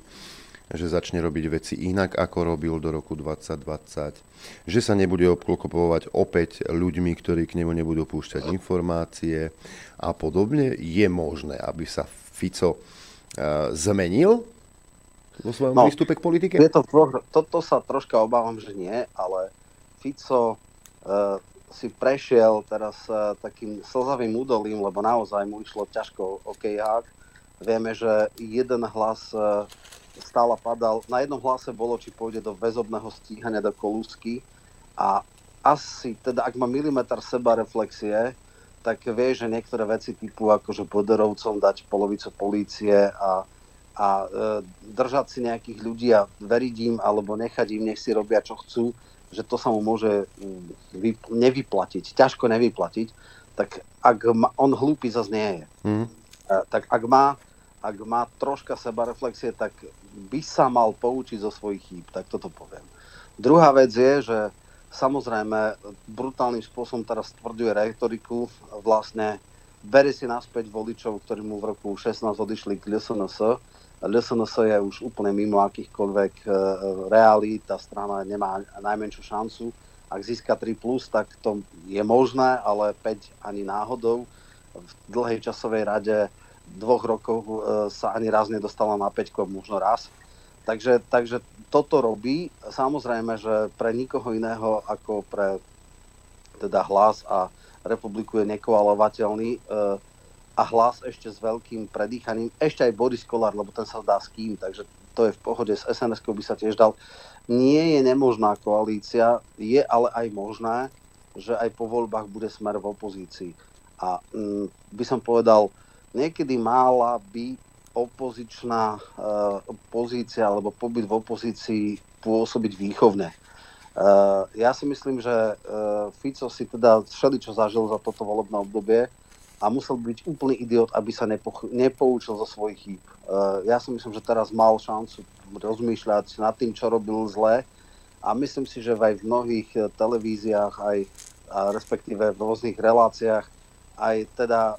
[SPEAKER 2] že začne robiť veci inak, ako robil do roku 2020, že sa nebude obklopovať opäť ľuďmi, ktorí k nemu nebudú púšťať informácie a podobne. Je možné, aby sa Fico zmenil vo svojom no, prístupe k politike?
[SPEAKER 17] Je to, toto sa troška obávam, že nie, ale Fico uh, si prešiel teraz uh, takým slzavým údolím, lebo naozaj mu išlo ťažko hokeják Vieme, že jeden hlas e, stále padal. Na jednom hlase bolo, či pôjde do väzobného stíhania do kolúsky a asi, teda ak má milimeter seba reflexie, tak vie, že niektoré veci typu akože podorovcom dať polovicu polície a, a e, držať si nejakých ľudí a veriť im alebo nechať im, nech si robia čo chcú, že to sa mu môže mm, vy, nevyplatiť, ťažko nevyplatiť, tak ak ma, on hlúpy zase nie je. Mm. E, tak ak má, ak má troška seba reflexie, tak by sa mal poučiť zo svojich chýb, tak toto poviem. Druhá vec je, že samozrejme brutálnym spôsobom teraz tvrduje retoriku, vlastne berie si naspäť voličov, ktorí mu v roku 16 odišli k LSNS. LSNS je už úplne mimo akýchkoľvek e, realít, tá strana nemá najmenšiu šancu. Ak získa 3+, plus, tak to je možné, ale 5 ani náhodou. V dlhej časovej rade dvoch rokov e, sa ani raz nedostala na 5, možno raz. Takže, takže toto robí. Samozrejme, že pre nikoho iného ako pre teda hlas a republiku je nekoalovateľný e, a hlas ešte s veľkým predýchaním, ešte aj Boris Kolár, lebo ten sa dá s kým, takže to je v pohode, s sns by sa tiež dal. Nie je nemožná koalícia, je ale aj možné, že aj po voľbách bude smer v opozícii. A mm, by som povedal, niekedy mála by opozičná e, pozícia alebo pobyt v opozícii pôsobiť výchovne. E, ja si myslím, že e, Fico si teda všeličo zažil za toto volebné obdobie a musel byť úplný idiot, aby sa nepo, nepoučil zo svojich chýb. Ja si myslím, že teraz mal šancu rozmýšľať nad tým, čo robil zle a myslím si, že aj v mnohých televíziách, aj respektíve v rôznych reláciách, aj teda e,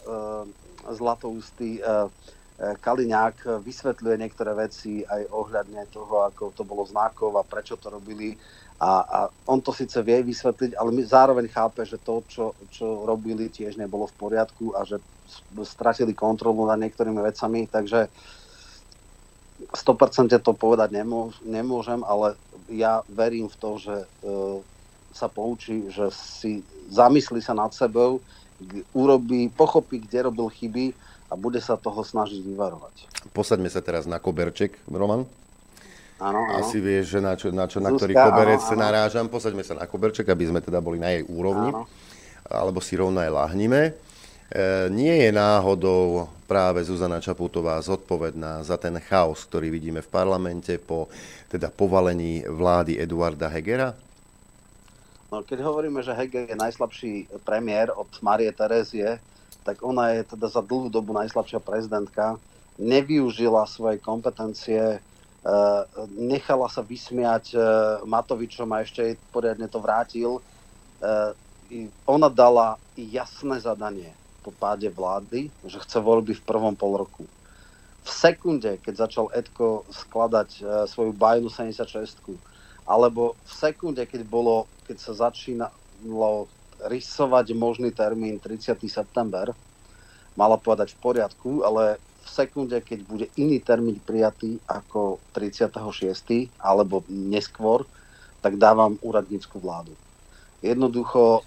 [SPEAKER 17] zlatoustý Kaliňák vysvetľuje niektoré veci aj ohľadne toho, ako to bolo znakov a prečo to robili. A, a on to síce vie vysvetliť, ale my zároveň chápe, že to, čo, čo robili, tiež nebolo v poriadku a že stratili kontrolu nad niektorými vecami. Takže 100% to povedať nemôžem, ale ja verím v to, že e, sa poučí, že si zamyslí sa nad sebou, urobí, pochopí, kde robil chyby a bude sa toho snažiť vyvarovať.
[SPEAKER 2] Posaďme sa teraz na koberček, Roman.
[SPEAKER 17] Áno, áno.
[SPEAKER 2] Asi vieš, že na, čo, na, čo, na ktorý koberec sa narážam. Posaďme sa na koberček, aby sme teda boli na jej úrovni. Áno. Alebo si rovno aj lahnime. E, nie je náhodou práve Zuzana Čaputová zodpovedná za ten chaos, ktorý vidíme v parlamente po teda povalení vlády Eduarda Hegera?
[SPEAKER 17] No, keď hovoríme, že Heger je najslabší premiér od Marie Terezie, tak ona je teda za dlhú dobu najslabšia prezidentka, nevyužila svoje kompetencie, e, nechala sa vysmiať e, Matovičom a ešte jej poriadne to vrátil. E, ona dala jasné zadanie po páde vlády, že chce voľby v prvom pol roku. V sekunde, keď začal Edko skladať svoju bajnu 76 alebo v sekunde, keď, bolo, keď sa začínalo rysovať možný termín 30. september, mala povedať v poriadku, ale v sekunde, keď bude iný termín prijatý ako 36. alebo neskôr, tak dávam úradnícku vládu. Jednoducho,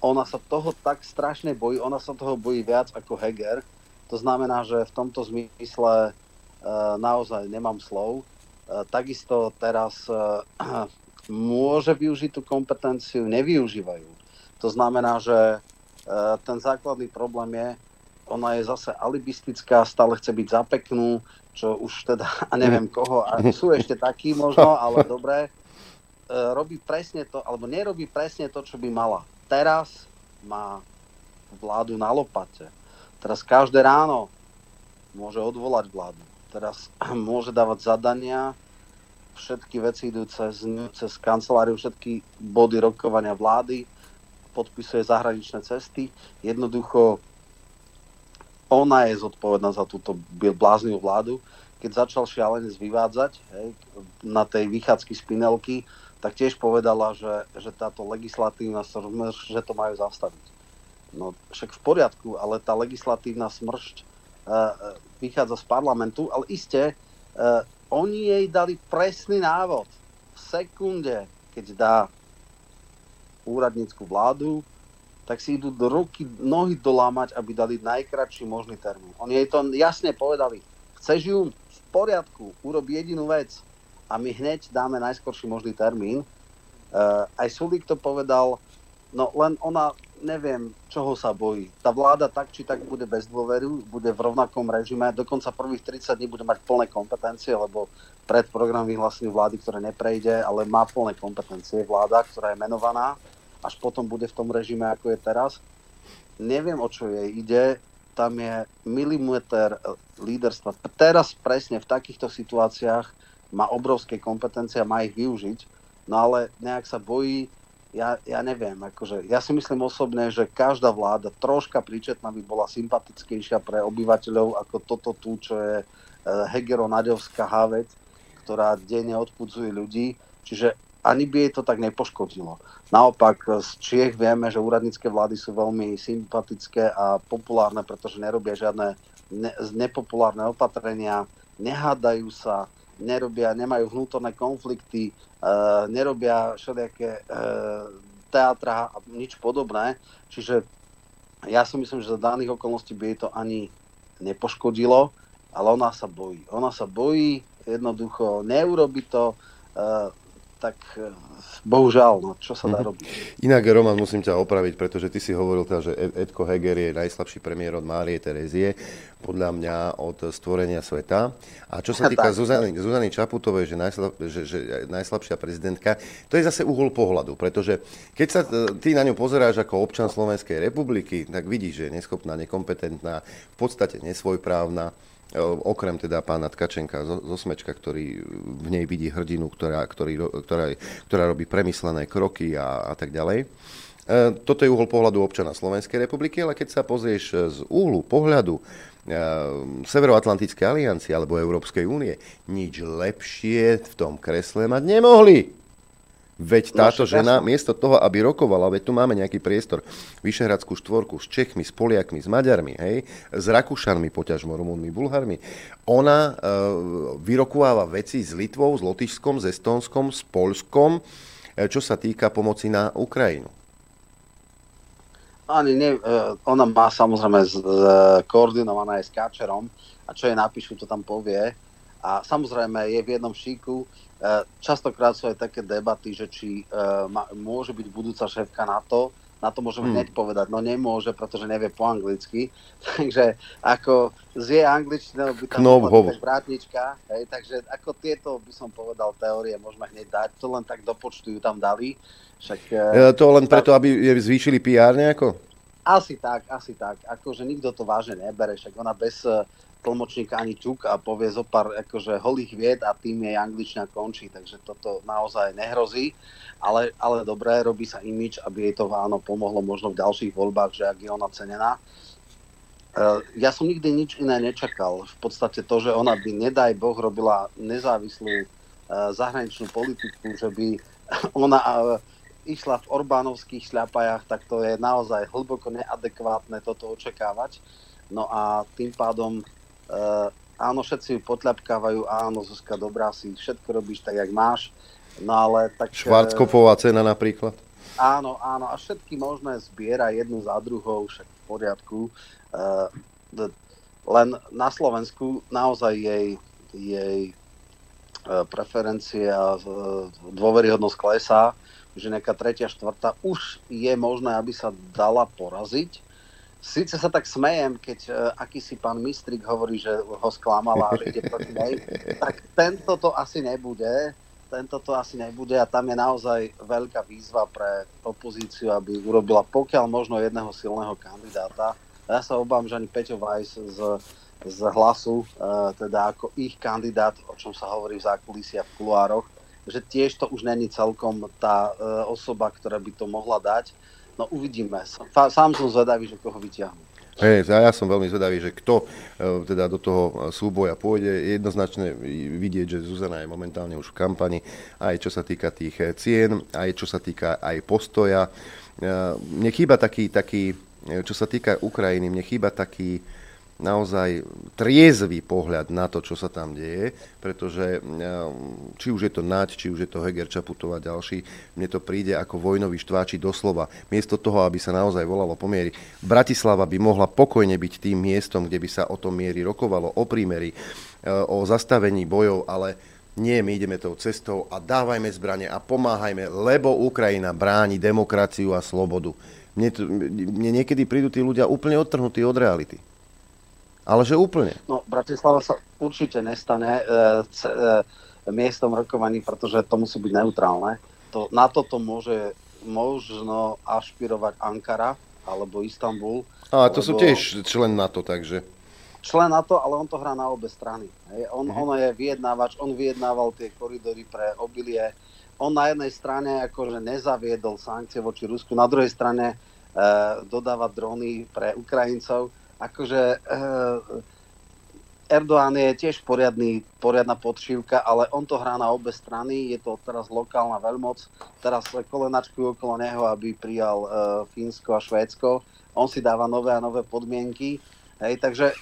[SPEAKER 17] ona sa toho tak strašne bojí, ona sa toho bojí viac ako Heger. To znamená, že v tomto zmysle e, naozaj nemám slov. E, takisto teraz e, môže využiť tú kompetenciu, nevyužívajú. To znamená, že e, ten základný problém je, ona je zase alibistická, stále chce byť za peknú, čo už teda, a neviem koho, a sú ešte takí možno, ale dobre, e, robí presne to, alebo nerobí presne to, čo by mala. Teraz má vládu na lopate. Teraz každé ráno môže odvolať vládu. Teraz môže dávať zadania, všetky veci idú cez, cez kanceláriu, všetky body rokovania vlády podpisuje zahraničné cesty. Jednoducho ona je zodpovedná za túto bláznivú vládu. Keď začal šialenec vyvádzať hej, na tej vychádzky spinelky, tak tiež povedala, že, že táto legislatívna smršť, že to majú zastaviť. No však v poriadku, ale tá legislatívna smršť e, vychádza z parlamentu, ale iste e, oni jej dali presný návod. V sekunde, keď dá úradnícku vládu, tak si idú do ruky, nohy dolámať, aby dali najkratší možný termín. Oni jej to jasne povedali. Chceš ju v poriadku, urob jedinú vec a my hneď dáme najskorší možný termín. Uh, aj Sulík to povedal, no len ona, neviem, čoho sa bojí. Tá vláda tak či tak bude bez dôveru, bude v rovnakom režime, dokonca prvých 30 dní bude mať plné kompetencie, lebo pred program vyhlásení vlády, ktoré neprejde, ale má plné kompetencie vláda, ktorá je menovaná až potom bude v tom režime, ako je teraz. Neviem, o čo jej ide. Tam je milimeter líderstva. Teraz presne v takýchto situáciách má obrovské kompetencie a má ich využiť. No ale nejak sa bojí, ja, ja neviem, akože, ja si myslím osobne, že každá vláda troška príčetná by bola sympatickejšia pre obyvateľov ako toto tu, čo je eh, Hegero-Naďovská havec, ktorá denne odpudzuje ľudí. Čiže ani by jej to tak nepoškodilo. Naopak z Čiech vieme, že úradnícke vlády sú veľmi sympatické a populárne, pretože nerobia žiadne ne, nepopulárne opatrenia, nehádajú sa, nerobia, nemajú vnútorné konflikty, e, nerobia všelijaké e, teatra a nič podobné. Čiže ja si myslím, že za daných okolností by jej to ani nepoškodilo, ale ona sa bojí. Ona sa bojí, jednoducho neurobi to, e, tak eh, bohužiaľ, no, čo sa dá mhm. robiť.
[SPEAKER 2] Inak, Roman, musím ťa opraviť, pretože ty si hovoril teda, že Edko Heger je najslabší premiér od Márie Terezie, podľa mňa od stvorenia sveta. A čo sa týka Zuzany, Zuzany Čaputovej, že, najslab, že, že najslabšia prezidentka, to je zase uhol pohľadu, pretože keď sa eh, ty na ňu pozeráš ako občan Slovenskej republiky, tak vidíš, že je neschopná, nekompetentná, v podstate nesvojprávna, E, okrem teda pána Tkačenka zo, zo Smečka, ktorý v nej vidí hrdinu, ktorá, ktorý, ktorá, ktorá robí premyslené kroky a, a tak ďalej. E, toto je uhol pohľadu občana Slovenskej republiky, ale keď sa pozrieš z úhlu pohľadu e, Severoatlantickej aliancie alebo Európskej únie, nič lepšie v tom kresle mať nemohli. Veď táto žena, miesto toho, aby rokovala, veď tu máme nejaký priestor, Vyšehradskú štvorku s Čechmi, s Poliakmi, s Maďarmi, hej, s Rakúšanmi, poťažmo Rumunmi, Bulharmi, ona e, vyrokováva veci s Litvou, s Lotyšskom, s Estonskom, s Polskom, e, čo sa týka pomoci na Ukrajinu.
[SPEAKER 17] Ani ne, e, ona má samozrejme z, z, koordinovaná aj s Káčerom. A čo jej napíšu, to tam povie. A samozrejme je v jednom šíku, častokrát sú aj také debaty, že či uh, môže byť budúca šéfka NATO. Na to môžeme hmm. hneď povedať, no nemôže, pretože nevie po anglicky. takže ako z jej angličtinou by tam bola vrátnička. Hej, takže ako tieto by som povedal teórie môžeme hneď dať. To len tak do počtu ju tam dali. Však,
[SPEAKER 2] uh, to len preto, aby je zvýšili PR nejako?
[SPEAKER 17] Asi tak, asi tak. Akože nikto to vážne nebere, však ona bez tlmočníka ani ťuk a povie zo pár akože holých vied a tým jej angličtina končí, takže toto naozaj nehrozí. Ale, ale dobré, robí sa imič, aby jej to áno pomohlo možno v ďalších voľbách, že ak je ona cenená. Eh, ja som nikdy nič iné nečakal. V podstate to, že ona by, nedaj Boh, robila nezávislú eh, zahraničnú politiku, že by ona eh, išla v Orbánovských šľapajách, tak to je naozaj hlboko neadekvátne toto očakávať. No a tým pádom Uh, áno, všetci ju potľapkávajú, áno, Zuzka, dobrá si, všetko robíš tak, jak máš, no ale tak...
[SPEAKER 2] Švarckopová cena napríklad?
[SPEAKER 17] Áno, áno, a všetky možné zbiera jednu za druhou, však v poriadku. Uh, len na Slovensku naozaj jej, jej uh, preferencie a uh, dôveryhodnosť klesá, že nejaká tretia, štvrtá už je možné, aby sa dala poraziť, Sice sa tak smejem, keď uh, akýsi pán Mistrik hovorí, že ho sklamala, že ide proti nej, tak tento to asi nebude. Tento to asi nebude a tam je naozaj veľká výzva pre opozíciu, aby urobila pokiaľ možno jedného silného kandidáta. Ja sa obávam, že ani Peťo Weiss z, z hlasu, uh, teda ako ich kandidát, o čom sa hovorí v zákulisí a v kulároch, že tiež to už není celkom tá uh, osoba, ktorá by to mohla dať No uvidíme. Sám som zvedavý, že koho vyťahnú.
[SPEAKER 2] Hey, ja som veľmi zvedavý, že kto e, teda do toho súboja pôjde. Jednoznačne vidieť, že Zuzana je momentálne už v kampani, aj čo sa týka tých e, cien, aj čo sa týka aj postoja. E, mne chýba taký, taký čo sa týka Ukrajiny, mne chýba taký, naozaj triezvý pohľad na to, čo sa tam deje, pretože či už je to Naď, či už je to Heger, Čaputová ďalší, mne to príde ako vojnový štváči doslova. Miesto toho, aby sa naozaj volalo pomiery, Bratislava by mohla pokojne byť tým miestom, kde by sa o tom miery rokovalo, o prímeri, o zastavení bojov, ale nie, my ideme tou cestou a dávajme zbranie a pomáhajme, lebo Ukrajina bráni demokraciu a slobodu. Mne, mne niekedy prídu tí ľudia úplne odtrhnutí od reality. Ale že úplne.
[SPEAKER 17] No, Bratislava sa určite nestane e, c, e, miestom rokovaní, pretože to musí byť neutrálne. To, na toto môže možno ašpirovať Ankara alebo Istanbul.
[SPEAKER 2] A to sú tiež člen NATO, takže
[SPEAKER 17] člen NATO, ale on to hrá na obe strany. Hej. On, mm-hmm. on je vyjednávač, on vyjednával tie koridory pre obilie. On na jednej strane akože nezaviedol sankcie voči Rusku, na druhej strane e, dodáva drony pre Ukrajincov. Akože e, Erdoğan je tiež poriadny, poriadna podšívka, ale on to hrá na obe strany, je to teraz lokálna veľmoc, teraz kolenačkujú okolo neho, aby prijal e, Fínsko a Švédsko. On si dáva nové a nové podmienky Hej, takže e,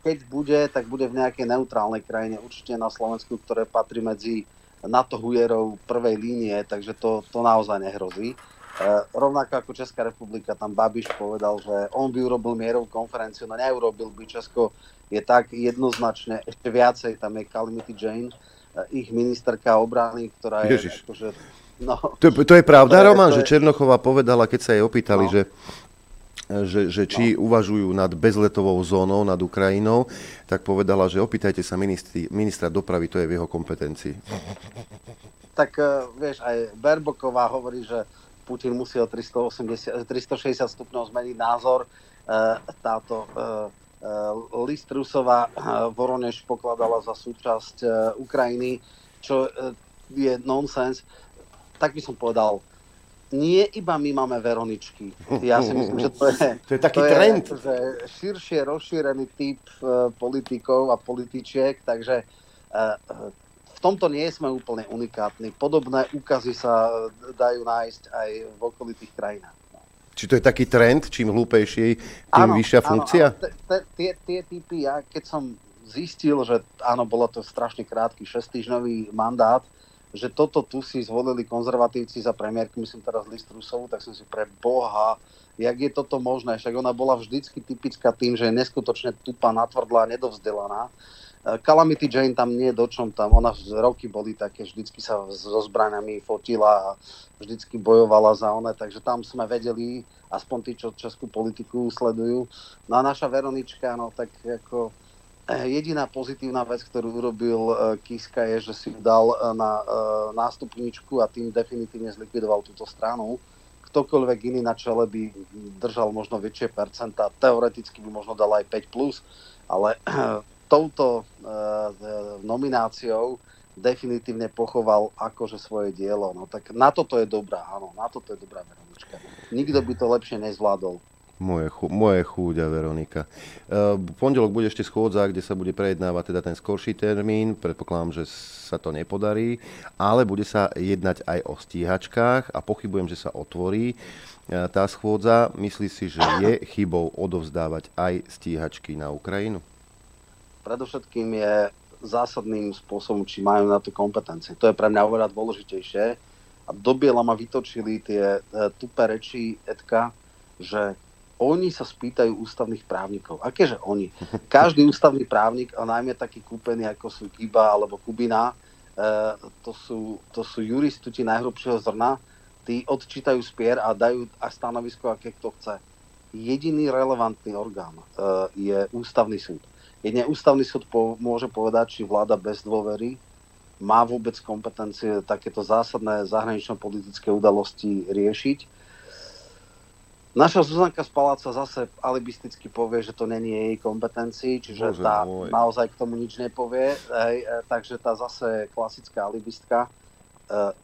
[SPEAKER 17] keď bude, tak bude v nejakej neutrálnej krajine, určite na Slovensku, ktoré patrí medzi NATO hujerov prvej línie, takže to, to naozaj nehrozí. E, rovnako ako Česká republika, tam Babiš povedal, že on by urobil mierovú konferenciu, no neurobil by Česko, je tak jednoznačne, ešte viacej, tam je Calamity Jane, e, ich ministerka obrany, ktorá je Ježiš. akože... No,
[SPEAKER 2] to, to je pravda, Roman, je, že Černochová povedala, keď sa jej opýtali, no. že že, že či no. uvažujú nad bezletovou zónou nad Ukrajinou, tak povedala, že opýtajte sa ministri, ministra dopravy, to je v jeho kompetencii.
[SPEAKER 17] Tak uh, vieš, aj Berboková hovorí, že Putin musí o 380, 360 stupňov zmeniť názor. Uh, táto uh, uh, list Rusova Voronež pokladala za súčasť Ukrajiny, čo je nonsens. Tak by som povedal, nie iba my máme Veroničky. Ja si myslím, že to je,
[SPEAKER 2] to je taký to trend.
[SPEAKER 17] Je, že širšie rozšírený typ politikov a političiek, takže tomto nie sme úplne unikátni. Podobné úkazy sa dajú nájsť aj v okolitých krajinách.
[SPEAKER 2] Či to je taký trend, čím hlúpejší, tým áno, vyššia funkcia?
[SPEAKER 17] Áno, tie, tie typy, ja keď som zistil, že áno, bolo to strašne krátky, šestýždňový mandát, že toto tu si zvolili konzervatívci za premiérku, myslím teraz list Rusovu, tak som si pre Boha, jak je toto možné, však ona bola vždycky typická tým, že je neskutočne tupá, natvrdlá, nedovzdelaná. Calamity Jane tam nie do čom tam, ona roky boli také, vždycky sa so zbraniami fotila a vždycky bojovala za one, takže tam sme vedeli, aspoň tí, čo českú politiku sledujú. No a naša Veronička, no tak ako Eh, jediná pozitívna vec, ktorú urobil eh, Kiska, je, že si dal eh, na nástupničku a tým definitívne zlikvidoval túto stranu. Ktokoľvek iný na čele by držal možno väčšie percenta, teoreticky by možno dal aj 5+, plus, ale touto nomináciou definitívne pochoval akože svoje dielo. No tak na toto je dobrá, áno, na toto je dobrá Veronička. Nikto by to lepšie nezvládol.
[SPEAKER 2] Moje, chu, moje chúďa, Veronika. Uh, pondelok bude ešte schôdza, kde sa bude prejednávať teda ten skorší termín. Predpokladám, že sa to nepodarí, ale bude sa jednať aj o stíhačkách a pochybujem, že sa otvorí uh, tá schôdza. Myslí si, že je chybou odovzdávať aj stíhačky na Ukrajinu?
[SPEAKER 17] Predovšetkým je zásadným spôsobom, či majú na to kompetencie. To je pre mňa oveľa dôležitejšie. A do biela ma vytočili tie uh, tupé reči Edka, že oni sa spýtajú ústavných právnikov. Akéže oni? Každý ústavný právnik, a najmä taký kúpený ako sú Kiba alebo Kubina, e, to, sú, to sú juristuti najhrubšieho zrna, tí odčítajú spier a dajú aj stanovisko, aké kto chce. Jediný relevantný orgán e, je ústavný súd. Jedne ústavný súd po, môže povedať, či vláda bez dôvery má vôbec kompetencie takéto zásadné zahranično-politické udalosti riešiť Naša Zuzanka z Paláca zase alibisticky povie, že to není jej kompetencii, čiže Bože tá môj. naozaj k tomu nič nepovie. Hej, e, takže tá zase klasická alibistka. E,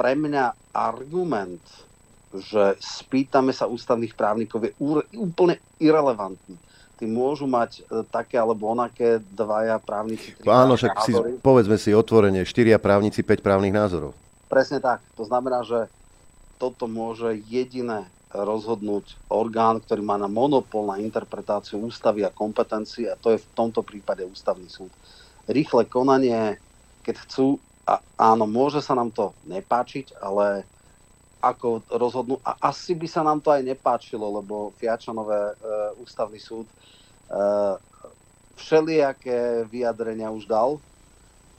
[SPEAKER 17] pre mňa argument, že spýtame sa ústavných právnikov, je úplne irrelevantný. Tí môžu mať e, také alebo onaké dvaja právnici.
[SPEAKER 2] Áno, však si, povedzme si otvorene, štyria právnici, 5 právnych názorov.
[SPEAKER 17] Presne tak. To znamená, že toto môže jediné rozhodnúť orgán, ktorý má na monopol na interpretáciu ústavy a kompetencií a to je v tomto prípade ústavný súd. Rýchle konanie, keď chcú, a áno, môže sa nám to nepáčiť, ale ako rozhodnú, a asi by sa nám to aj nepáčilo, lebo Fiačanové e, ústavný súd e, všelijaké vyjadrenia už dal,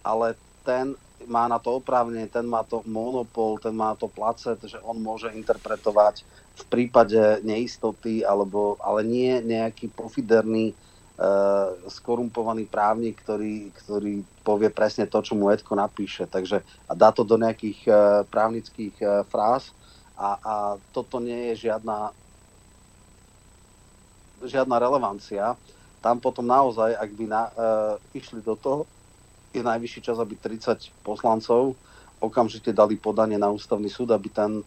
[SPEAKER 17] ale ten má na to oprávnenie, ten má to monopol, ten má to placet, že on môže interpretovať v prípade neistoty, alebo, ale nie nejaký pofiderný, skorumpovaný právnik, ktorý, ktorý povie presne to, čo mu Edko napíše. Takže, a dá to do nejakých uh, právnických uh, fráz a, a toto nie je žiadna žiadna relevancia. Tam potom naozaj, ak by na, uh, išli do toho, je najvyšší čas, aby 30 poslancov okamžite dali podanie na ústavný súd, aby ten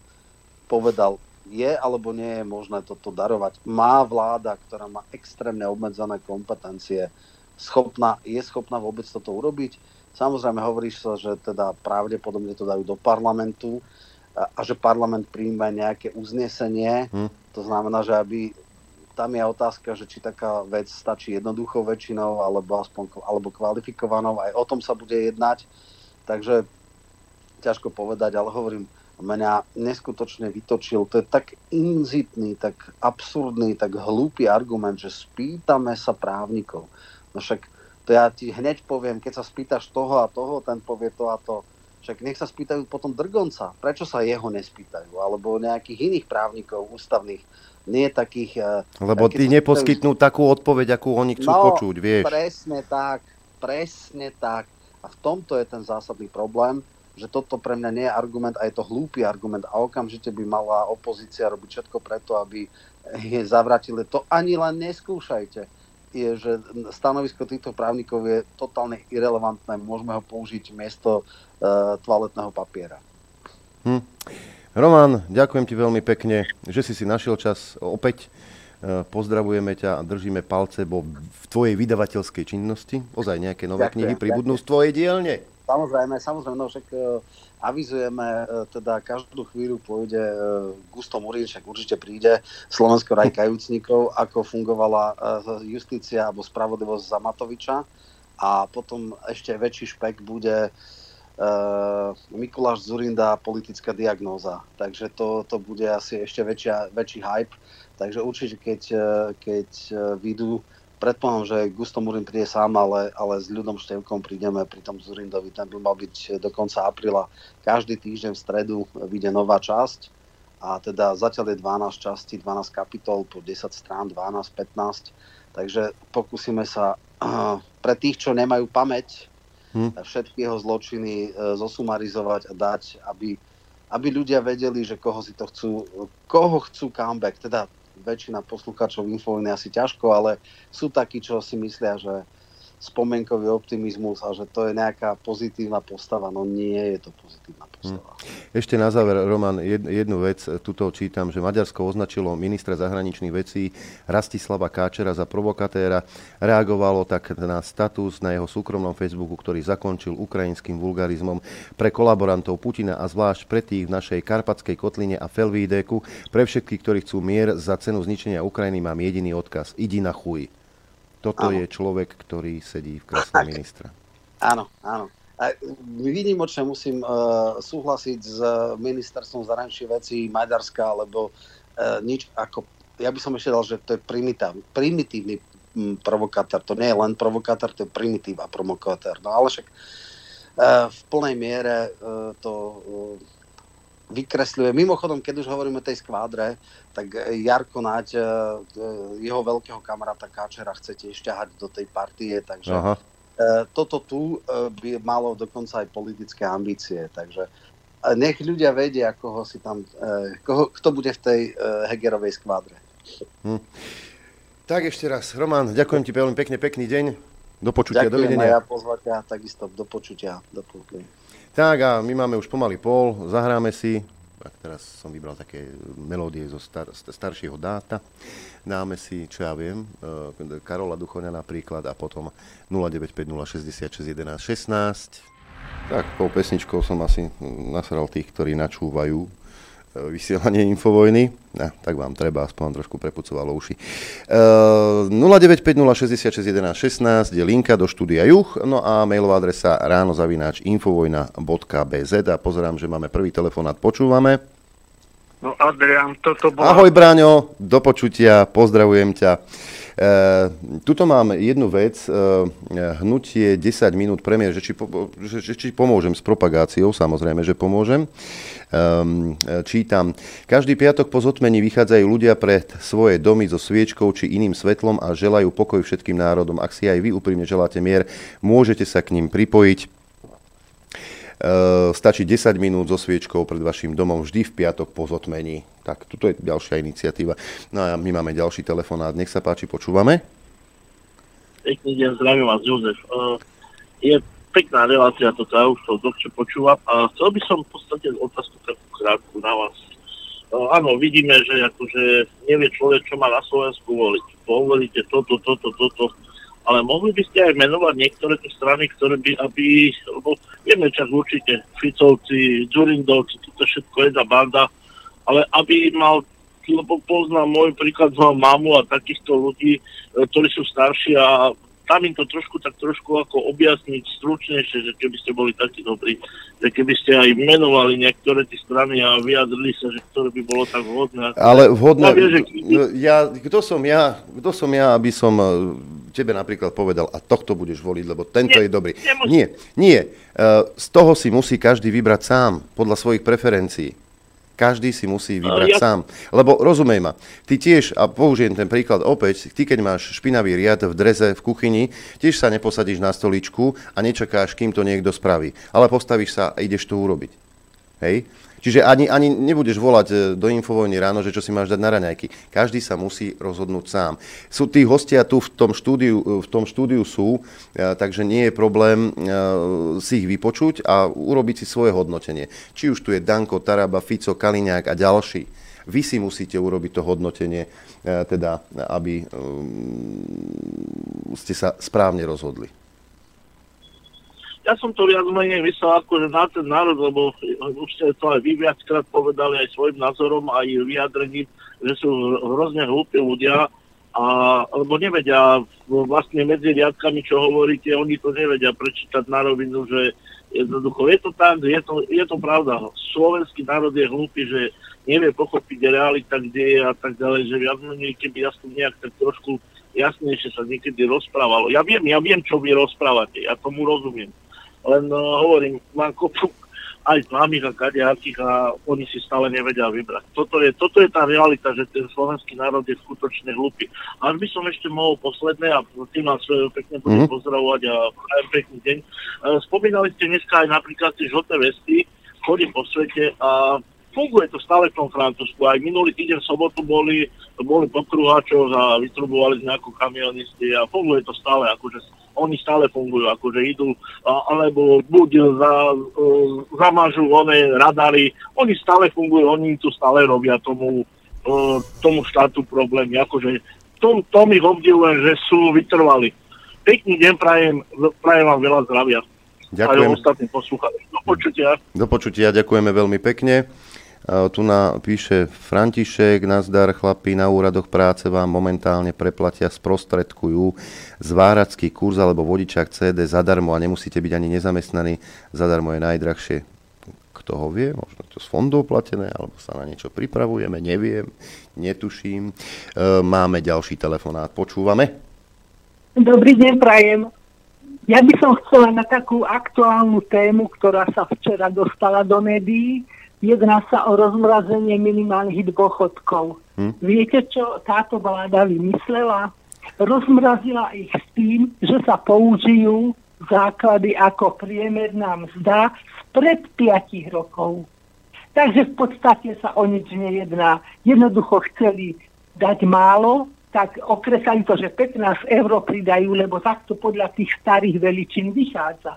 [SPEAKER 17] povedal, je alebo nie je možné toto darovať. Má vláda, ktorá má extrémne obmedzené kompetencie, schopná, je schopná vôbec toto urobiť? Samozrejme hovorí sa, že teda pravdepodobne to dajú do parlamentu a, a že parlament príjme nejaké uznesenie. Hm. To znamená, že aby tam je otázka, že či taká vec stačí jednoduchou väčšinou alebo aspoň alebo kvalifikovanou. Aj o tom sa bude jednať. Takže ťažko povedať, ale hovorím, mňa neskutočne vytočil. To je tak inzitný, tak absurdný, tak hlúpy argument, že spýtame sa právnikov. No však to ja ti hneď poviem, keď sa spýtaš toho a toho, ten povie to a to. Však nech sa spýtajú potom Drgonca. Prečo sa jeho nespýtajú? Alebo nejakých iných právnikov ústavných nie takých...
[SPEAKER 2] Eh, Lebo tí neposkytnú spýtajú... takú odpoveď, akú oni chcú
[SPEAKER 17] no,
[SPEAKER 2] počuť, vieš.
[SPEAKER 17] presne tak, presne tak. A v tomto je ten zásadný problém, že toto pre mňa nie je argument a je to hlúpy argument a okamžite by mala opozícia robiť všetko preto, aby je zavratili. To ani len neskúšajte. Je, že stanovisko týchto právnikov je totálne irrelevantné. Môžeme ho použiť miesto uh, toaletného papiera.
[SPEAKER 2] Hm. Roman, ďakujem ti veľmi pekne, že si si našiel čas opäť. E, pozdravujeme ťa a držíme palce bo v tvojej vydavateľskej činnosti. Ozaj nejaké nové ďakujem, knihy pribudnú ďakujem. z tvojej dielne.
[SPEAKER 17] Samozrejme, samozrejme, no však uh, avizujeme, uh, teda každú chvíľu pôjde uh, Gusto Murín, však určite príde Slovensko raj kajúcnikov, ako fungovala justícia alebo spravodlivosť za Matoviča a potom ešte väčší špek bude Mikuláš Zurinda politická diagnóza. Takže to, to bude asi ešte väčšia, väčší hype. Takže určite, keď, keď vyjdú, predpokladám, že Gusto Murin príde sám, ale, ale s ľudom Števkom prídeme pri tom Zurindovi. Ten by mal byť do konca apríla. Každý týždeň v stredu vyjde nová časť. A teda zatiaľ je 12 častí, 12 kapitol, po 10 strán, 12, 15. Takže pokúsime sa pre tých, čo nemajú pamäť, hm. všetky jeho zločiny e, zosumarizovať a dať, aby, aby ľudia vedeli, že koho si to chcú, koho chcú comeback. Teda väčšina poslucháčov Infoviny asi ťažko, ale sú takí, čo si myslia, že spomienkový optimizmus a že to je nejaká pozitívna postava. No nie je to pozitívna postava.
[SPEAKER 2] Hm. Ešte na záver, Roman, jednu vec. Tuto čítam, že Maďarsko označilo ministra zahraničných vecí Rastislava Káčera za provokatéra. Reagovalo tak na status na jeho súkromnom Facebooku, ktorý zakončil ukrajinským vulgarizmom pre kolaborantov Putina a zvlášť pre tých v našej Karpatskej kotline a Felvídeku. Pre všetkých, ktorí chcú mier za cenu zničenia Ukrajiny, mám jediný odkaz. Idi na chuj. Toto áno. je človek, ktorý sedí v kresle ministra.
[SPEAKER 17] Áno, áno. A výnimočne musím uh, súhlasiť s ministerstvom zahraničných vecí Maďarska, lebo uh, nič ako, ja by som ešte dal, že to je primitív, primitívny provokátor. To nie je len provokátor, to je primitív a provokátor. No ale však uh, v plnej miere uh, to uh, vykresľuje. Mimochodom, keď už hovoríme o tej skvádre, tak Jarko Naď, e, jeho veľkého kamaráta Káčera chce tiež ťahať do tej partie, takže Aha. E, toto tu e, by malo dokonca aj politické ambície, takže nech ľudia vedia, koho si tam, koho, kto bude v tej Hegerovej skvádre. Hm.
[SPEAKER 2] Tak ešte raz, Roman, ďakujem ti veľmi pekne, pekný deň. Do počutia,
[SPEAKER 17] ďakujem
[SPEAKER 2] dovidenia.
[SPEAKER 17] Ďakujem ja pozvať a takisto do počutia. Do počutia.
[SPEAKER 2] Tak a my máme už pomaly pol, zahráme si, tak teraz som vybral také melódie zo star, staršieho dáta, dáme si, čo ja viem, uh, Karola Duchoňa napríklad a potom 0950661116. Tak, tou pesničkou som asi nasral tých, ktorí načúvajú vysielanie Infovojny. No, tak vám treba, aspoň trošku prepucovalo uši. Uh, 0950661116 je linka do štúdia Juch, no a mailová adresa ránozavináč infovojna.bz a pozerám, že máme prvý telefonát, počúvame.
[SPEAKER 19] No Adrian, toto bolo...
[SPEAKER 2] Ahoj Bráňo, do počutia, pozdravujem ťa. Uh, tuto mám jednu vec, uh, hnutie 10 minút premiér, že či, že, že či pomôžem s propagáciou, samozrejme, že pomôžem. Um, čítam, každý piatok po zotmení vychádzajú ľudia pred svoje domy so sviečkou či iným svetlom a želajú pokoj všetkým národom. Ak si aj vy úprimne želáte mier, môžete sa k ním pripojiť. Uh, stačí 10 minút so sviečkou pred vašim domom vždy v piatok po zotmení. Tak, tuto je ďalšia iniciatíva. No a my máme ďalší telefonát. Nech sa páči, počúvame.
[SPEAKER 19] Pekný deň, zdravím vás, Jozef. Uh, je pekná relácia, toto ja už to dlhšie počúvam a chcel by som v podstate otázku takú krátku na vás. Uh, áno, vidíme, že akože nevie človek, čo má na Slovensku voliť. Povolíte toto, toto, toto, ale mohli by ste aj menovať niektoré tie strany, ktoré by, aby, lebo vieme čas určite, Ficovci, Dzurindovci, toto všetko jedna banda, ale aby mal lebo poznám môj príklad, mám mamu a takýchto ľudí, e, ktorí sú starší a tam im to trošku tak trošku ako objasniť stručnejšie, že keby ste boli takí dobrí, že keby ste aj menovali niektoré tie strany a vyjadrili sa, že ktoré by bolo tak vhodné.
[SPEAKER 2] Ale vhodné, ja, že... ja, kto som ja, kto som ja, aby som e, tebe napríklad povedal, a tohto budeš voliť, lebo tento nie, je dobrý. Nemusí. Nie, nie. E, z toho si musí každý vybrať sám, podľa svojich preferencií. Každý si musí vybrať ja... sám. Lebo rozumej ma, ty tiež, a použijem ten príklad opäť, ty keď máš špinavý riad v dreze v kuchyni, tiež sa neposadíš na stoličku a nečakáš, kým to niekto spraví. Ale postavíš sa a ideš to urobiť. Hej? Čiže ani, ani nebudeš volať e, do Infovojny ráno, že čo si máš dať na raňajky. Každý sa musí rozhodnúť sám. Sú tí hostia tu v tom štúdiu, v tom štúdiu sú, e, takže nie je problém e, si ich vypočuť a urobiť si svoje hodnotenie. Či už tu je Danko, Taraba, Fico, Kaliňák a ďalší. Vy si musíte urobiť to hodnotenie, teda, aby ste sa správne rozhodli
[SPEAKER 19] ja som to viac menej myslel ako, že na ten národ, lebo už ste to aj vy viackrát povedali aj svojim názorom, aj vyjadrením, že sú hrozne hlúpi ľudia, a, lebo nevedia vlastne medzi riadkami, čo hovoríte, oni to nevedia prečítať na rovinu, že jednoducho je to tak, je to, je to pravda. Slovenský národ je hlúpy, že nevie pochopiť realita, kde je a tak ďalej, že viac menej, keby aspoň nejak tak trošku jasnejšie sa niekedy rozprávalo. Ja viem, ja viem, čo vy rozprávate, ja tomu rozumiem len uh, hovorím, mám kopu aj známych a kadejakých a oni si stále nevedia vybrať. Toto je, toto je tá realita, že ten slovenský národ je skutočne hlupý. Až by som ešte mohol posledné a tým vás pekne budem mm-hmm. pozdravovať a prajem pekný deň. Uh, spomínali ste dneska aj napríklad tie žlté vesty, chodím po svete a funguje to stále v tom Francúzsku. Aj minulý týždeň v sobotu boli, boli po kruháčoch a vytrubovali z nejakú kamionisti a funguje to stále akože oni stále fungujú, akože idú, alebo buď za, e, zamažu one radary, oni stále fungujú, oni tu stále robia tomu, e, tomu štátu problémy, akože tom, tom ich obdivujem, že sú vytrvali. Pekný deň prajem, prajem vám veľa zdravia.
[SPEAKER 2] Ďakujem.
[SPEAKER 19] Aj ostatným poslucháčom. Do počutia.
[SPEAKER 2] Do počutia, ďakujeme veľmi pekne. Tu napíše František, nazdar chlapi, na úradoch práce vám momentálne preplatia, sprostredkujú zváracký kurz alebo vodičák CD zadarmo a nemusíte byť ani nezamestnaní. Zadarmo je najdrahšie. Kto ho vie, možno to z fondov platené, alebo sa na niečo pripravujeme, neviem, netuším. E, máme ďalší telefonát, počúvame.
[SPEAKER 20] Dobrý deň, prajem. Ja by som chcela na takú aktuálnu tému, ktorá sa včera dostala do médií, Jedná sa o rozmrazenie minimálnych dôchodkov. Hm? Viete, čo táto vláda vymyslela? Rozmrazila ich s tým, že sa použijú základy ako priemerná mzda spred 5 rokov. Takže v podstate sa o nič nejedná. Jednoducho chceli dať málo, tak okresali to, že 15 eur pridajú, lebo takto podľa tých starých veličín vychádza.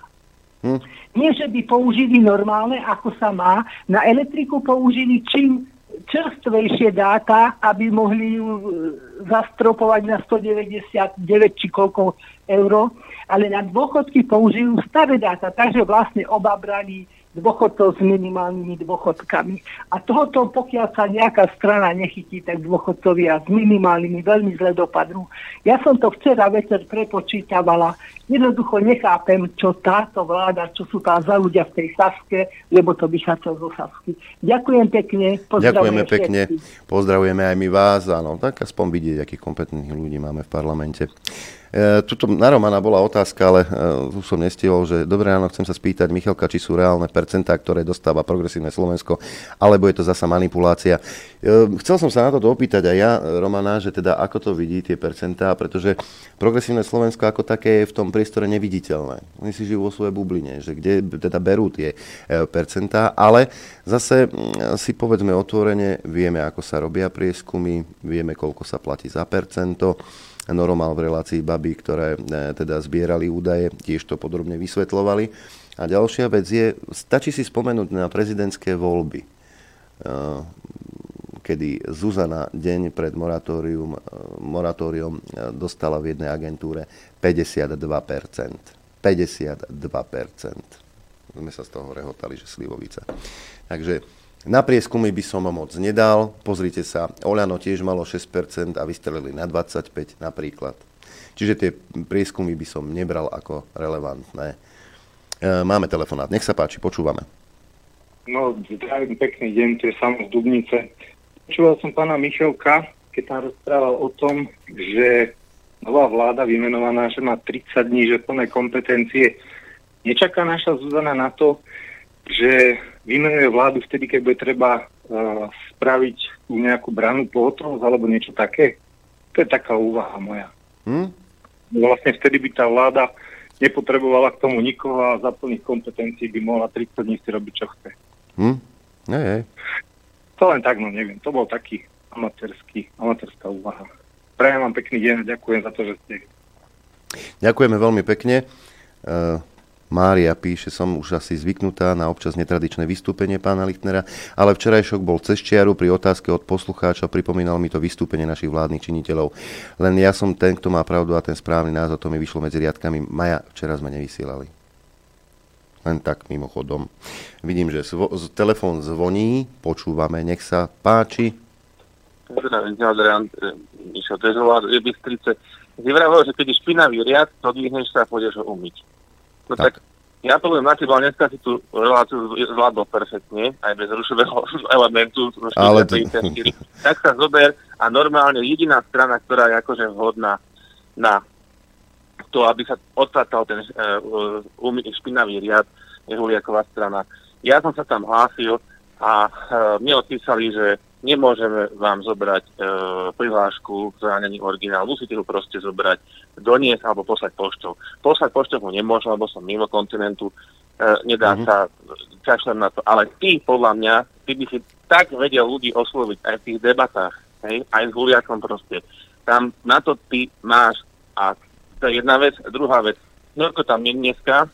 [SPEAKER 20] Hm. Nie, že by použili normálne, ako sa má. Na elektriku použili čím čerstvejšie dáta, aby mohli ju e, zastropovať na 199 či koľko euro, ale na dôchodky použijú staré dáta, takže vlastne oba brali dôchodcov s minimálnymi dôchodkami. A tohoto, pokiaľ sa nejaká strana nechytí, tak dôchodcovia s minimálnymi veľmi zle dopadnú. Ja som to včera večer prepočítavala. Jednoducho nechápem, čo táto vláda, čo sú tá za ľudia v tej Saske, lebo to vychádza zo Sasky. Ďakujem pekne.
[SPEAKER 2] Ďakujeme pekne. Pozdravujeme aj my vás. Áno, tak aspoň vidieť, akých kompetentných ľudí máme v parlamente. E, tuto na Romana bola otázka, ale uh, som nestihol, že dobré ráno, chcem sa spýtať Michalka, či sú reálne percentá, ktoré dostáva progresívne Slovensko, alebo je to zasa manipulácia. Uh, chcel som sa na to dopýtať aj ja, Romana, že teda ako to vidí tie percentá, pretože progresívne Slovensko ako také je v tom priestore neviditeľné. Oni si žijú vo svojej bubline, že kde teda berú tie percentá, ale zase si povedzme otvorene, vieme, ako sa robia prieskumy, vieme, koľko sa platí za percento, Noro v relácii baby, ktoré e, teda zbierali údaje, tiež to podrobne vysvetlovali. A ďalšia vec je, stačí si spomenúť na prezidentské voľby, e, kedy Zuzana deň pred moratórium, e, moratórium dostala v jednej agentúre 52%. 52%. Sme sa z toho rehotali, že slivovica. Takže na prieskumy by som moc nedal. Pozrite sa, Oľano tiež malo 6% a vystrelili na 25 napríklad. Čiže tie prieskumy by som nebral ako relevantné. E, máme telefonát. Nech sa páči, počúvame.
[SPEAKER 21] No, zdravím, pekný deň, to je samo z Dubnice. Počúval som pána Michalka, keď tam rozprával o tom, že nová vláda vymenovaná, že má 30 dní, že plné kompetencie. Nečaká naša Zuzana na to, že vymenuje vládu vtedy, keď bude treba uh, spraviť nejakú branu pohotovosť alebo niečo také. To je taká úvaha moja. Hmm? Vlastne vtedy by tá vláda nepotrebovala k tomu nikoho a za plných kompetencií by mohla 30 dní si robiť, čo chce.
[SPEAKER 2] Hmm? Hej, hej.
[SPEAKER 21] To len tak, no neviem. To bol taký amatérský, amatérska úvaha. Prajem vám pekný deň a ďakujem za to, že ste.
[SPEAKER 2] Ďakujeme veľmi pekne. Uh... Mária píše, som už asi zvyknutá na občas netradičné vystúpenie pána Lichtnera, ale včerajšok bol cez čiaru pri otázke od poslucháča, pripomínal mi to vystúpenie našich vládnych činiteľov. Len ja som ten, kto má pravdu a ten správny názor, to mi vyšlo medzi riadkami. Maja, včera sme nevysielali. Len tak mimochodom. Vidím, že zvo- telefón zvoní, počúvame, nech sa páči.
[SPEAKER 22] Adrian, Mišo, to je Bystrice. Že keď je špinavý riad, to odvihneš sa a pôjdeš ho umyť. No tak. tak ja poviem na teba, dneska si tú reláciu zvládol perfektne, aj bez rušového elementu, Ale ty... tak sa zober a normálne jediná strana, ktorá je akože vhodná na to, aby sa odpratal ten uh, um, špinavý riad, je Huliaková strana. Ja som sa tam hlásil a uh, mne odpísali, že nemôžeme vám zobrať e, prihlášku, ktorá není originál. Musíte ho proste zobrať, doniesť alebo poslať poštou. Poslať poštou ho nemôžem, lebo som mimo kontinentu, e, nedá mm-hmm. sa, kašlem na to. Ale ty, podľa mňa, ty by si tak vedel ľudí osloviť aj v tých debatách, hej, aj s Huliakom proste. Tam na to ty máš a to je jedna vec. Druhá vec, Norko tam nie dneska,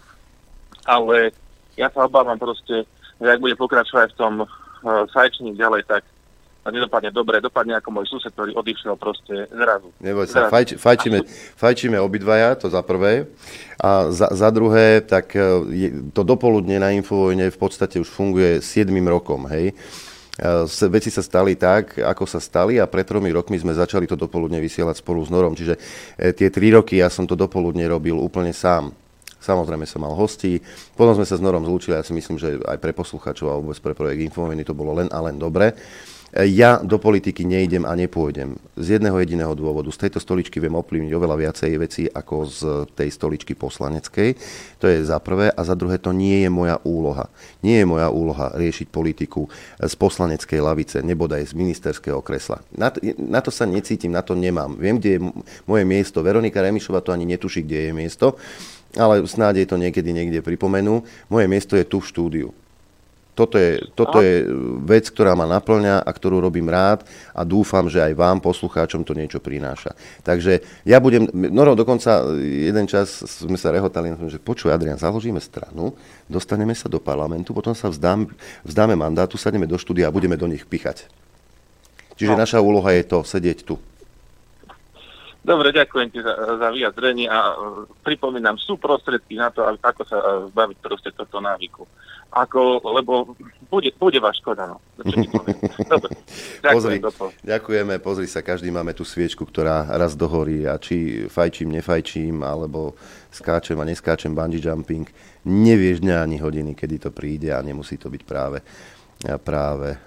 [SPEAKER 22] ale ja sa obávam proste, že ak bude pokračovať v tom uh, sajčník ďalej, tak a nedopadne dobre, dopadne ako môj sused, ktorý odišiel proste zrazu.
[SPEAKER 2] Neboj sa, fajč, fajčíme, fajčíme obidvaja, to za prvé. A za, za druhé, tak e, je, to dopoludne na Infovojne v podstate už funguje 7 rokom, hej. E, veci sa stali tak, ako sa stali a pred tromi rokmi sme začali to dopoludne vysielať spolu s Norom. Čiže e, tie tri roky ja som to dopoludne robil úplne sám. Samozrejme som mal hostí, potom sme sa s Norom zlúčili, ja si myslím, že aj pre poslucháčov a vôbec pre projekt Infovojny to bolo len a len dobre. Ja do politiky nejdem a nepôjdem. Z jedného jediného dôvodu. Z tejto stoličky viem ovplyvniť oveľa viacej veci ako z tej stoličky poslaneckej. To je za prvé. A za druhé, to nie je moja úloha. Nie je moja úloha riešiť politiku z poslaneckej lavice, nebodaj z ministerského kresla. Na to, na to sa necítim, na to nemám. Viem, kde je moje miesto. Veronika Remišova to ani netuší, kde je miesto ale snáď je to niekedy niekde pripomenú. Moje miesto je tu v štúdiu. Toto je, toto je vec, ktorá ma naplňa a ktorú robím rád a dúfam, že aj vám, poslucháčom, to niečo prináša. Takže ja budem, no, no dokonca jeden čas sme sa rehotali na tom, že počuj Adrian, založíme stranu, dostaneme sa do parlamentu, potom sa vzdám, vzdáme mandátu, sadneme do štúdia a budeme do nich pichať. Čiže no. naša úloha je to, sedieť tu.
[SPEAKER 23] Dobre, ďakujem ti za, za vyjadrenie a uh, pripomínam, sú prostriedky na to, ako sa zbaviť proste toto návyku. Ako, lebo bude, bude vás škoda, no. Dobre,
[SPEAKER 2] ďakujem, pozri, ďakujeme, pozri sa, každý máme tú sviečku, ktorá raz dohorí a či fajčím, nefajčím, alebo skáčem a neskáčem bungee jumping, nevieš dňa ani hodiny, kedy to príde a nemusí to byť práve, práve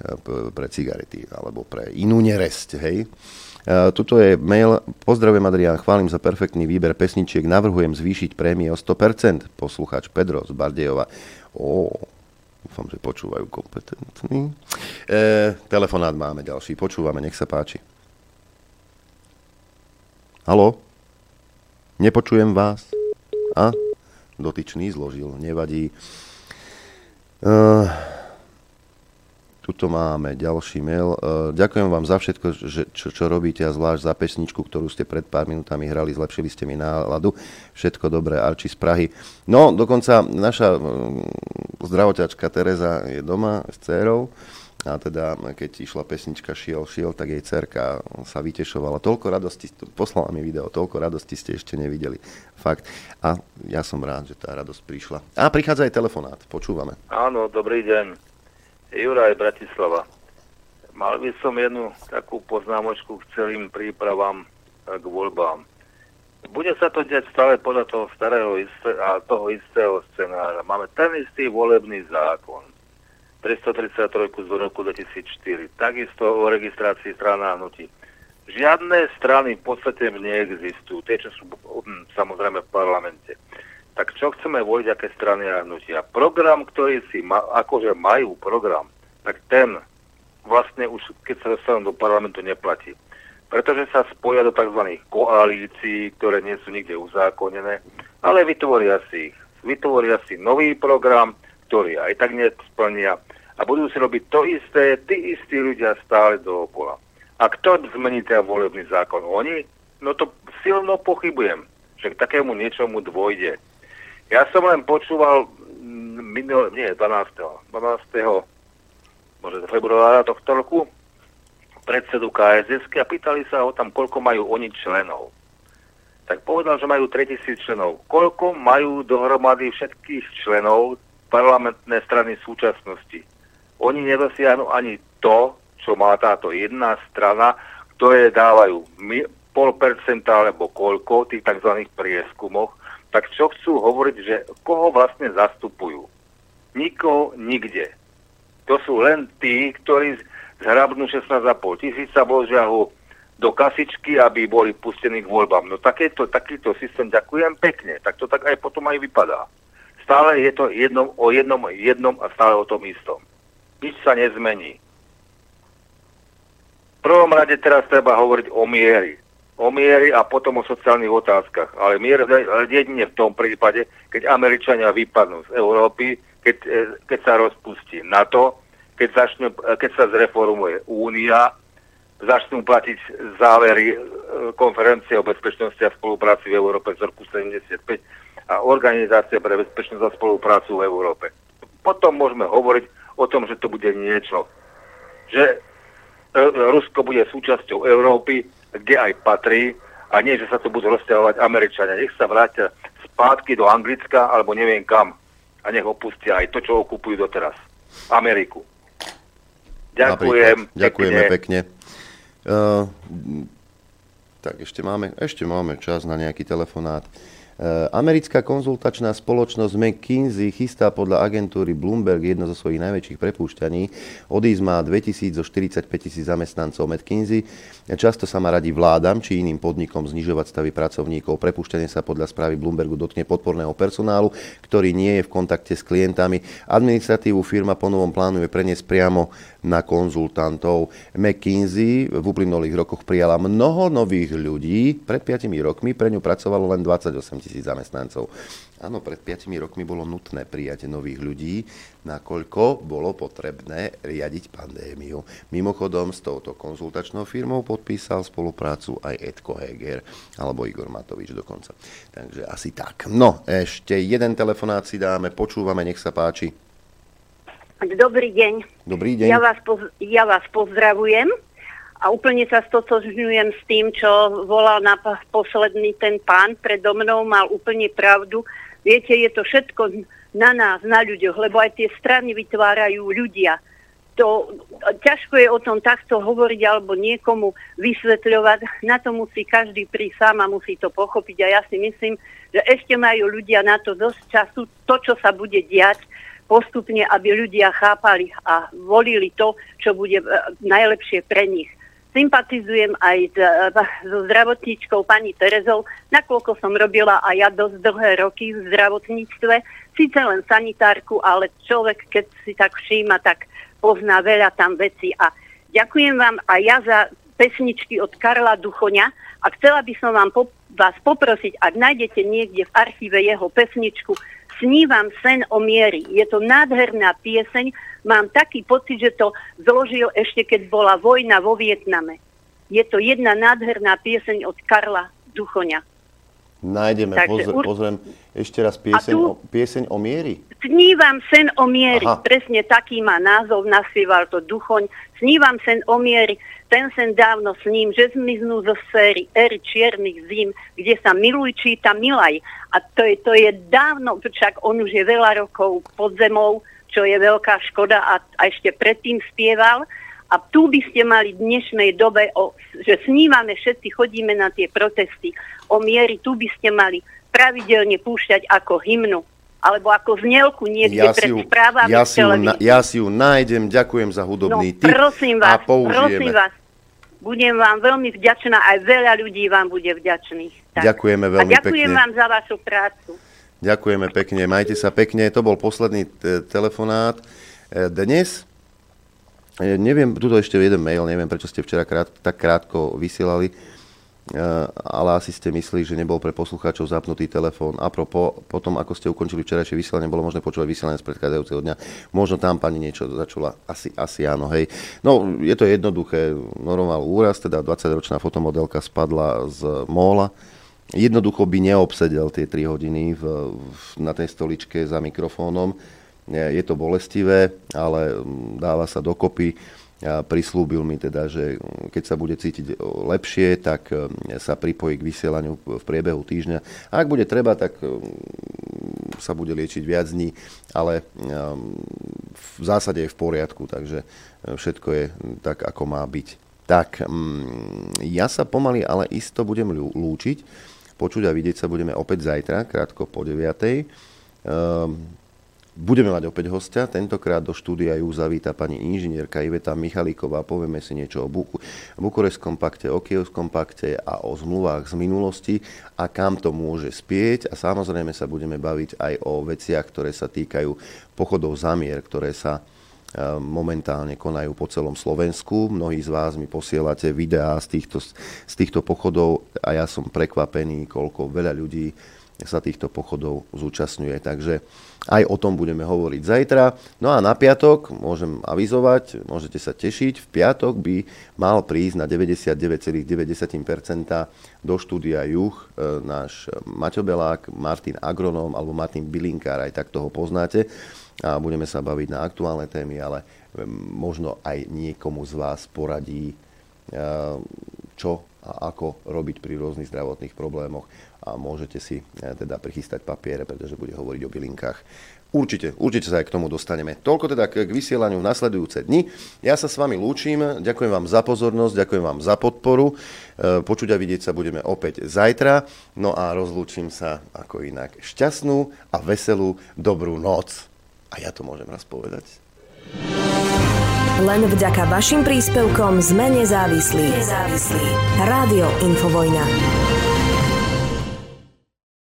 [SPEAKER 2] pre cigarety alebo pre inú neresť, hej. Tuto je mail. Pozdravujem Adrián, chválim za perfektný výber pesničiek. Navrhujem zvýšiť prémie o 100%. Poslucháč Pedro z Bardejova. Ó, dúfam, že počúvajú kompetentní. E, telefonát máme ďalší. Počúvame, nech sa páči. Halo? Nepočujem vás? A? Dotyčný zložil, nevadí. Uh, Tuto máme ďalší mail. E, ďakujem vám za všetko, že, čo, čo robíte a zvlášť za pesničku, ktorú ste pred pár minútami hrali. Zlepšili ste mi náladu. Všetko dobré, Arči z Prahy. No, dokonca naša zdravoťačka Teresa je doma s dcerou. A teda, keď išla pesnička Šiel, šiel, tak jej cerka sa vytešovala. Toľko radosti, poslala mi video, toľko radosti ste ešte nevideli. Fakt. A ja som rád, že tá radosť prišla. A prichádza aj telefonát, počúvame.
[SPEAKER 23] Áno, dobrý deň. Juraj Bratislava. Mal by som jednu takú poznámočku k celým prípravám k voľbám. Bude sa to deť stále podľa toho starého a toho istého scenára. Máme ten istý volebný zákon. 333 z roku 2004. Takisto o registrácii strana hnutí. Žiadne strany v podstate neexistujú. Tie, čo sú hm, samozrejme v parlamente tak čo chceme voliť, aké strany a hnutia. Program, ktorý si ma, akože majú program, tak ten vlastne už, keď sa dostanú do parlamentu, neplatí. Pretože sa spoja do tzv. koalícií, ktoré nie sú nikde uzákonené, ale vytvoria si ich. Vytvoria si nový program, ktorý aj tak nesplnia a budú si robiť to isté, tí istí ľudia stále dookola. A kto zmení ten volebný zákon? Oni? No to silno pochybujem, že k takému niečomu dôjde. Ja som len počúval mm, minul, nie, 12. 12. možno februára tohto roku predsedu KSS a pýtali sa ho tam, koľko majú oni členov. Tak povedal, že majú 3000 členov. Koľko majú dohromady všetkých členov parlamentné strany súčasnosti? Oni nedosiahnu ani to, čo má táto jedna strana, ktoré dávajú pol percenta alebo koľko tých tzv. prieskumoch tak čo chcú hovoriť, že koho vlastne zastupujú? Nikoho nikde. To sú len tí, ktorí zhrabnú 16,5 tisíca, vložia ho do kasičky, aby boli pustení k voľbám. No takéto, takýto systém ďakujem pekne, tak to tak aj potom aj vypadá. Stále je to jednom, o jednom, jednom a stále o tom istom. Nič sa nezmení. V prvom rade teraz treba hovoriť o miery o miery a potom o sociálnych otázkach. Ale mier jedine v tom prípade, keď Američania vypadnú z Európy, keď, e, keď sa rozpustí NATO, keď, začne, keď sa zreformuje Únia, začnú platiť závery e, konferencie o bezpečnosti a spolupráci v Európe z roku 75 a Organizácia pre bezpečnosť a spoluprácu v Európe. Potom môžeme hovoriť o tom, že to bude niečo. Že e, Rusko bude súčasťou Európy, kde aj patrí a nie, že sa tu budú rozťahovať Američania. Nech sa vrátia spátky do Anglicka alebo neviem kam a nech opustia aj to, čo okupujú doteraz. Ameriku. Ďakujem.
[SPEAKER 2] Napríklad. Ďakujeme pekne. pekne. Uh, tak ešte máme, ešte máme čas na nejaký telefonát. Eh, americká konzultačná spoločnosť McKinsey chystá podľa agentúry Bloomberg jedno zo svojich najväčších prepúšťaní. Odísť má 2000 zo 45 tisíc zamestnancov McKinsey. Často sa má radi vládam či iným podnikom znižovať stavy pracovníkov. Prepušťanie sa podľa správy Bloombergu dotkne podporného personálu, ktorý nie je v kontakte s klientami. Administratívu firma po novom plánuje preniesť priamo na konzultantov. McKinsey v uplynulých rokoch prijala mnoho nových ľudí. Pred 5 rokmi pre ňu pracovalo len 28 tisíc zamestnancov. Áno, pred 5 rokmi bolo nutné prijať nových ľudí, nakoľko bolo potrebné riadiť pandémiu. Mimochodom, s touto konzultačnou firmou podpísal spoluprácu aj Edko Heger, alebo Igor Matovič dokonca. Takže asi tak. No, ešte jeden telefonát si dáme, počúvame, nech sa páči.
[SPEAKER 24] Dobrý deň.
[SPEAKER 2] Dobrý deň.
[SPEAKER 24] Ja vás, poz- ja vás pozdravujem A úplne sa stotožňujem s tým, čo volal na posledný ten pán predo mnou, mal úplne pravdu. Viete, je to všetko na nás, na ľuďoch, lebo aj tie strany vytvárajú ľudia. To, ťažko je o tom takto hovoriť alebo niekomu vysvetľovať. Na to musí každý prísť sám a musí to pochopiť. A ja si myslím, že ešte majú ľudia na to dosť času, to, čo sa bude diať, postupne, aby ľudia chápali a volili to, čo bude e, najlepšie pre nich sympatizujem aj s, so zdravotníčkou pani Terezou, nakoľko som robila aj ja dosť dlhé roky v zdravotníctve. Sice len sanitárku, ale človek, keď si tak všíma, tak pozná veľa tam veci. A ďakujem vám aj ja za pesničky od Karla Duchoňa a chcela by som vám po, vás poprosiť, ak nájdete niekde v archíve jeho pesničku Snívam sen o miery. Je to nádherná pieseň, mám taký pocit, že to zložil ešte, keď bola vojna vo Vietname. Je to jedna nádherná pieseň od Karla Duchoňa.
[SPEAKER 2] Nájdeme, Takže, pozr- pozriem ešte raz pieseň, tu, o, pieseň o miery.
[SPEAKER 24] Snívam sen o miery, Aha. presne taký má názov, naspieval to Duchoň. Snívam sen o miery, ten sen dávno sním, že zmiznú zo sféry ery čiernych zím, kde sa miluj číta milaj. A to je, to je dávno, však on už je veľa rokov pod zemou, čo je veľká škoda a, a ešte predtým spieval. A tu by ste mali v dnešnej dobe, o, že snívame, všetci chodíme na tie protesty o miery, tu by ste mali pravidelne púšťať ako hymnu alebo ako znelku niekde ja pred správami
[SPEAKER 2] ja si, ju, ja si ju nájdem, ďakujem za hudobný no, tip
[SPEAKER 24] prosím vás,
[SPEAKER 2] a použijeme.
[SPEAKER 24] Prosím vás, budem vám veľmi vďačná, aj veľa ľudí vám bude vďačných.
[SPEAKER 2] Tak. Ďakujeme veľmi
[SPEAKER 24] a ďakujem
[SPEAKER 2] pekne.
[SPEAKER 24] vám za vašu prácu.
[SPEAKER 2] Ďakujeme pekne, majte sa pekne. To bol posledný t- telefonát. E, dnes, e, neviem, tuto ešte jeden mail, neviem, prečo ste včera krát, tak krátko vysielali, e, ale asi ste mysleli, že nebol pre poslucháčov zapnutý telefón. A po, potom, ako ste ukončili včerajšie vysielanie, bolo možné počúvať vysielanie z predchádzajúceho dňa. Možno tam pani niečo začula. Asi, asi áno, hej. No, je to jednoduché. Normál úraz, teda 20-ročná fotomodelka spadla z móla jednoducho by neobsedel tie 3 hodiny v, v, na tej stoličke za mikrofónom. Je to bolestivé, ale mm, dáva sa dokopy. Prislúbil mi teda, že keď sa bude cítiť lepšie, tak mm, sa pripojí k vysielaniu v priebehu týždňa. A ak bude treba, tak mm, sa bude liečiť viac dní, ale v zásade je v poriadku, takže všetko je tak, ako má byť. Tak, ja sa pomaly, ale isto budem lúčiť. Počuť a vidieť sa budeme opäť zajtra, krátko po 9. Budeme mať opäť hostia, tentokrát do štúdia ju zavíta pani inžinierka Iveta Michalíková. Povieme si niečo o Buku, Bukureskom pakte, o Kievskom pakte a o zmluvách z minulosti a kam to môže spieť. A samozrejme sa budeme baviť aj o veciach, ktoré sa týkajú pochodov zamier, ktoré sa momentálne konajú po celom Slovensku. Mnohí z vás mi posielate videá z týchto, z týchto pochodov a ja som prekvapený, koľko veľa ľudí sa týchto pochodov zúčastňuje. Takže aj o tom budeme hovoriť zajtra. No a na piatok môžem avizovať, môžete sa tešiť, v piatok by mal prísť na 99,9% do štúdia Juch e, náš Maťo Belák, Martin Agronom alebo Martin Bilinkár, aj tak toho poznáte a budeme sa baviť na aktuálne témy, ale možno aj niekomu z vás poradí, čo a ako robiť pri rôznych zdravotných problémoch a môžete si teda prichystať papiere, pretože bude hovoriť o bylinkách. Určite, určite sa aj k tomu dostaneme. Toľko teda k vysielaniu v nasledujúce dni. Ja sa s vami lúčim, ďakujem vám za pozornosť, ďakujem vám za podporu. E, počuť a vidieť sa budeme opäť zajtra. No a rozlúčim sa ako inak šťastnú a veselú dobrú noc. A ja to môžem raz povedať.
[SPEAKER 25] Len vďaka vašim príspevkom sme nezávislí. Nezávislí. Rádio Infovojna.